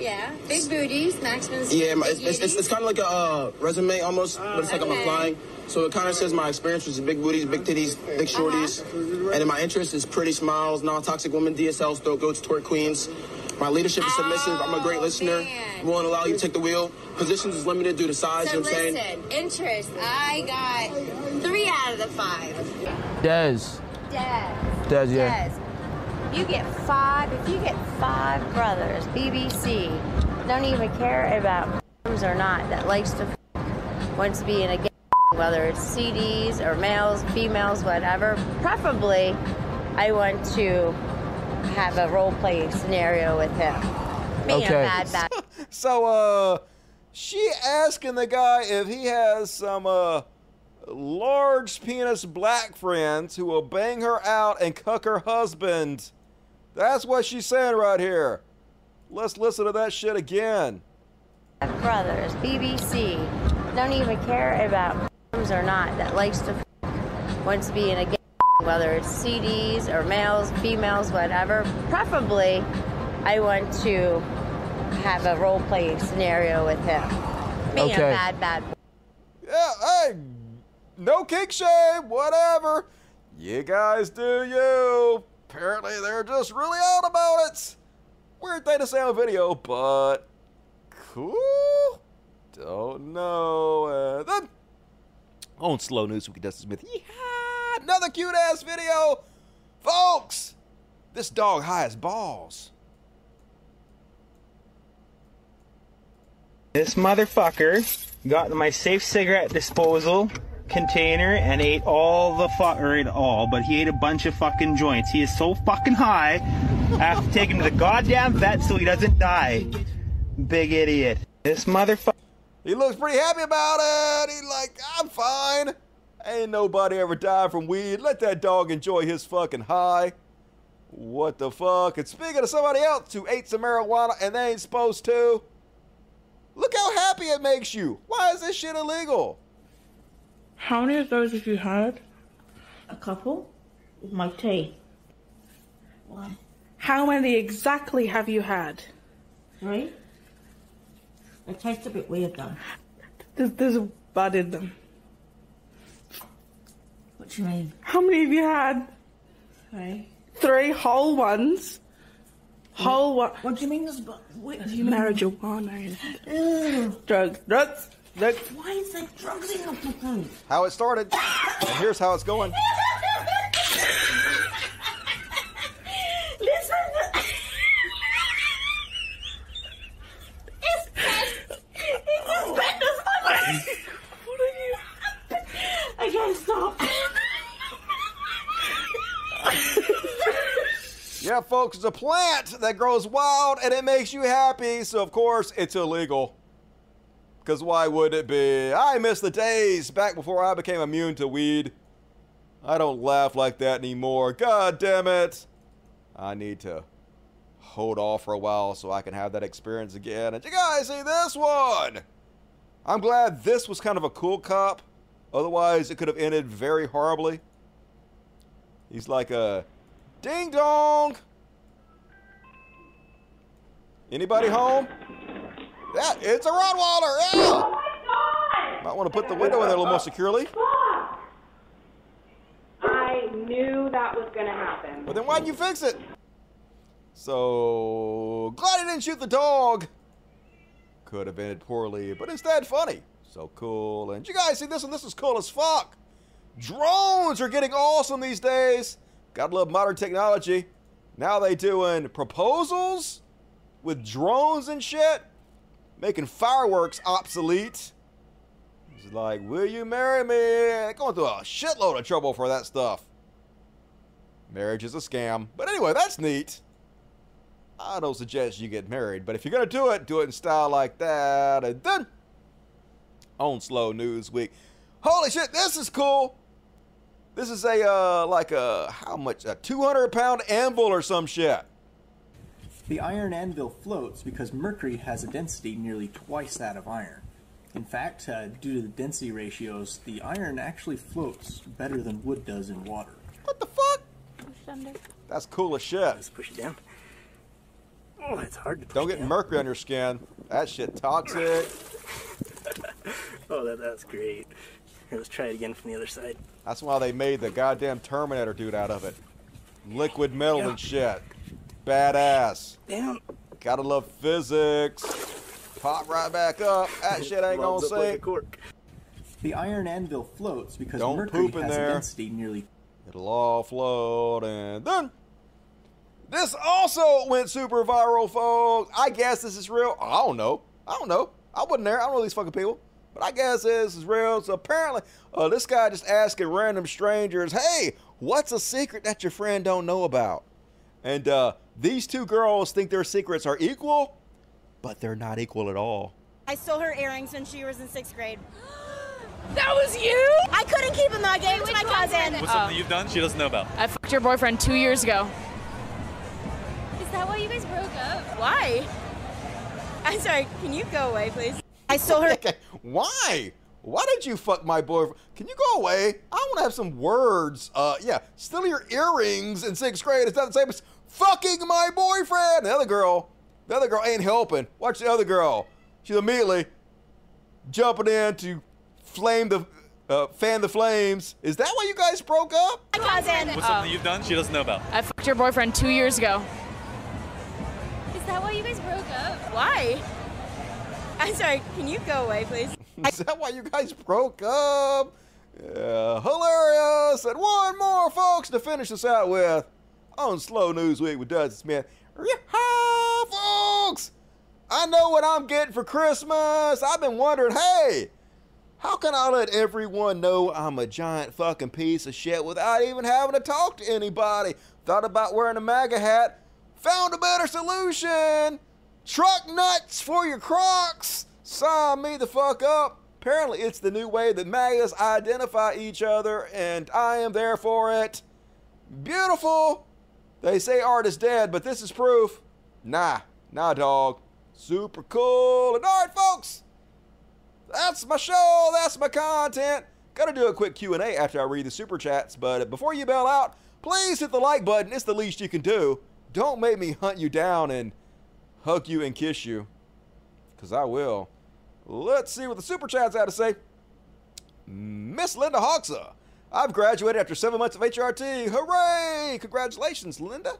Yeah, big booties, Maximus. yeah, it's, it's, it's, it's kind of like a uh, resume almost, but it's like I'm applying. So it kind of says my experience was big booties, big titties, big shorties, and then my interest is pretty smiles, non-toxic women, DSLs, throat goats, twerk queens. My leadership is submissive. I'm a great oh, listener. Won't allow you to take the wheel. Positions is limited due to size. So you know what I'm saying? listen, interest. I got three out of the five. Dez. Dez. Dez, yeah. Des. You get five. If you get five brothers, BBC don't even care about or not that likes to wants to be in a gay, whether it's CDs or males, females, whatever. Preferably, I want to have a role play scenario with him. Being a Okay. bad, bad. So, uh, she asking the guy if he has some, uh, large penis black friends who will bang her out and cuck her husband. That's what she's saying right here. Let's listen to that shit again. brothers, BBC, don't even care about or not that likes to wants to be in a gay, whether it's CDs or males, females, whatever. Preferably, I want to have a role playing scenario with him. Being Okay. a bad, bad boy. Yeah, hey, no kick shame, whatever. You guys do you. Apparently, they're just really out about it. Weird thing to say on video, but cool. Don't know. Uh, then on slow news we with Dustin Smith. Yeehaw! Another cute ass video, folks. This dog high as balls. This motherfucker got my safe cigarette disposal container and ate all the fuck, or ate all, but he ate a bunch of fucking joints. He is so fucking high. I have to take him to the goddamn vet so he doesn't die. Big idiot. This motherfucker. He looks pretty happy about it. He's like, I'm fine. Ain't nobody ever died from weed. Let that dog enjoy his fucking high. What the fuck? And speaking of somebody else who ate some marijuana and they ain't supposed to, look how happy it makes you. Why is this shit illegal? How many of those have you had? A couple. With my tea. One. How many exactly have you had? Three. They taste a bit weird though. There's, there's a bud in them. What do you mean? How many have you had? Three. Three whole ones. Whole one. What do you mean there's bu- What do you mean? Marijuana. Drugs. Drugs. Drugs. Why is there drugs in the fucking? How it started. and here's how it's going. Listen. It's it's it's Brenda's money. What are you? I can't stop. Yeah, folks, it's a plant that grows wild and it makes you happy, so of course it's illegal. Because why would it be? I miss the days back before I became immune to weed. I don't laugh like that anymore. God damn it. I need to hold off for a while so I can have that experience again. And you guys see this one? I'm glad this was kind of a cool cop. Otherwise, it could have ended very horribly. He's like a ding dong. Anybody home? Yeah, it's a Rottweiler. Yeah. Might want to put the window in there a little more securely. I knew that was going to happen. But then why'd you fix it? So glad I didn't shoot the dog. Could have ended poorly, but instead funny. So cool. And you guys see this one? This is cool as fuck. Drones are getting awesome these days. Gotta love modern technology. Now they doing proposals with drones and shit, making fireworks obsolete. It's like, will you marry me? Going through a shitload of trouble for that stuff. Marriage is a scam. But anyway, that's neat. I don't suggest you get married, but if you're gonna do it, do it in style like that. And then on Slow News Week, holy shit, this is cool. This is a uh, like a how much a 200 pound anvil or some shit. The iron anvil floats because mercury has a density nearly twice that of iron. In fact, uh, due to the density ratios, the iron actually floats better than wood does in water. What the fuck? Push under. That's cool as shit. Let's push it down. Oh, it's hard to push Don't get down. mercury on your skin. That shit toxic. Oh, that, that's great. Here, let's try it again from the other side. That's why they made the goddamn Terminator dude out of it. Liquid metal and shit. Badass. Damn. Gotta love physics. Pop right back up. That shit ain't gonna Runs up like sink. cork. The iron anvil floats because Don't mercury poop in has there. a density nearly It'll all float and then. This also went super viral, folks. I guess this is real. I don't know. I don't know. I wasn't there. I don't know these fucking people. But I guess this is real. So apparently, uh, this guy just asking random strangers, hey, what's a secret that your friend don't know about? And uh, these two girls think their secrets are equal, but they're not equal at all. I stole her earrings when she was in sixth grade. That was you? I couldn't keep them though. I gave them to my cousin. What's something you've done she doesn't know about? I fucked your boyfriend two years ago. Is that why you guys broke up? Why? I'm sorry. Can you go away, please? I stole her. okay. Why? Why did you fuck my boyfriend? Can you go away? I want to have some words. Uh, yeah, stealing your earrings in sixth grade is not the same as fucking my boyfriend. The other girl, the other girl ain't helping. Watch the other girl. She's immediately jumping in to flame the, uh, fan the flames. Is that why you guys broke up? My cousin. What's something you've done she doesn't know about? I fucked your boyfriend two years ago. Is that why you guys broke up? Why? I'm sorry. Can you go away, please? Is that why you guys broke up? Yeah, hilarious. And one more, folks, to finish this out with on Slow News Week with Dustin Smith. Yeehaw, folks! I know what I'm getting for Christmas. I've been wondering, hey, how can I let everyone know I'm a giant fucking piece of shit without even having to talk to anybody? Thought about wearing a MAGA hat. Found a better solution. Truck nuts for your Crocs. Sign me the fuck up. Apparently, it's the new way that MAGAs identify each other, and I am there for it. Beautiful. They say art is dead, but this is proof. Nah, nah, dog. Super cool. And all right, folks, that's my show. That's my content. Gotta do a quick Q&A after I read the super chats, but before you bail out, please hit the like button. It's the least you can do. Don't make me hunt you down and hug you and kiss you, because I will. Let's see what the super chats had to say. Miss Linda Hoxa. I've graduated after seven months of HRT. Hooray! Congratulations, Linda.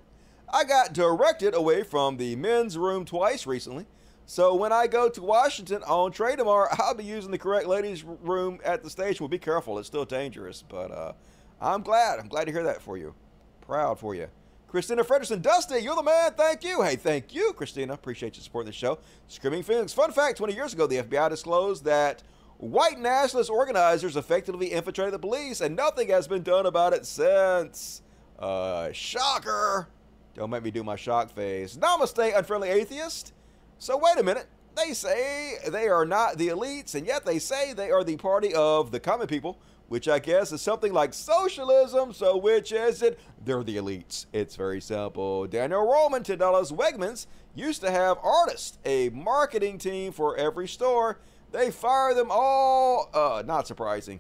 I got directed away from the men's room twice recently. So when I go to Washington on trade tomorrow, I'll be using the correct ladies' room at the station. Well, be careful; it's still dangerous. But uh, I'm glad. I'm glad to hear that for you. Proud for you. Christina Frederson, Dusty, you're the man. Thank you. Hey, thank you, Christina. Appreciate you supporting the show. Screaming Phoenix. Fun fact 20 years ago, the FBI disclosed that white nationalist organizers effectively infiltrated the police, and nothing has been done about it since. Uh, shocker. Don't make me do my shock face. Namaste, unfriendly atheist. So, wait a minute. They say they are not the elites, and yet they say they are the party of the common people, which I guess is something like socialism. So, which is it? They're the elites. It's very simple. Daniel Roman, $10. Wegmans used to have artists, a marketing team for every store. They fire them all. Uh, not surprising.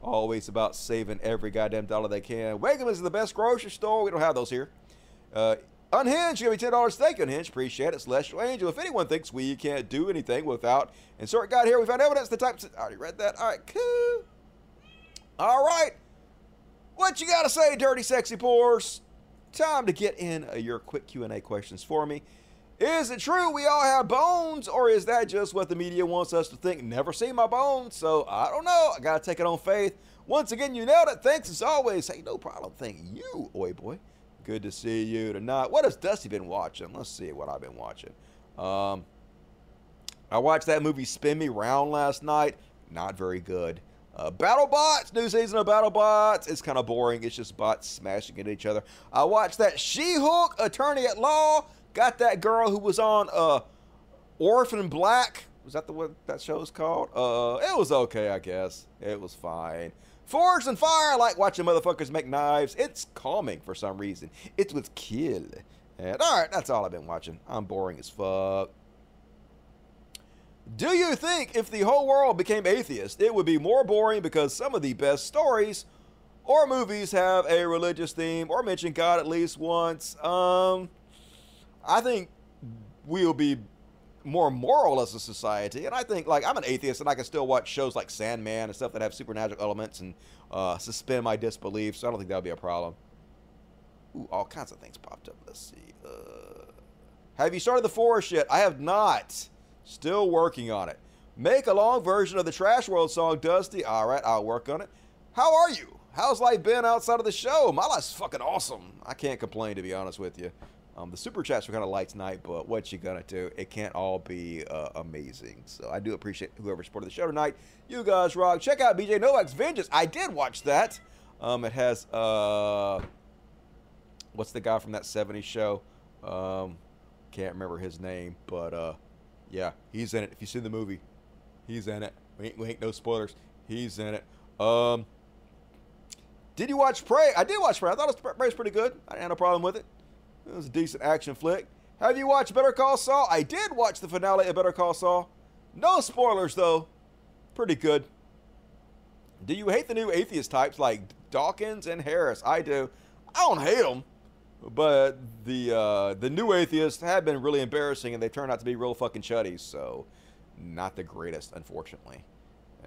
Always about saving every goddamn dollar they can. Wegmans is the best grocery store. We don't have those here. Uh, Unhinged, give me ten dollars. Thank you, Unhinged. Appreciate it. Celestial Angel. If anyone thinks we can't do anything without insert God here, we found evidence. The type. I already read that. All right, cool. All right. What you got to say, dirty, sexy pores? Time to get in uh, your quick Q and A questions for me. Is it true we all have bones, or is that just what the media wants us to think? Never seen my bones, so I don't know. I gotta take it on faith. Once again, you nailed it. Thanks as always. Hey, no problem. Thank you, Oi Boy. Good to see you tonight. What has Dusty been watching? Let's see what I've been watching. Um, I watched that movie Spin Me Round last night. Not very good. Uh, BattleBots, new season of BattleBots. It's kind of boring. It's just bots smashing into each other. I watched that She-Hulk Attorney at Law. Got that girl who was on uh, Orphan Black. Was that the what that show is called? Uh, it was okay, I guess. It was fine. Forged in Fire, I like watching motherfuckers make knives. It's calming for some reason. It was kill. And alright, that's all I've been watching. I'm boring as fuck. Do you think if the whole world became atheist, it would be more boring because some of the best stories or movies have a religious theme or mention God at least once? Um, I think we'll be more moral as a society. And I think, like, I'm an atheist and I can still watch shows like Sandman and stuff that have supernatural elements and uh, suspend my disbelief. So I don't think that would be a problem. Ooh, all kinds of things popped up. Let's see. Uh, have you started the forest yet? I have not. Still working on it. Make a long version of the Trash World song, Dusty. All right, I'll work on it. How are you? How's life been outside of the show? My life's fucking awesome. I can't complain, to be honest with you. Um, the super chats were kind of light tonight, but what you gonna do? It can't all be uh, amazing. So I do appreciate whoever supported the show tonight. You guys rock. Check out BJ Novak's Vengeance. I did watch that. Um, it has uh, what's the guy from that '70s show? Um, can't remember his name, but uh, yeah, he's in it. If you see the movie, he's in it. We ain't, we ain't no spoilers. He's in it. Um, did you watch Prey? I did watch Prey. I thought it was, Prey was pretty good. I didn't have no problem with it. It was a decent action flick. Have you watched Better Call Saul? I did watch the finale of Better Call Saul. No spoilers though. Pretty good. Do you hate the new atheist types like Dawkins and Harris? I do. I don't hate them, but the uh, the new atheists have been really embarrassing, and they turned out to be real fucking chuddies. So, not the greatest, unfortunately.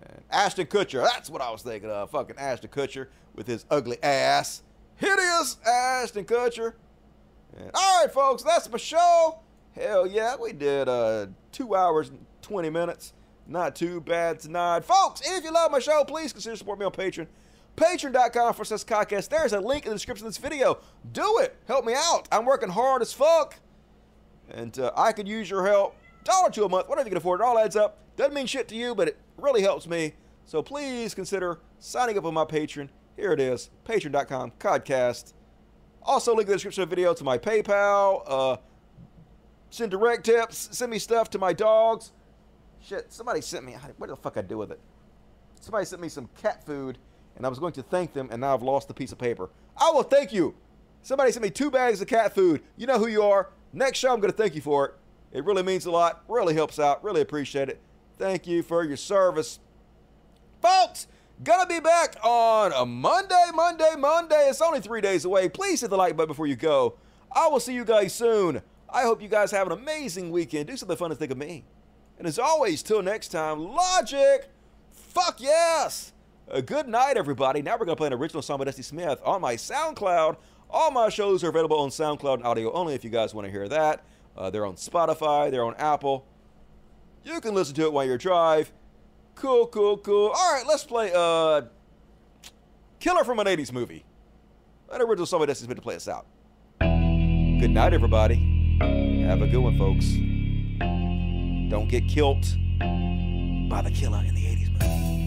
And Ashton Kutcher, that's what I was thinking of. Fucking Ashton Kutcher with his ugly ass. Hideous Ashton Kutcher. And, all right, folks, that's my show. Hell yeah, we did uh, two hours and 20 minutes. Not too bad tonight. Folks, if you love my show, please consider supporting me on Patreon. Patreon.com for says podcast. There's a link in the description of this video. Do it. Help me out. I'm working hard as fuck. And uh, I could use your help. Dollar to a month, whatever you can afford. It all adds up. Doesn't mean shit to you, but it really helps me. So please consider signing up on my Patreon. Here it is. Patreon.com, Codcast. Also, link in the description of the video to my PayPal. Uh, send direct tips. Send me stuff to my dogs. Shit, somebody sent me. What the fuck I do with it? Somebody sent me some cat food, and I was going to thank them, and now I've lost the piece of paper. I will thank you. Somebody sent me two bags of cat food. You know who you are. Next show, I'm going to thank you for it. It really means a lot. Really helps out. Really appreciate it. Thank you for your service. Folks, gonna be back on a Monday, Monday, Monday. It's only three days away. Please hit the like button before you go. I will see you guys soon. I hope you guys have an amazing weekend. Do something fun to think of me. And as always, till next time, Logic, fuck yes. A good night, everybody. Now we're going to play an original song by Dusty Smith on my SoundCloud. All my shows are available on SoundCloud and audio only if you guys want to hear that. Uh, they're on Spotify, they're on Apple. You can listen to it while you drive. Cool, cool, cool. All right, let's play uh, Killer from an 80s movie. An original song by Dusty Smith to play us out. Good night, everybody. Have a good one, folks. Don't get killed by the killer in the 80s movie.